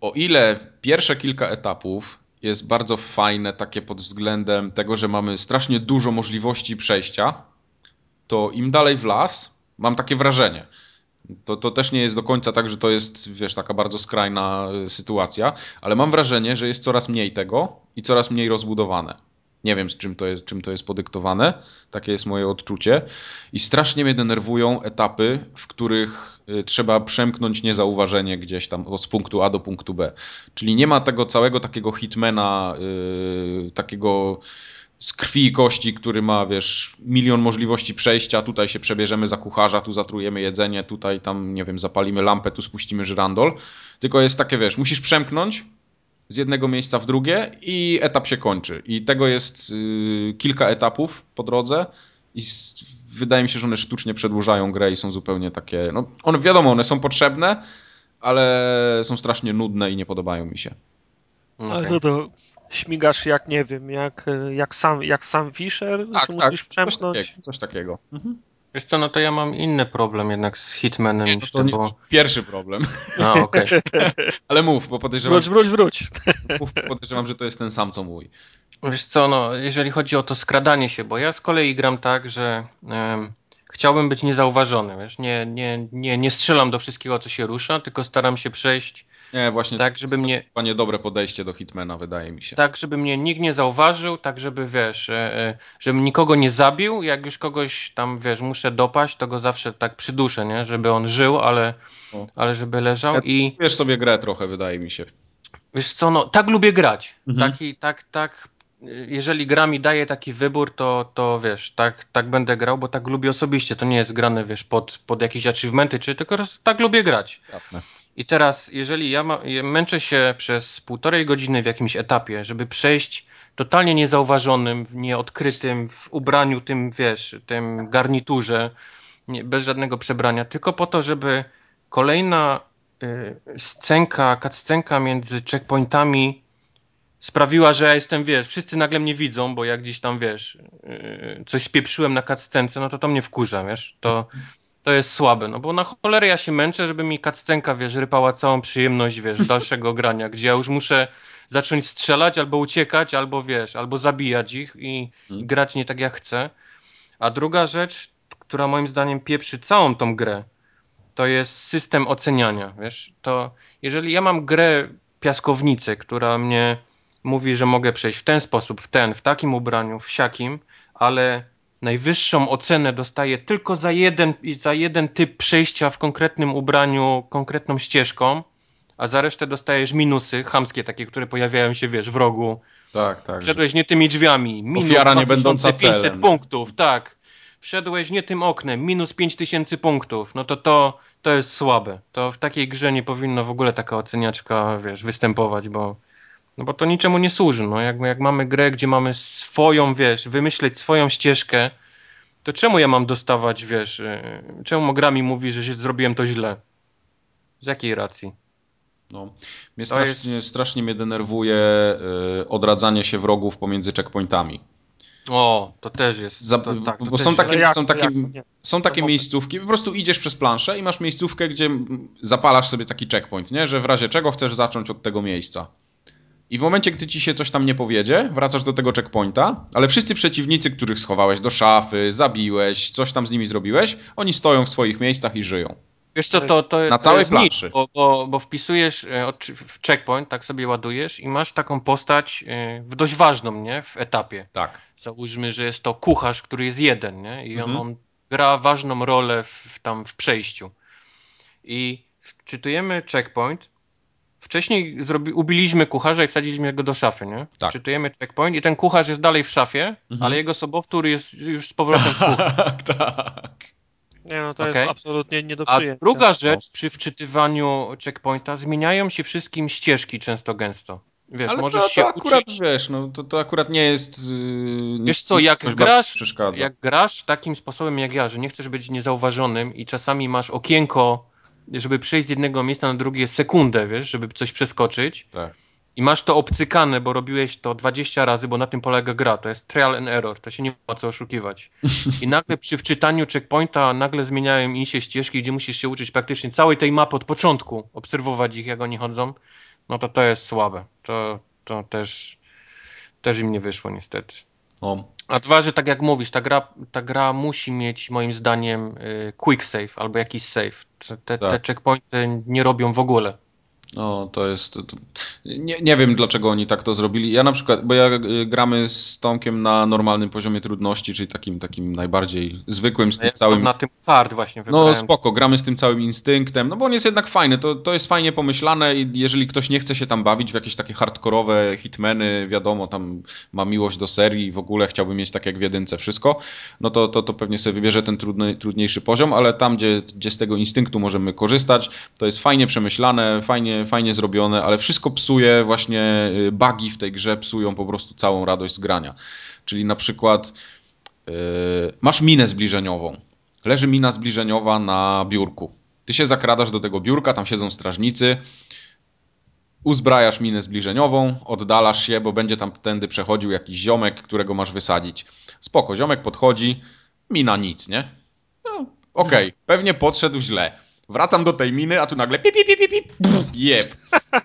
o ile pierwsze kilka etapów jest bardzo fajne takie pod względem tego, że mamy strasznie dużo możliwości przejścia, to im dalej w las, mam takie wrażenie, to, to też nie jest do końca tak, że to jest, wiesz, taka bardzo skrajna y, sytuacja, ale mam wrażenie, że jest coraz mniej tego i coraz mniej rozbudowane. Nie wiem, z czym to jest, czym to jest podyktowane. Takie jest moje odczucie. I strasznie mnie denerwują etapy, w których trzeba przemknąć niezauważenie gdzieś tam z punktu A do punktu B. Czyli nie ma tego całego takiego hitmana, yy, takiego z krwi i kości, który ma, wiesz, milion możliwości przejścia, tutaj się przebierzemy za kucharza, tu zatrujemy jedzenie, tutaj tam, nie wiem, zapalimy lampę, tu spuścimy żyrandol. Tylko jest takie, wiesz, musisz przemknąć, z jednego miejsca w drugie i etap się kończy. I tego jest y, kilka etapów po drodze i wydaje mi się, że one sztucznie przedłużają grę i są zupełnie takie, no one wiadomo, one są potrzebne, ale są strasznie nudne i nie podobają mi się. Okay. Ale to, to śmigasz jak, nie wiem, jak, jak, sam, jak sam Fisher? Tak, tak, musisz przemknąć? Coś takiego. Coś takiego. Mhm. Wiesz co, no to ja mam inny problem jednak z Hitmanem. Nie, to bo... Pierwszy problem. A, okej. [laughs] Okay. Ale mów, bo podejrzewam... Wróć, wróć, wróć. Mów, podejrzewam, że to jest ten sam, co mój. Wiesz co, no, jeżeli chodzi o to skradanie się, bo ja z kolei gram tak, że um, chciałbym być niezauważony, wiesz, nie, nie, nie, nie strzelam do wszystkiego, co się rusza, tylko staram się przejść nie, właśnie tak, żeby mnie... To dobre podejście do Hitmana, wydaje mi się. Tak, żeby mnie nikt nie zauważył, tak żeby, wiesz, e, e, żebym nikogo nie zabił, jak już kogoś tam, wiesz, muszę dopaść, to go zawsze tak przyduszę, nie? Żeby on żył, ale, ale żeby leżał ja i... Wiesz sobie grę trochę, wydaje mi się. Wiesz co, no, tak lubię grać. Mhm. Taki, tak, tak, jeżeli gra mi daje taki wybór, to, to wiesz, tak, tak będę grał, bo tak lubię osobiście. To nie jest grane, wiesz, pod, pod jakieś achievementy, czy tylko tak lubię grać. Jasne. I teraz, jeżeli ja ma, męczę się przez półtorej godziny w jakimś etapie, żeby przejść totalnie niezauważonym, nieodkrytym, w ubraniu tym, wiesz, tym garniturze, nie, bez żadnego przebrania, tylko po to, żeby kolejna y, scenka, cutscenka między checkpointami sprawiła, że ja jestem, wiesz, wszyscy nagle mnie widzą, bo jak gdzieś tam, wiesz, yy, coś spieprzyłem na cutscence, no to to mnie wkurza, wiesz, to, to jest słabe, no bo na cholerę ja się męczę, żeby mi cutscenka, wiesz, rypała całą przyjemność, wiesz, dalszego grania, gdzie ja już muszę zacząć strzelać albo uciekać, albo, wiesz, albo zabijać ich i, i grać nie tak jak chcę. A druga rzecz, która moim zdaniem pieprzy całą tą grę, to jest system oceniania, wiesz, to jeżeli ja mam grę piaskownicę, która mnie mówi, że mogę przejść w ten sposób, w ten, w takim ubraniu, w siakim, ale najwyższą ocenę dostaję tylko za jeden, za jeden typ przejścia w konkretnym ubraniu, konkretną ścieżką, a za resztę dostajesz minusy, chamskie takie, które pojawiają się, wiesz, w rogu. Tak, tak. Wszedłeś nie tymi drzwiami, minus Ofiara nie będąca 500 celem. punktów, tak. Wszedłeś nie tym oknem, minus 5000 punktów. No to to, to jest słabe. To w takiej grze nie powinno w ogóle taka oceniaczka, wiesz, występować, bo no bo to niczemu nie służy. No. Jak, jak mamy grę, gdzie mamy swoją, wiesz, wymyśleć swoją ścieżkę, to czemu ja mam dostawać, wiesz, e, czemu gra mi mówi, że się zrobiłem to źle? Z jakiej racji? No, mnie strasznie, jest... strasznie mnie denerwuje yy, odradzanie się wrogów pomiędzy checkpointami. O, to też jest. Za, to, tak, to bo są takie, jak, są takie, jak, są takie miejscówki, po prostu idziesz przez planszę i masz miejscówkę, gdzie zapalasz sobie taki checkpoint, nie? że w razie czego chcesz zacząć od tego miejsca. I w momencie, gdy ci się coś tam nie powiedzie, wracasz do tego checkpointa, ale wszyscy przeciwnicy, których schowałeś do szafy, zabiłeś, coś tam z nimi zrobiłeś, oni stoją w swoich miejscach i żyją. Wiesz co, to, to, Na całej planszy. Bo, bo, bo, wpisujesz e, w checkpoint, tak sobie ładujesz i masz taką postać e, dość ważną, nie? W etapie. Tak. Załóżmy, że jest to kucharz, który jest jeden, nie? I mhm. on, on gra ważną rolę w, tam w przejściu. I wczytujemy checkpoint, Wcześniej zrobi, ubiliśmy kucharza i wsadziliśmy go do szafy, nie? Tak. Czytujemy checkpoint i ten kucharz jest dalej w szafie, mhm. ale jego sobowtór jest już z powrotem w kuchni. [laughs] tak, tak. Nie no, to okay. jest absolutnie nie do przyjęcia. A druga rzecz, przy wczytywaniu checkpointa zmieniają się wszystkim ścieżki często gęsto. Wiesz, Ale możesz to, się to akurat, uczyć. wiesz, no, to, to akurat nie jest... Yy, Wiesz co, jak grasz, jak grasz takim sposobem jak ja, że nie chcesz być niezauważonym i czasami masz okienko, żeby przejść z jednego miejsca na drugie sekundę, wiesz, żeby coś przeskoczyć Tak. i masz to obcykane, bo robiłeś to 20 razy, bo na tym polega gra, to jest trial and error, to się nie ma co oszukiwać. [laughs] I nagle przy wczytaniu checkpointa nagle zmieniają im się ścieżki, gdzie musisz się uczyć praktycznie całej tej mapy od początku, obserwować ich, jak oni chodzą, no to to jest słabe. To, to też, też im nie wyszło niestety. No. A dwa, że tak jak mówisz, ta gra, ta gra musi mieć moim zdaniem y, quick save albo jakiś save. Te, te, te Tak. checkpointy nie robią w ogóle. No, to jest. To, nie, nie wiem, dlaczego oni tak to zrobili. Ja na przykład, bo ja y, gramy z Tomkiem na normalnym poziomie trudności, czyli takim, takim najbardziej zwykłym, z tym Ja całym. Na tym hard właśnie No wybrałem. spoko, gramy z tym całym instynktem, no bo on jest jednak fajny, to, to jest fajnie pomyślane i jeżeli ktoś nie chce się tam bawić w jakieś takie hardkorowe hitmeny, wiadomo, tam ma miłość do serii, w ogóle chciałby mieć tak jak w jedynce wszystko, no to, to, to pewnie sobie wybierze ten trudny, trudniejszy poziom, ale tam, gdzie, gdzie z tego instynktu możemy korzystać, to jest fajnie przemyślane, fajnie, fajnie zrobione, ale wszystko psuje właśnie, y, bugi w tej grze psują po prostu całą radość z grania. Czyli na przykład yy, masz minę zbliżeniową, leży mina zbliżeniowa na biurku. Ty się zakradasz do tego biurka, tam siedzą strażnicy, uzbrajasz minę zbliżeniową, oddalasz się, bo będzie tam tędy przechodził jakiś ziomek, którego masz wysadzić. Spoko, ziomek podchodzi, mina nic, nie? No, okej, pewnie podszedł źle. Wracam do tej miny, a tu nagle pip, pip, pip, pip, jeb.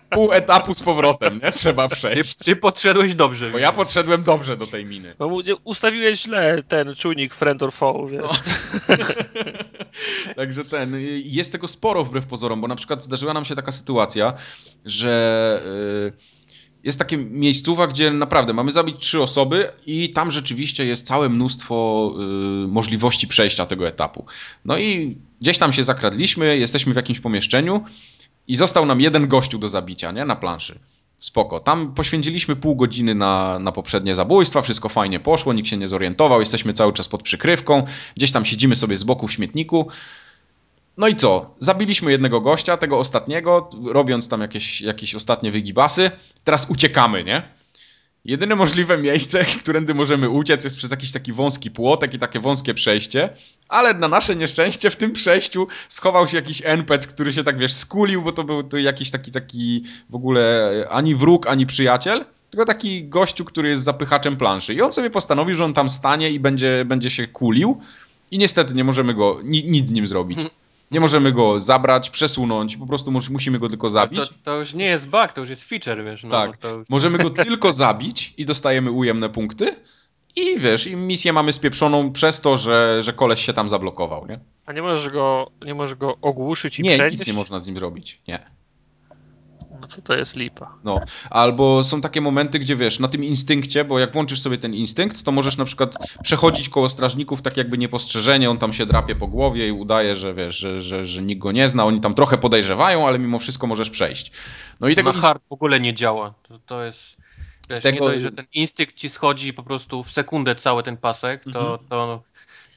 Pół etapu z powrotem, nie? Trzeba Ty, przejść. ty podszedłeś dobrze. Bo ja podszedłem dobrze do tej miny. No, ustawiłeś źle ten czujnik friend or foe, wiesz. [laughs] Także ten, y, jest tego sporo wbrew pozorom, bo na przykład zdarzyła nam się taka sytuacja, że y, jest takie miejscowa, gdzie naprawdę mamy zabić trzy osoby i tam rzeczywiście jest całe mnóstwo y, możliwości przejścia tego etapu. No i gdzieś tam się zakradliśmy, jesteśmy w jakimś pomieszczeniu i został nam jeden gościu do zabicia, nie? Na planszy. Spoko. Tam poświęciliśmy pół godziny na, na poprzednie zabójstwa, wszystko fajnie poszło, nikt się nie zorientował, jesteśmy cały czas pod przykrywką, gdzieś tam siedzimy sobie z boku w śmietniku. No i co? Zabiliśmy jednego gościa, tego ostatniego, robiąc tam jakieś, jakieś ostatnie wygibasy. Teraz uciekamy, nie? Jedyne możliwe miejsce, [laughs] którędy możemy uciec, jest przez jakiś taki wąski płotek i takie wąskie przejście, ale na nasze nieszczęście w tym przejściu schował się jakiś NPC, który się tak, wiesz, skulił, bo to był to jakiś taki, taki w ogóle ani wróg, ani przyjaciel, tylko taki gościu, który jest zapychaczem planszy. I on sobie postanowił, że on tam stanie i będzie, będzie się kulił i niestety nie możemy go, ni, nic z nim zrobić. Nie możemy go zabrać, przesunąć, po prostu mus, musimy go tylko zabić. To, to już nie jest bug, to już jest feature, wiesz. No, Tak. już... Możemy go [laughs] tylko zabić i dostajemy ujemne punkty. I wiesz, i misję mamy spieprzoną przez to, że, że koleś się tam zablokował, nie? A nie możesz go, nie możesz go ogłuszyć i Nie, przenieść? nic nie można z nim zrobić. Nie. No to to jest lipa. No, albo są takie momenty, gdzie wiesz, na tym instynkcie, bo jak włączysz sobie ten instynkt, to możesz na przykład przechodzić koło strażników tak jakby niepostrzeżenie, on tam się drapie po głowie i udaje, że wiesz, że, że, że nikt go nie zna, oni tam trochę podejrzewają, ale mimo wszystko możesz przejść. No i tego Na hard w ogóle nie działa. To, to jest. Wiesz, Tego- nie dość, że ten instynkt ci schodzi po prostu w sekundę cały ten pasek, to, Mhm. to,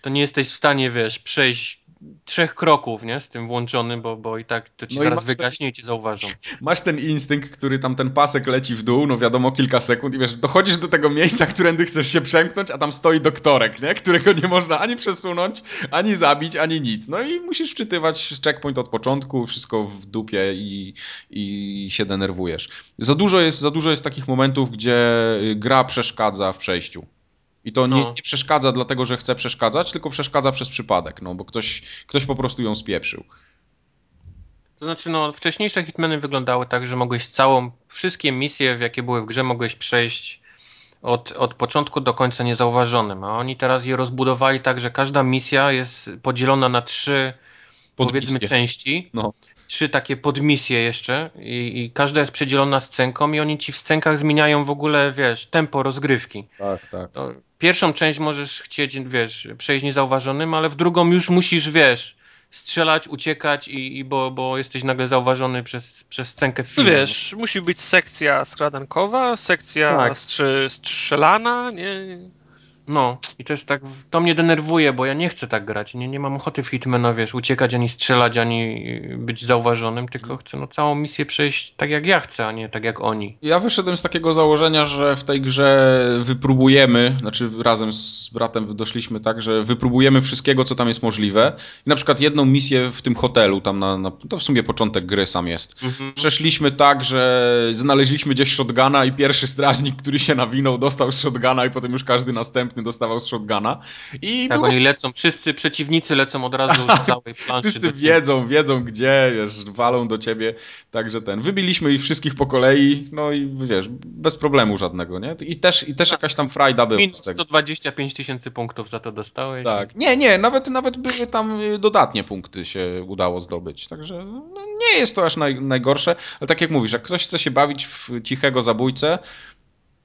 to nie jesteś w stanie, wiesz, przejść trzech kroków, nie? Z tym włączonym, bo, bo i tak to ci No zaraz wygaśnie i ci zauważą. [laughs] masz ten instynkt, który tam ten pasek leci w dół, no wiadomo, kilka sekund i wiesz, dochodzisz do tego miejsca, [laughs] którędy chcesz się przemknąć, a tam stoi doktorek, nie? Którego nie można ani przesunąć, ani zabić, ani nic. No i musisz wczytywać checkpoint od początku, wszystko w dupie i, i się denerwujesz. Za dużo, jest, za dużo jest takich momentów, gdzie y, gra przeszkadza w przejściu. I to nie, No. nie przeszkadza dlatego, że chce przeszkadzać, tylko przeszkadza przez przypadek, no bo ktoś, ktoś po prostu ją spieprzył. To znaczy, no, wcześniejsze Hitmany wyglądały tak, że mogłeś całą, wszystkie misje, w jakie były w grze, mogłeś przejść od, od początku do końca niezauważonym. A oni teraz je rozbudowali tak, że każda misja jest podzielona na trzy, powiedzmy, Podmisje. części. No. Trzy takie podmisje jeszcze i, i każda jest przedzielona scenką i oni ci w scenkach zmieniają w ogóle, wiesz, tempo rozgrywki. Tak, tak. To pierwszą część możesz chcieć, wiesz, przejść niezauważonym, ale w drugą już musisz, wiesz, strzelać, uciekać i, i bo, bo jesteś nagle zauważony przez, przez scenkę w No filmie. wiesz, musi być sekcja skradankowa, sekcja Tak. strzelana, nie? No, i to jest tak, to mnie denerwuje, bo ja nie chcę tak grać. Nie, nie mam ochoty w Hitmana, wiesz, uciekać, ani strzelać, ani być zauważonym, tylko mhm. chcę no, całą misję przejść tak jak ja chcę, a nie tak jak oni. Ja wyszedłem z takiego założenia, że w tej grze wypróbujemy, znaczy razem z bratem doszliśmy tak, że wypróbujemy wszystkiego, co tam jest możliwe. I na przykład jedną misję w tym hotelu, tam na, na to w sumie początek gry sam jest. Mhm. Przeszliśmy tak, że znaleźliśmy gdzieś shotguna i pierwszy strażnik, który się nawinął, dostał shotguna i potem już każdy następny następny dostawał z shotguna. I tak, było... oni lecą, wszyscy przeciwnicy lecą od razu z [laughs] całej planszy. wszyscy wiedzą, wiedzą gdzie, wiesz, walą do ciebie, także ten. Wybiliśmy ich wszystkich po kolei, no i wiesz, bez problemu żadnego, nie? I też, i też tak. jakaś tam frajda była. Minus 125 tysięcy punktów za to dostałeś. Tak, nie, nie, nawet, nawet były tam y, dodatnie punkty się udało zdobyć, także no, nie jest to aż naj, najgorsze, ale tak jak mówisz, jak ktoś chce się bawić w cichego zabójcę,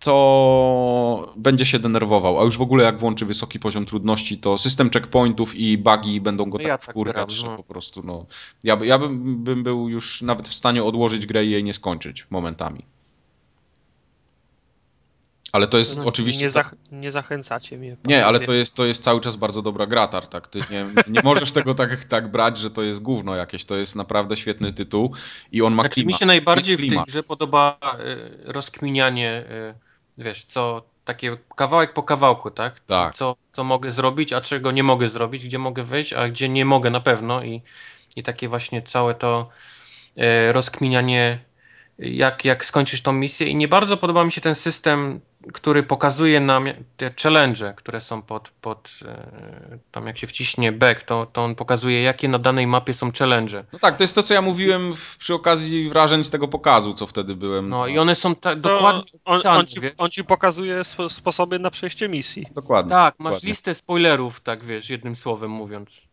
to będzie się denerwował. A już w ogóle jak włączy wysoki poziom trudności, to system checkpointów i bugi będą go no tak ja wkurkać, tak że no. po prostu no. Ja, ja bym, bym był już nawet w stanie odłożyć grę i jej nie skończyć momentami. Ale to jest no, oczywiście. Nie, zach nie, zachęcacie mnie. Nie, ale to jest, to jest cały czas bardzo dobra gra, tak. Ty nie, nie możesz tego tak, tak brać, że to jest gówno jakieś. To jest naprawdę świetny tytuł i on ma znaczy, klimat. Mi się najbardziej w tej grze podoba y, rozkminianie. Wiesz, co takie kawałek po kawałku, tak? Tak. Co, co mogę zrobić, a czego nie mogę zrobić, gdzie mogę wejść, a gdzie nie mogę na pewno i, i takie właśnie całe to e, rozkminianie jak, jak skończysz tą misję i nie bardzo podoba mi się ten system, który pokazuje nam te challenge, które są pod, pod e, tam jak się wciśnie back, to, to on pokazuje jakie na danej mapie są challenge. No tak, to jest to co ja mówiłem w, przy okazji wrażeń z tego pokazu, co wtedy byłem. No i one są ta, dokładnie opisane, on, on, ci, on, ci, pokazuje spo, sposoby na przejście misji. Dokładnie. Tak, masz dokładnie. listę spoilerów, tak wiesz, jednym słowem mówiąc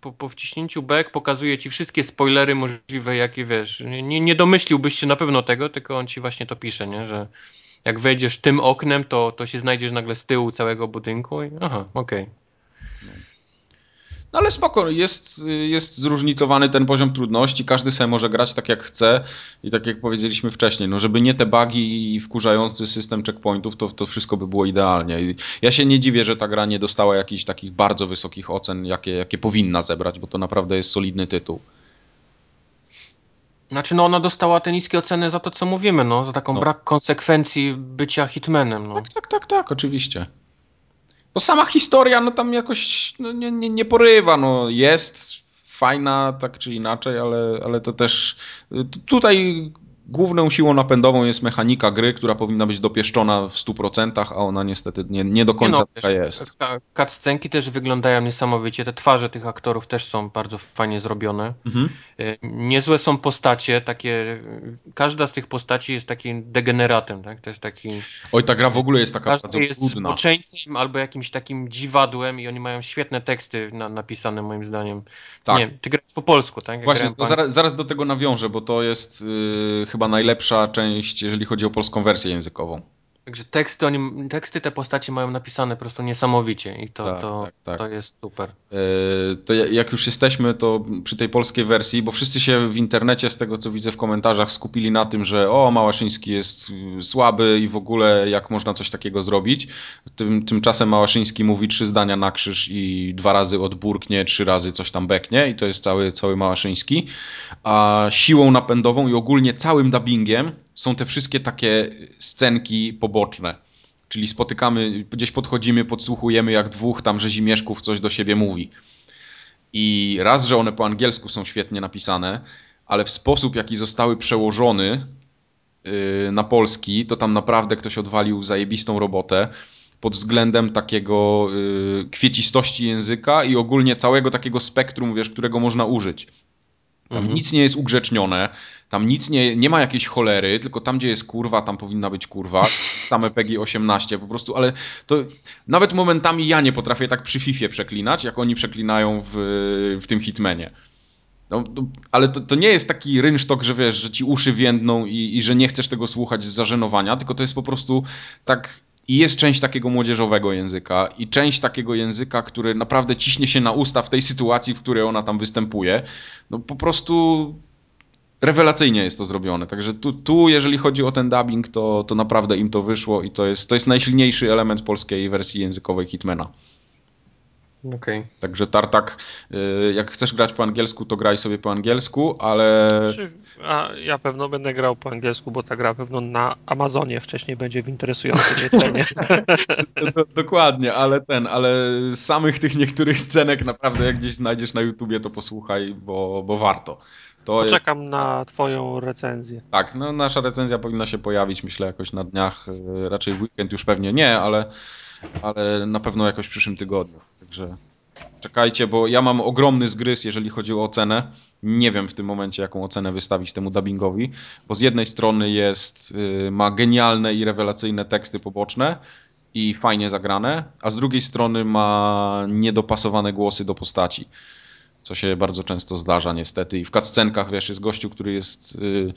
po, po wciśnięciu back pokazuje ci wszystkie spoilery możliwe, jakie wiesz. Nie, nie domyśliłbyś się na pewno tego, tylko on ci właśnie to pisze, nie? że jak wejdziesz tym oknem, to, to się znajdziesz nagle z tyłu całego budynku i aha, okej. Okay. No ale spoko, jest, jest zróżnicowany ten poziom trudności, każdy sobie może grać tak jak chce i tak jak powiedzieliśmy wcześniej, no żeby nie te bugi i wkurzający system checkpointów, to, to wszystko by było idealnie. I ja się nie dziwię, że ta gra nie dostała jakichś takich bardzo wysokich ocen, jakie, jakie powinna zebrać, bo to naprawdę jest solidny tytuł. Znaczy, no ona dostała te niskie oceny za to, co mówimy, no, za taką no. brak konsekwencji bycia hitmanem, no. Tak, tak, tak, tak, oczywiście. Bo sama historia, no tam jakoś no, nie, nie, nie porywa, no jest fajna tak czy inaczej, ale, ale to też tutaj Główną siłą napędową jest mechanika gry, która powinna być dopieszczona w 100%, a ona niestety nie, nie do końca nie no, taka jest. Cutscenki też wyglądają niesamowicie, te twarze tych aktorów też są bardzo fajnie zrobione. Mhm. E, niezłe są postacie, takie, każda z tych postaci jest takim degeneratem, tak? To jest taki... Oj, ta gra w ogóle jest taka bardzo jest zboczeńcem albo jakimś takim dziwadłem i oni mają świetne teksty na, napisane moim zdaniem. Tak. Nie, ty grasz po polsku, tak? Właśnie, zaraz, zaraz, do tego nawiążę, bo to jest yy, chyba najlepsza część, jeżeli chodzi o polską wersję językową. Także teksty, oni, teksty te postacie mają napisane po prostu niesamowicie i to, tak, to, tak, tak. to jest super. Yy, to jak już jesteśmy, to przy tej polskiej wersji, bo wszyscy się w internecie, z tego co widzę w komentarzach, skupili na tym, że o, Małaszyński jest słaby i w ogóle jak można coś takiego zrobić. Tym, tymczasem Małaszyński mówi trzy zdania na krzyż i dwa razy odburknie, trzy razy coś tam beknie i to jest cały, cały Małaszyński. A siłą napędową i ogólnie całym dubbingiem są te wszystkie takie scenki poboczne. Czyli spotykamy, gdzieś podchodzimy, podsłuchujemy, jak dwóch tam rzezimieszków coś do siebie mówi. I raz, że one po angielsku są świetnie napisane, ale w sposób, jaki zostały przełożone yy, na polski, to tam naprawdę ktoś odwalił zajebistą robotę pod względem takiego yy, kwiecistości języka i ogólnie całego takiego spektrum, wiesz, którego można użyć. Tam mhm. nic nie jest ugrzecznione, tam nic nie, nie ma jakiejś cholery, tylko tam, gdzie jest kurwa, tam powinna być kurwa. [laughs] Same PEGI 18 po prostu, ale to nawet momentami ja nie potrafię tak przy FIFA przeklinać, jak oni przeklinają w, w tym Hitmanie. No, no, ale to, to nie jest taki rynsztok, że wiesz, że ci uszy więdną i, i że nie chcesz tego słuchać z zażenowania, tylko to jest po prostu tak i jest część takiego młodzieżowego języka i część takiego języka, który naprawdę ciśnie się na usta w tej sytuacji, w której ona tam występuje. No po prostu rewelacyjnie jest to zrobione. Także tu, tu jeżeli chodzi o ten dubbing, to, to naprawdę im to wyszło i to jest, to jest najsilniejszy element polskiej wersji językowej Hitmana. Okay. Także Tartak, y, jak chcesz grać po angielsku, to graj sobie po angielsku, ale. A ja pewno będę grał po angielsku, bo ta gra pewno na Amazonie wcześniej będzie w interesującej cenie. [laughs] Dokładnie, ale ten, ale samych tych niektórych scenek naprawdę jak gdzieś znajdziesz na YouTubie, to posłuchaj, bo, bo warto. To Czekam jest... na twoją recenzję. Tak, no nasza recenzja powinna się pojawić, myślę, jakoś na dniach, y, raczej w weekend już pewnie nie, ale ale na pewno jakoś w przyszłym tygodniu. Także czekajcie, bo ja mam ogromny zgryz, jeżeli chodzi o ocenę. Nie wiem w tym momencie, jaką ocenę wystawić temu dubbingowi, bo z jednej strony jest, y, ma genialne i rewelacyjne teksty poboczne i fajnie zagrane, a z drugiej strony ma niedopasowane głosy do postaci. Co się bardzo często zdarza niestety. I w cutscenkach, wiesz, jest gościu, który jest... Yy,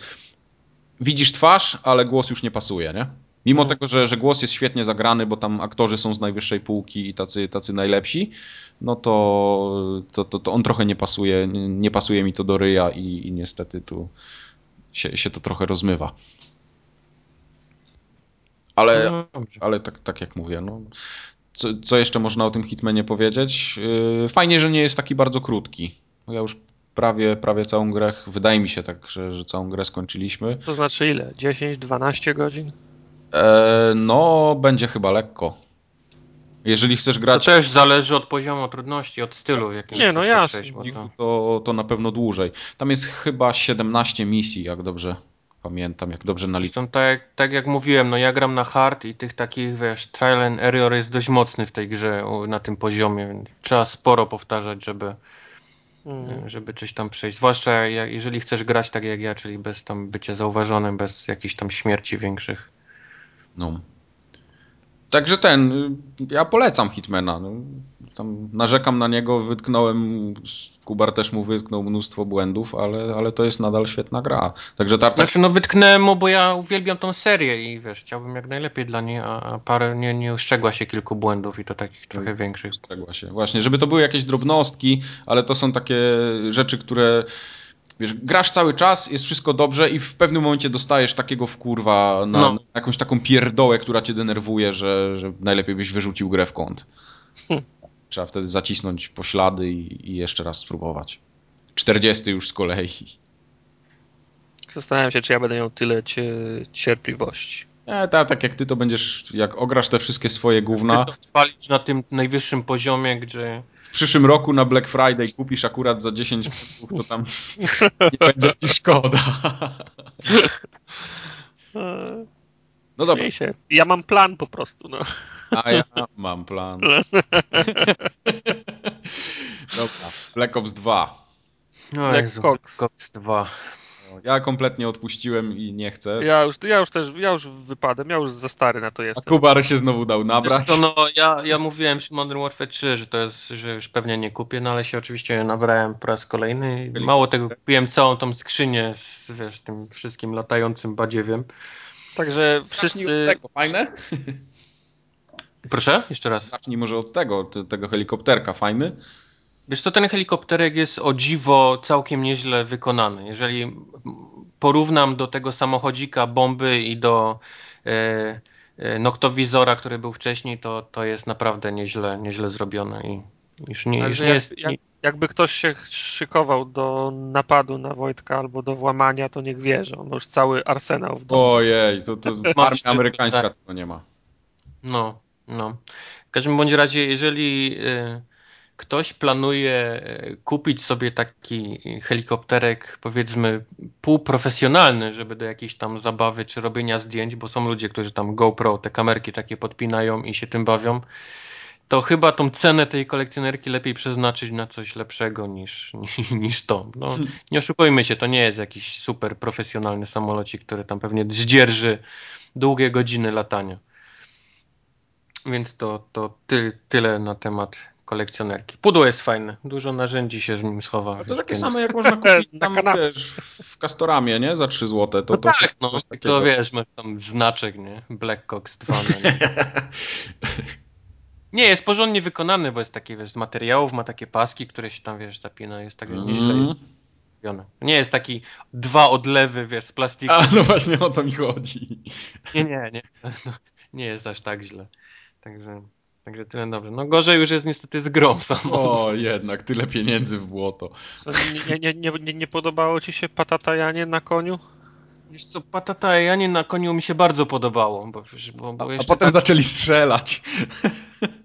widzisz twarz, ale głos już nie pasuje, nie? Mimo hmm. tego, że, że głos jest świetnie zagrany, bo tam aktorzy są z najwyższej półki i tacy, tacy najlepsi, no to, to, to, to on trochę nie pasuje, nie, pasuje mi to do ryja i, i niestety tu się, się to trochę rozmywa. Ale, no, ale tak, tak jak mówię, no, co, co jeszcze można o tym Hitmanie powiedzieć? Yy, fajnie, że nie jest taki bardzo krótki. Ja już prawie, prawie całą grę, wydaje mi się tak, że, że całą grę skończyliśmy. To znaczy ile? 10-12 godzin? E, no, będzie chyba lekko. Jeżeli chcesz grać. To też zależy od poziomu trudności, od stylu, jakim Nie, no jasne. To... to... To, na pewno dłużej. Tam jest chyba 17 misji, jak dobrze pamiętam, jak dobrze naliczyłem. Tak, tak jak mówiłem, no ja gram na hard i tych takich, wiesz, trial and error jest dość mocny w tej grze na tym poziomie. Trzeba sporo powtarzać, żeby, mm. żeby coś tam przejść. Zwłaszcza jeżeli chcesz grać tak jak ja, czyli bez tam bycia zauważonym, bez jakichś tam śmierci większych. No. Także ten, ja polecam Hitmana. No, tam narzekam na niego, wytknąłem, Kubar też mu wytknął mnóstwo błędów, ale, ale to jest nadal świetna gra. Także Tartak... Znaczy no wytknąłem mu, bo ja uwielbiam tą serię i wiesz, chciałbym jak najlepiej dla niej, a parę nie, nie ustrzegła się kilku błędów i to takich trochę no, większych. Ustrzegła się, właśnie, żeby to były jakieś drobnostki, ale to są takie rzeczy, które wiesz, grasz cały czas, jest wszystko dobrze i w pewnym momencie dostajesz takiego wkurwa na, no. na jakąś taką pierdołę, która cię denerwuje, że, że najlepiej byś wyrzucił grę w kąt. Hmm. Trzeba wtedy zacisnąć poślady i, i jeszcze raz spróbować. 40 już z kolei. Zastanawiam się, czy ja będę miał tyle cierpliwości. Nie, tak, tak jak ty to będziesz, jak ograsz te wszystkie swoje gówna. Spalić na tym najwyższym poziomie, gdzie przyszłym roku na Black Friday kupisz akurat za 10 funtów, to tam nie będzie ci szkoda. [laughs] No dobra. Ja mam plan po prostu. No. A ja mam plan. [laughs] Dobra. Black Ops 2. No Black Jezu, Black Ops 2. Ja kompletnie odpuściłem i nie chcę. Ja już, ja już też, ja już wypadłem, ja już za stary na to jestem. A Kubar się znowu dał nabrać. Co, no, ja, ja mówiłem przy Modern Warfare 3, że to jest, że już pewnie nie kupię, no ale się oczywiście nabrałem po raz kolejny. Mało tego, kupiłem całą tą skrzynię z wiesz, tym wszystkim latającym badziewiem. Także wszyscy... Tego, fajne? Proszę? Jeszcze raz. Zacznij może od tego, tego helikopterka, fajny? Wiesz co, ten helikopterek jest o dziwo całkiem nieźle wykonany. Jeżeli porównam do tego samochodzika bomby i do e, e, noktowizora, który był wcześniej, to, to jest naprawdę nieźle, nieźle zrobione i już nie, już nie jak, jest... Jak, jakby ktoś się szykował do napadu na Wojtka albo do włamania, to niech wie, że on już cały arsenał w domu. Ojej, to, to [laughs] armia amerykańska tak. tego nie ma. No, no. W każdym bądź razie, jeżeli... Y, ktoś planuje e, kupić sobie taki helikopterek, powiedzmy, półprofesjonalny, żeby do jakiejś tam zabawy czy robienia zdjęć, bo są ludzie, którzy tam GoPro, te kamerki takie podpinają i się tym bawią, to chyba tą cenę tej kolekcjonerki lepiej przeznaczyć na coś lepszego niż, [laughs] niż, to. No, nie oszukujmy się, to nie jest jakiś super profesjonalny samolocik, który tam pewnie zdzierży długie godziny latania. Więc to, to ty, tyle na temat kolekcjonerki. Pudło jest fajne, dużo narzędzi się z nim schowa. A to takie same jak można [laughs] kupić tam, wiesz, w Castoramie, nie? Za 3 zł. To, no to, tak, no, to wiesz, masz tam znaczek, nie? Black Cox 2. No, nie? [laughs] nie, jest porządnie wykonany, bo jest taki, wiesz, z materiałów, ma takie paski, które się tam, wiesz, zapina, jest tak mm. nieźle jest. zrobione. Nie jest taki dwa odlewy, wiesz, z plastiku. A, no właśnie o to mi chodzi. Nie, nie, nie. No, [laughs] nie jest aż tak źle. Także, także tyle dobrze. No gorzej już jest niestety z grą samą. O, jednak, tyle pieniędzy w błoto. Nie, nie, nie, nie, nie podobało ci się patatajanie na koniu? Wiesz co, patatajanie na koniu mi się bardzo podobało, bo, wiesz, bo, bo A jeszcze potem tak- zaczęli strzelać.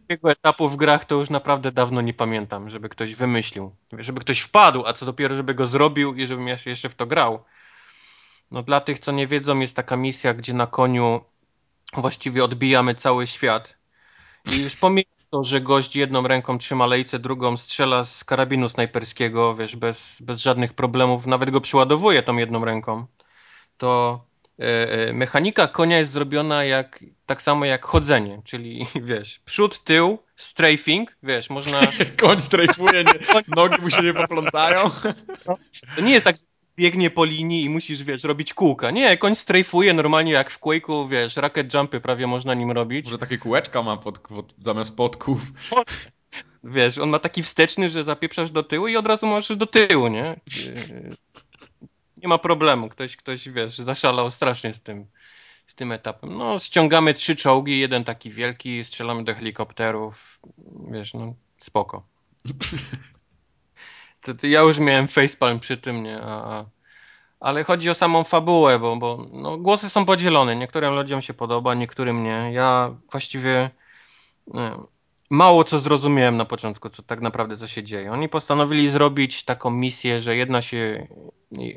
takiego etapu w grach to już naprawdę dawno nie pamiętam, żeby ktoś wymyślił. Żeby ktoś wpadł, a co dopiero, żeby go zrobił i żebym jeszcze- jeszcze w to grał. No dla tych, co nie wiedzą, jest taka misja, gdzie na koniu właściwie odbijamy cały świat. I już pomijam to, że gość jedną ręką trzyma lejce, drugą strzela z karabinu snajperskiego, wiesz, bez, bez żadnych problemów, nawet go przyładowuje tą jedną ręką. To e, e, mechanika konia jest zrobiona jak, tak samo jak chodzenie, czyli [laughs] wiesz, przód, tył, strafing, wiesz, można... [laughs] Koń strajfuje, nie, [laughs] nogi mu się nie poplątają. To nie jest tak, że biegnie po linii i musisz, wiesz, robić kółka. Nie, koń strajfuje normalnie jak w Quake'u, wiesz, rocket jumpy prawie można nim robić. Może takie kółeczka ma pod, pod, zamiast podków. [laughs] Wiesz, on ma taki wsteczny, że zapieprzasz do tyłu i od razu możesz do tyłu, nie? Nie ma problemu. Ktoś, ktoś, wiesz, zaszalał strasznie z tym, z tym etapem. No, ściągamy trzy czołgi, jeden taki wielki, strzelamy do helikopterów. Wiesz, no, spoko. [laughs] To, to ja już miałem facepalm przy tym, nie? A, a, ale chodzi o samą fabułę, bo, bo no, głosy są podzielone. Niektórym ludziom się podoba, niektórym nie. Ja właściwie nie, mało co zrozumiałem na początku, co tak naprawdę co się dzieje. Oni postanowili zrobić taką misję, że jedna się,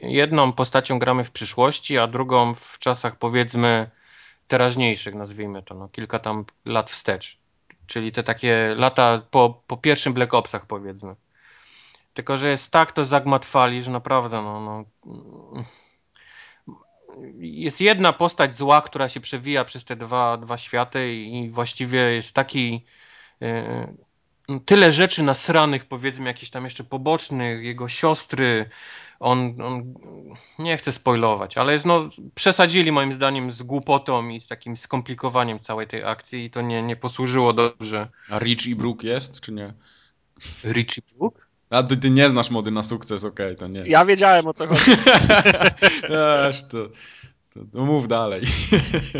jedną postacią gramy w przyszłości, a drugą w czasach powiedzmy teraźniejszych, nazwijmy to, no, kilka tam lat wstecz. Czyli te takie lata po, po pierwszym Black Opsach powiedzmy. Tylko, że jest tak to zagmatwali, że naprawdę no, no, jest jedna postać zła, która się przewija przez te dwa, dwa światy i właściwie jest taki no, tyle rzeczy nasranych, powiedzmy, jakichś tam jeszcze pobocznych, jego siostry, on, on nie chcę spoilować, ale jest, no, przesadzili moim zdaniem z głupotą i z takim skomplikowaniem całej tej akcji i to nie, nie posłużyło dobrze. A Rich i Brook jest, czy nie? Richie Brook? A ty, ty nie znasz mody na sukces, okej, to nie. Ja wiedziałem o co chodzi. [laughs] Aż to, to, to mów dalej.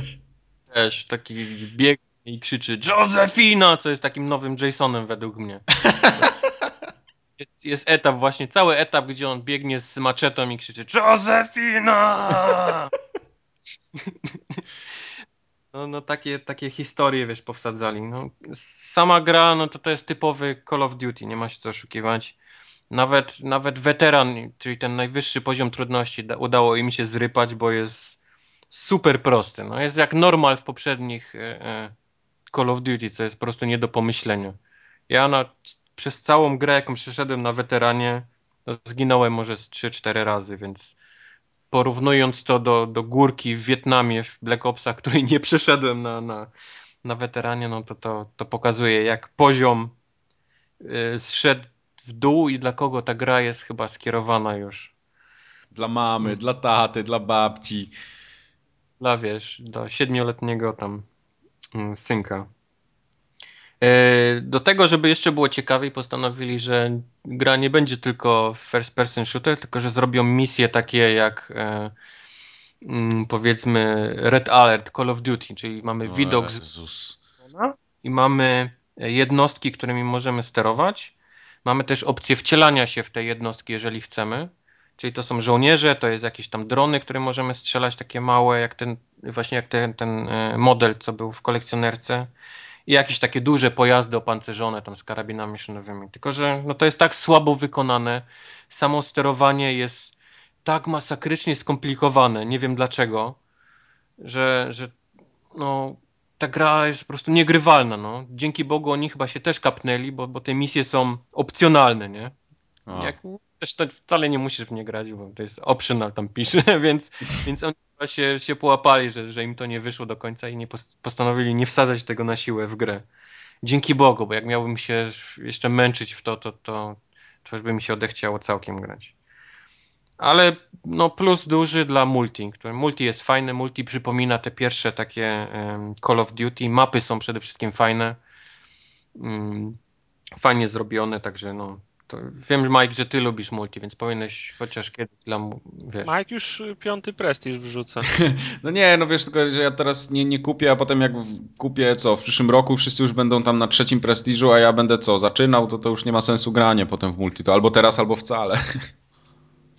[laughs] Też taki bieg i krzyczy Josefina, co jest takim nowym Jasonem według mnie. [laughs] Jest, jest etap właśnie, cały etap, gdzie on biegnie z maczetą i krzyczy Josefina! No, no takie, takie historie, wiesz, powsadzali. No, sama gra, no to to jest typowy Call of Duty, nie ma się co oszukiwać. Nawet, nawet weteran, czyli ten najwyższy poziom trudności da, udało im się zrypać, bo jest super prosty. No, jest jak normal w poprzednich e, e, Call of Duty, co jest po prostu nie do pomyślenia. Ja na, przez całą grę, jaką przeszedłem na weteranie, no, zginąłem może z 3-4 razy, więc porównując to do, do górki w Wietnamie, w Black Opsach, [laughs] której nie przeszedłem na, na, na weteranie, no to, to, to pokazuje, jak poziom y, zszedł w dół i dla kogo ta gra jest chyba skierowana już. Dla mamy, dla taty, dla babci. Dla, wiesz, do siedmioletniego tam mm, synka. E, Do tego, żeby jeszcze było ciekawiej, postanowili, że gra nie będzie tylko first person shooter, tylko że zrobią misje takie jak e, mm, powiedzmy Red Alert, Call of Duty, czyli mamy O widok z Jezus. i mamy jednostki, którymi możemy sterować. Mamy też opcję wcielania się w te jednostki, jeżeli chcemy. Czyli to są żołnierze, to jest jakieś tam drony, które możemy strzelać, takie małe, jak ten, właśnie jak ten, ten e, model, co był w kolekcjonerce. I jakieś takie duże pojazdy opancerzone tam z karabinami szynowymi. Tylko, że no to jest tak słabo wykonane. Samo sterowanie jest tak masakrycznie skomplikowane. Nie wiem dlaczego, że, że no, ta gra jest po prostu niegrywalna. No. Dzięki Bogu oni chyba się też kapnęli, bo, bo te misje są opcjonalne, nie? A. Jak, też to wcale nie musisz w nie grać, bo to jest optional tam pisze, [laughs] więc, więc oni chyba się, się połapali, że, że im to nie wyszło do końca i nie pos- postanowili nie wsadzać tego na siłę w grę. Dzięki Bogu, bo jak miałbym się jeszcze męczyć w to, to, to, to już by mi się odechciało całkiem grać. Ale no plus duży dla multi, który multi jest fajny, multi przypomina te pierwsze takie Call of Duty, mapy są przede wszystkim fajne, Mm, fajnie zrobione, także no to wiem, Mike, że ty lubisz multi, więc powinieneś chociaż kiedyś dla, wiesz... Mike już piąty prestiż wrzuca. [laughs] no nie, no wiesz, tylko że ja teraz nie, nie kupię, a potem jak kupię, co, w przyszłym roku wszyscy już będą tam na trzecim prestiżu, a ja będę co, zaczynał, to to już nie ma sensu granie potem w multi, to albo teraz, albo wcale. [laughs]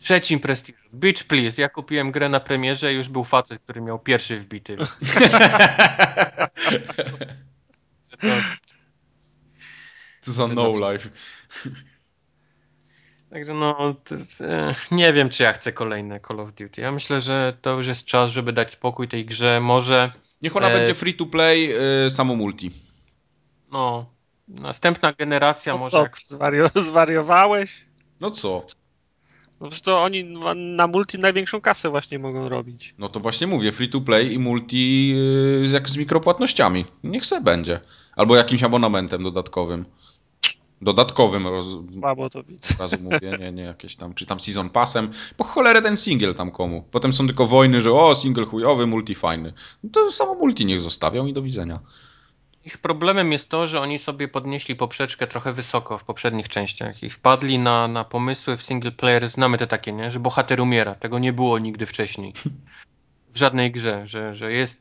Trzecim prestiżu. Beach Please. Ja kupiłem grę na premierze i już był facet, który miał pierwszy wbity. to... Co za no life. Także no, to, e, nie wiem, czy ja chcę kolejne Call of Duty. Ja myślę, że to już jest czas, żeby dać spokój tej grze. Może. Niech ona e... będzie free to play, y, samo multi. No. Następna generacja no może. Jak... Zwario [laughs] zwariowałeś? No co? No to oni na multi największą kasę właśnie mogą robić. No to właśnie mówię, free to play i multi y, jak z mikropłatnościami. Niech se będzie. Albo jakimś abonamentem dodatkowym. Dodatkowym. Roz... Słabo to widzę. Razu mówię, nie, nie jakieś tam, czy tam season passem. Po cholerę ten single tam komu. Potem są tylko wojny, że o, single chujowy, multi fajny. No to samo multi niech zostawią i do widzenia. Ich problemem jest to, że oni sobie podnieśli poprzeczkę trochę wysoko w poprzednich częściach i wpadli na, na pomysły w single player, znamy te takie, nie? że bohater umiera. Tego nie było nigdy wcześniej. W żadnej grze, że, że jest,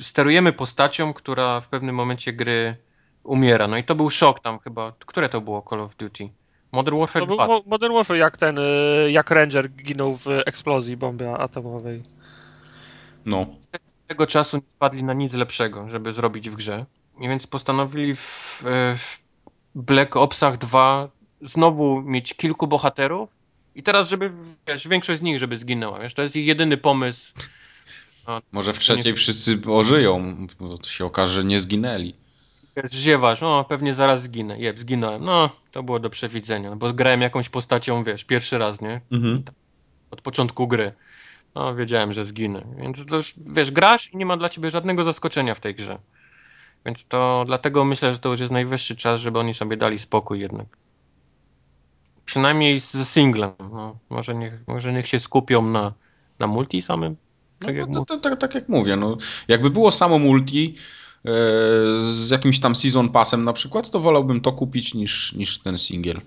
sterujemy postacią, która w pewnym momencie gry umiera. No i to był szok tam chyba. Które to było Call of Duty? Modern Warfare to 2. Był Modern Warfare jak ten, y, jak Ranger ginął w eksplozji bomby atomowej. No. Z tego czasu nie wpadli na nic lepszego, żeby zrobić w grze. Więc postanowili w, w Black Opsach 2 znowu mieć kilku bohaterów i teraz, żeby wiesz, większość z nich, żeby zginęła. Wiesz, to jest ich jedyny pomysł. No, Może w trzeciej nie... wszyscy ożyją, bo to się okaże, że nie zginęli. Ziewasz, no pewnie zaraz zginę. Jeb, zginąłem. No, to było do przewidzenia, bo grałem jakąś postacią, wiesz, pierwszy raz, nie? Mhm. Od początku gry. No, wiedziałem, że zginę. Więc to już, wiesz, grasz i nie ma dla ciebie żadnego zaskoczenia w tej grze. Więc to dlatego myślę, że to już jest najwyższy czas, żeby oni sobie dali spokój jednak. Przynajmniej ze singlem. No, może, niech, może niech się skupią na, na multi samym. Tak, no, jak, to, to, to, tak jak mówię, no, jakby było samo multi e, z jakimś tam season passem na przykład, to wolałbym to kupić niż, niż ten single.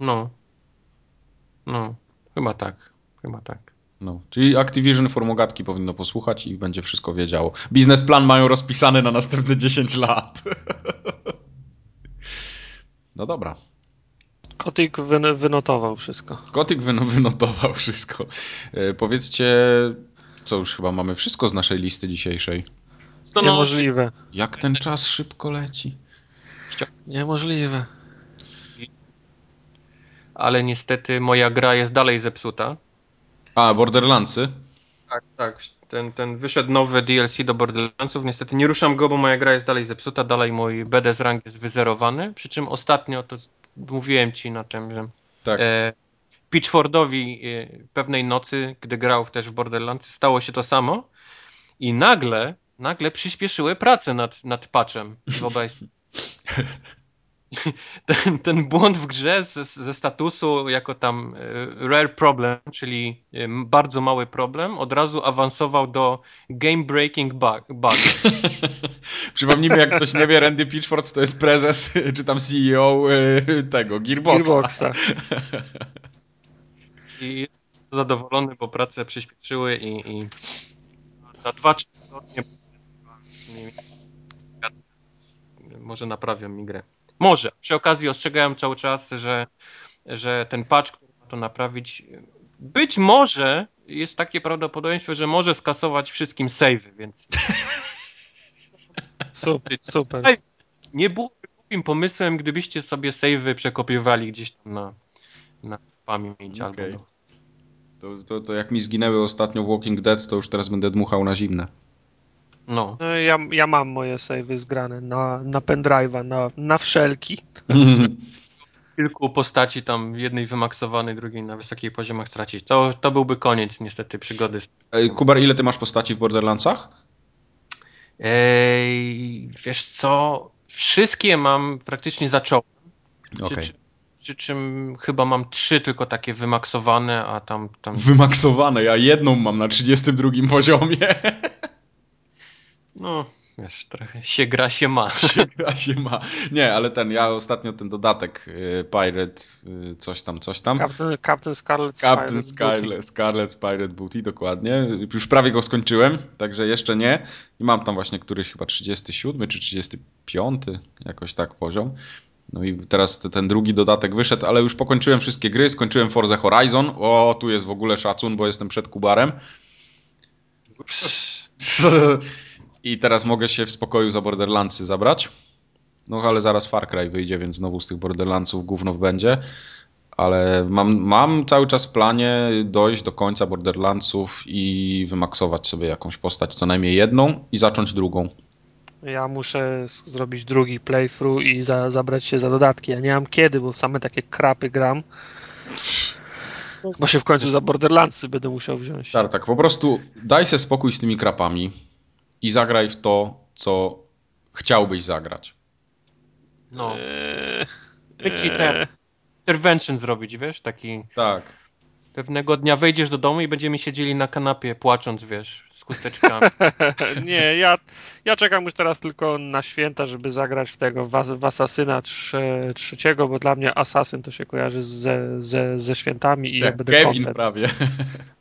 No. No, chyba tak. Chyba tak. No, czyli Activision formogatki powinno posłuchać i będzie wszystko wiedziało. Biznesplan mają rozpisany na następne 10 lat. [laughs] no dobra. Kotik wyn wynotował wszystko. Kotik wyn wynotował wszystko. E, powiedzcie, co już chyba mamy wszystko z naszej listy dzisiejszej. To niemożliwe. Jak ten czas szybko leci. Niemożliwe. Ale niestety moja gra jest dalej zepsuta. A, Borderlandsy? Tak, tak. Ten, ten wyszedł nowy DLC do Borderlandsów. Niestety nie ruszam go, bo moja gra jest dalej zepsuta, dalej mój BD z rank jest wyzerowany. Przy czym ostatnio, to mówiłem ci na tym, że tak. e, Pitchfordowi e, pewnej nocy, gdy grał też w Borderlands, stało się to samo i nagle, nagle przyspieszyły pracę nad, nad patchem. Wyobraź [laughs] [laughs] ten, ten błąd w grze ze, ze statusu jako tam e, rare problem, czyli e, bardzo mały problem, od razu awansował do game breaking bug. bug. [laughs] Przypomnijmy, jak ktoś nie wie, Randy Pitchford to jest prezes, [laughs] czy tam CEO e, tego, Gearboxa. Gearboxa. I zadowolony, bo prace przyspieszyły i, i na dwa, trzy tygodnie może naprawią mi grę. Może. Przy okazji ostrzegałem cały czas, że, że ten patch, który ma to naprawić, być może jest takie prawdopodobieństwo, że może skasować wszystkim savey, więc... [laughs] Super, super. Nie byłoby głupim pomysłem, gdybyście sobie savey przekopiowali gdzieś tam na, na pamięć okay. albo... To, to, to jak mi zginęły ostatnio Walking Dead, to już teraz będę dmuchał na zimne. No. no. ja, ja mam moje savey zgrane na, na pendrive'a, na, na wszelki. [laughs] Kilku postaci tam, jednej wymaksowanej, drugiej na wysokich poziomach stracić. To, to byłby koniec niestety przygody. Ej, Kubar, ile ty masz postaci w Borderlandsach? Ej, wiesz co, wszystkie mam praktycznie zacząłem. Okay. Przy, przy czym chyba mam trzy tylko takie wymaksowane, a tam... tam... Wymaksowane? Ja jedną mam na 32 poziomie. [laughs] No, wiesz, trochę się gra się ma. [laughs] Się gra się ma. Nie, ale ten, ja ostatnio ten dodatek y, Pirate, y, coś tam, coś tam. Captain, Captain Scarlet Captain Scarlet, Scarlet Pirate Booty, dokładnie. Już prawie go skończyłem, także jeszcze nie. I mam tam właśnie któryś chyba 37 czy 35, jakoś tak poziom. No i teraz ten drugi dodatek wyszedł, ale już pokończyłem wszystkie gry, skończyłem Forza Horizon. O, tu jest w ogóle szacun, bo jestem przed Kubarem. [laughs] [laughs] I teraz mogę się w spokoju za Borderlandsy zabrać. No ale zaraz Far Cry wyjdzie, więc znowu z tych Borderlandsów gówno będzie. Ale mam, mam cały czas w planie dojść do końca Borderlandsów i wymaksować sobie jakąś postać, co najmniej jedną i zacząć drugą. Ja muszę zrobić drugi playthrough i za, zabrać się za dodatki. Ja nie mam kiedy, bo same takie krapy gram. Bo się w końcu za Borderlandsy będę musiał wziąć. Tak, tak. Po prostu daj sobie spokój z tymi krapami i zagraj w to, co chciałbyś zagrać. No. Eee, ci te intervention zrobić, wiesz, taki... Tak. Pewnego dnia wejdziesz do domu i będziemy siedzieli na kanapie płacząc, wiesz, z chusteczkami. [laughs] nie, ja, ja czekam już teraz tylko na święta, żeby zagrać w tego, w, w Asasyna trzeciego, bo dla mnie Asasyn to się kojarzy ze, ze, ze świętami i tak, ja będę Kevin content. prawie.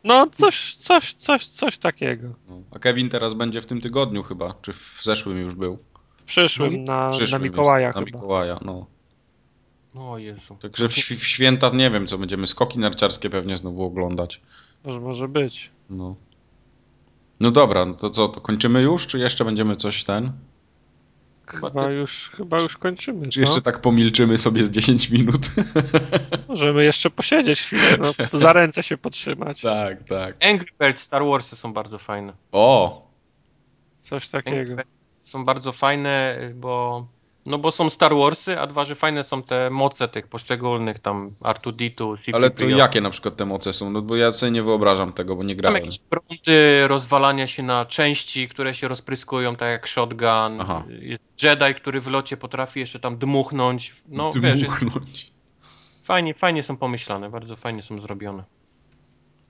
No, coś, coś, coś, coś takiego. No, a Kevin teraz będzie w tym tygodniu chyba, czy w zeszłym już był? W przyszłym, na, przyszłym na Mikołaja jest, chyba. Na Mikołaja, no. O Jezu. Także w, w święta nie wiem, co będziemy skoki narciarskie pewnie znowu oglądać. Może, może być. No. No dobra, no to co, to kończymy już, czy jeszcze będziemy coś ten? Chyba, ty... już, chyba już kończymy. Czy co? jeszcze tak pomilczymy sobie z 10 minut? [laughs] Możemy jeszcze posiedzieć chwilę, no, [laughs] za ręce się potrzymać. Tak, tak. Angry Birds Star Warsy są bardzo fajne. O! Coś takiego. Są bardzo fajne, bo no bo są Star Warsy, a dwa, że fajne są te moce tych poszczególnych tam R2D2, c Ale to jakie na przykład te moce są? No bo ja sobie nie wyobrażam tego, bo nie grałem. Tam jakieś prądy rozwalania się na części, które się rozpryskują, tak jak shotgun. Aha. Jest Jedi, który w locie potrafi jeszcze tam dmuchnąć. No dmuchnąć. wiesz, jest... fajnie, fajnie są pomyślane, bardzo fajnie są zrobione.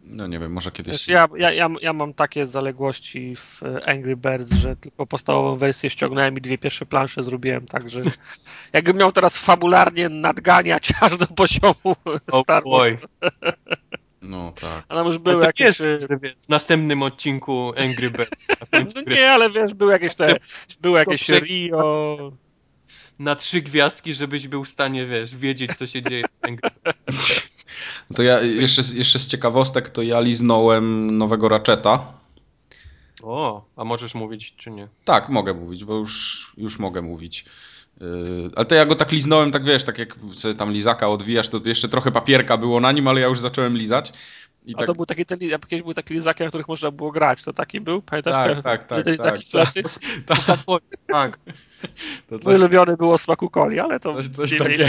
No nie wiem, może kiedyś. Ja, ja, ja, ja mam takie zaległości w Angry Birds, że tylko podstawową wersję ściągnąłem i dwie pierwsze plansze zrobiłem, także [laughs] jakbym miał teraz fabularnie nadganiać [laughs] aż do poziomu oh Star Wars. [laughs] No tak. A tam już były jakieś... Jest, w następnym odcinku Angry Birds. no nie, ale wiesz, były jakieś te... Były jakieś Rio... Na trzy gwiazdki, żebyś był w stanie, wiesz, wiedzieć, co się dzieje w Angry Birds. To ja jeszcze, jeszcze z ciekawostek, to ja liznąłem nowego Ratcheta. O, a możesz mówić, czy nie? Tak, mogę mówić, bo już, już mogę mówić. Yy, ale to ja go tak liznąłem, tak wiesz, tak jak sobie tam lizaka odwijasz, to jeszcze trochę papierka było na nim, ale ja już zacząłem lizać. I A tak... to był taki, ten, kiedyś był taki lizaki, na których można było grać, to taki był? Pamiętasz? Tak, te, tak, tak. Te lizaki tak, flety? [laughs] Tak, tak. To coś... Mój ulubiony było smaku coli, ale to... Coś, coś takiego.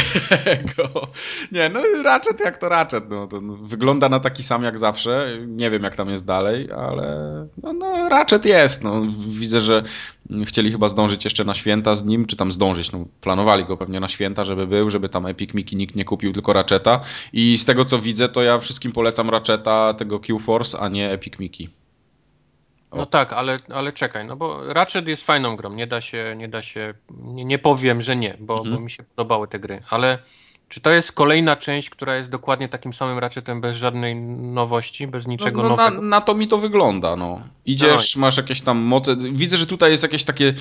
[laughs] Nie, no Ratchet jak to Ratchet, no, to wygląda na taki sam jak zawsze, nie wiem jak tam jest dalej, ale no, no Ratchet jest, no. Widzę, że chcieli chyba zdążyć jeszcze na święta z nim, czy tam zdążyć, no planowali go pewnie na święta, żeby był, żeby tam Epic Mickey nikt nie kupił, tylko Ratcheta i z tego co widzę, to ja wszystkim polecam Ratcheta tego Q-Force, a nie Epic Mickey. O. No tak, ale, ale czekaj, no bo Ratchet jest fajną grą, nie da się, nie da się, nie, nie powiem, że nie, bo, mhm. bo mi się podobały te gry, ale czy to jest kolejna część, która jest dokładnie takim samym Ratchetem, bez żadnej nowości, bez niczego no, no, nowego? Na, na, to mi to wygląda, no. Idziesz, no. masz jakieś tam moce, widzę, że tutaj jest jakieś takie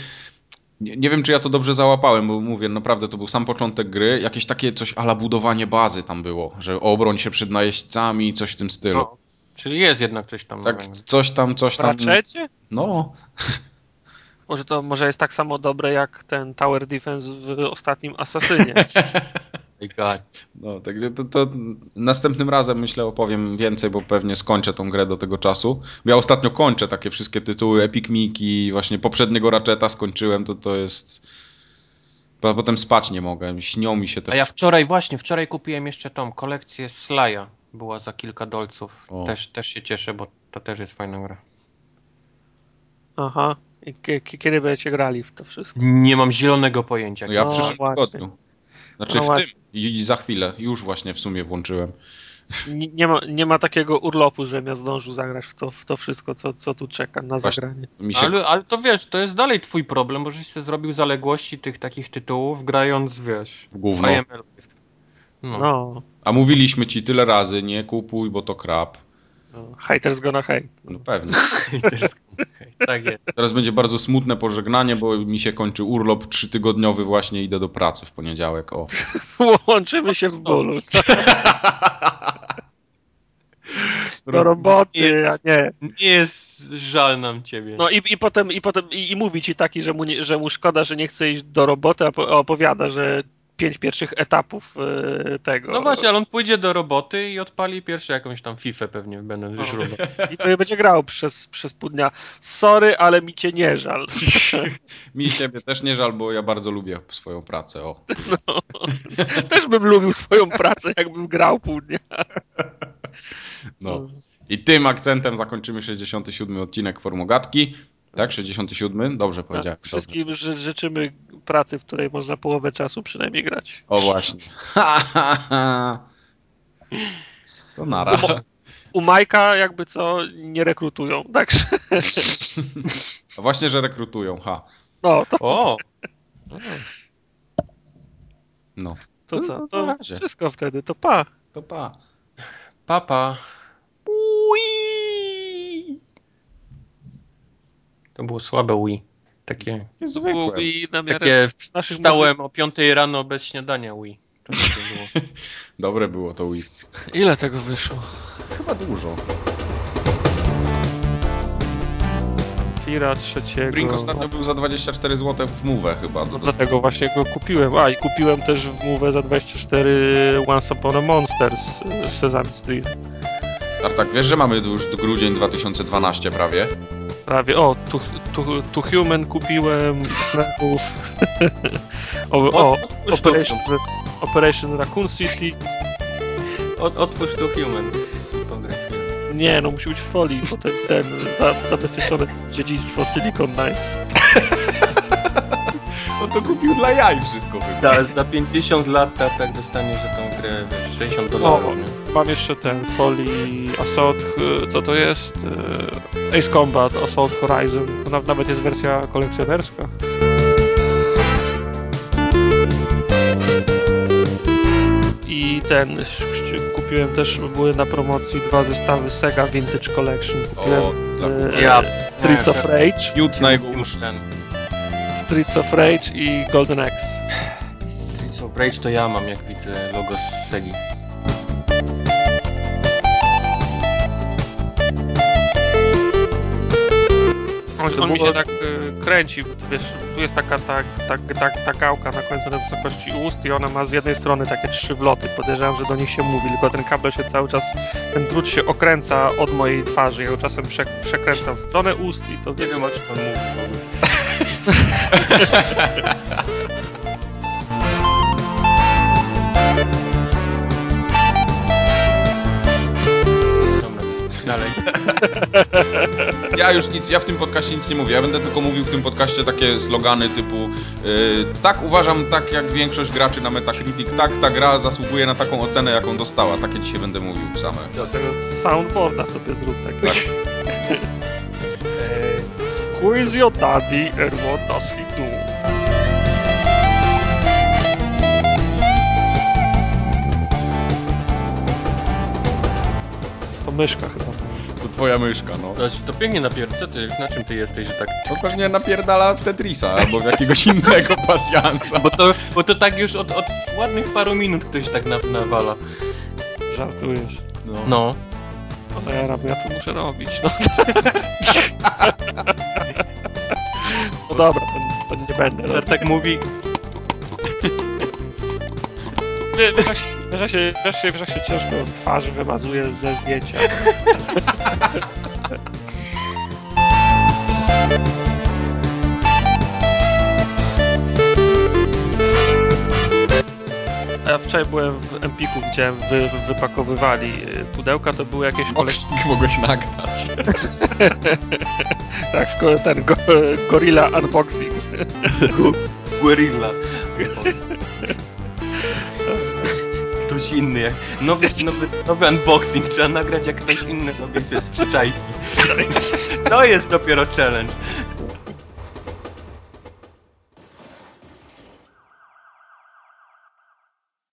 nie, nie, wiem, czy ja to dobrze załapałem, bo mówię, naprawdę to był sam początek gry. Jakieś takie coś ala budowanie bazy tam było, że obroń się przed najeźdźcami, coś w tym stylu. No, czyli jest jednak coś tam. Tak, nowego. coś tam, coś tam. Raczecie? No. Może to może jest tak samo dobre jak ten Tower Defense w ostatnim Asasynie. [laughs] No, także to, to, następnym razem myślę opowiem więcej, bo pewnie skończę tą grę do tego czasu. Ja ostatnio kończę takie wszystkie tytuły Epic Mickey, właśnie poprzedniego Ratcheta skończyłem, to to jest... A potem spać nie mogę, śnią mi się te... A ja wczoraj właśnie, wczoraj kupiłem jeszcze tą kolekcję Slaja. Była za kilka dolców. Też, też się cieszę, bo to też jest fajna gra. Aha. I kiedy będziecie grali w to wszystko? Nie mam zielonego pojęcia. No ja w przyszłym tygodniu. Znaczy no w tym i za chwilę, już właśnie w sumie włączyłem. nie, nie, ma, nie ma takiego urlopu, żebym ja zdążył zagrać w to, w to wszystko, co, co tu czeka na Właśnie. zagranie. Się... Ale, ale to wiesz, to jest dalej twój problem, bo żeś sobie zrobił zaległości tych takich tytułów, grając, wiesz, W gówno. IML. No. No, A mówiliśmy ci tyle razy, nie kupuj, bo to krap. no haters gonna hate. No pewnie. [laughs] tak jest. Teraz będzie bardzo smutne pożegnanie, bo mi się kończy urlop trzytygodniowy, właśnie idę do pracy w poniedziałek. O. [laughs] Łączymy się w bólu. [laughs] Do roboty, Jest. a nie. Nie jest żal nam ciebie. No i, i potem, i potem i, i mówi ci taki, że mu, nie, że mu szkoda, że nie chce iść do roboty, a opowiada, że pięć pierwszych etapów e, tego. No właśnie, ale on pójdzie do roboty i odpali pierwszy jakąś tam FIFA pewnie, będą już robić. I to będzie grał przez, przez pół dnia. Sorry, ale mi cię nie żal. [laughs] Mi siebie też nie żal, bo ja bardzo lubię swoją pracę. O. Też bym lubił swoją pracę, jakbym grał pół dnia. No. I tym akcentem zakończymy 67 odcinek Formogatki. Tak, 67? Dobrze powiedziałem. Dobrze. Wszystkim ży, życzymy pracy, w której można połowę czasu przynajmniej grać. O właśnie. [laughs] to nara. U Majka jakby co nie rekrutują, także A [laughs] właśnie, że rekrutują, ha. no to, O! [laughs] No, to to co? To wszystko wtedy, to pa. to pa. Papa. To było słabe Wii. Takie, zwykłe. I na miarę takie wstałem o 5 rano bez śniadania Wii. To było. [laughs] Dobre było to Wii. Ile tego wyszło? Chyba dużo. Fira trzeciego. Brink ostatnio był za 24 zł w Move chyba. No dlatego właśnie go kupiłem. A i kupiłem też w Move za 24 Once Upon a Monsters y, Sesame Street. Tartak, wiesz, że mamy już grudzień 2012 prawie? Prawie. O, tu, tu, tu Human kupiłem, Snaków. [laughs] o, o, Operation, Operation Raccoon City. Ot- otwórz to Human. Nie, no musi być w folii, bo ten, ten za, zabezpieczone dziedzictwo Silicon Knights. [laughs] On to kupił dla jaj wszystko. Za, za 50 lat tak, tak dostanie, że tą grę, wiesz, 60 dolarów, nie? Mam jeszcze ten folii Assault, y, co to jest? Y, Ace Combat, Assault Horizon. Nawet jest wersja kolekcjonerska. I ten kupiłem też, były na promocji dwa zestawy Sega Vintage Collection. Kupiłem O, dla e. Ja- Streets of Rage, Miód na Streets of Rage i Golden Axe. Streets of Rage to ja mam, jak widzę logo z Segi. On, on mi się tak y, kręci, bo tu wiesz, tu jest taka ta, ta, ta, ta gałka na końcu na wysokości ust i ona ma z jednej strony takie trzy wloty. Podejrzewam, że do nich się mówi, tylko ten kabel się cały czas, ten drut się okręca od mojej twarzy. Ja go czasem prze, przekręcam w stronę ust i to Nie wiem o czym on mówi. [laughs] Dalej. [laughs] Ja już nic, ja w tym podcaście nic nie mówię. Ja będę tylko mówił w tym podcaście takie slogany typu yy, tak uważam, tak jak większość graczy na Metacritic, tak ta gra zasługuje na taką ocenę, jaką dostała. Takie dzisiaj będę mówił same. do tego soundboarda sobie zrób tak. Eee, [laughs] [laughs] Who is your daddy and what does he do? To myszka chyba. To twoja myszka, no. To, to pięknie napierdza, ty, na czym ty jesteś, że tak... To pewnie napierdala w Tetrisa albo w jakiegoś innego [laughs] pasjansa. Bo to, bo to tak już od, od ładnych paru minut ktoś tak na, nawala. Żartujesz. No. No. No ja, ja to muszę robić. No, [laughs] no dobra, to, to nie będę. robił. Tak, tak mówi, wiesz, jak się ciężko twarz wymazuje ze zdjęcia. [laughs] Ja wczoraj byłem w Empiku, widziałem, wy, wypakowywali y, pudełka, to były jakieś kolekcje. Mogłeś nagrać. [laughs] Tak, ten go, Gorilla Unboxing. [laughs] Guerilla. Ktoś inny. Nowy, nowy, nowy unboxing trzeba nagrać, jak ktoś inny robi te sprzyczajki. [laughs] To jest dopiero challenge.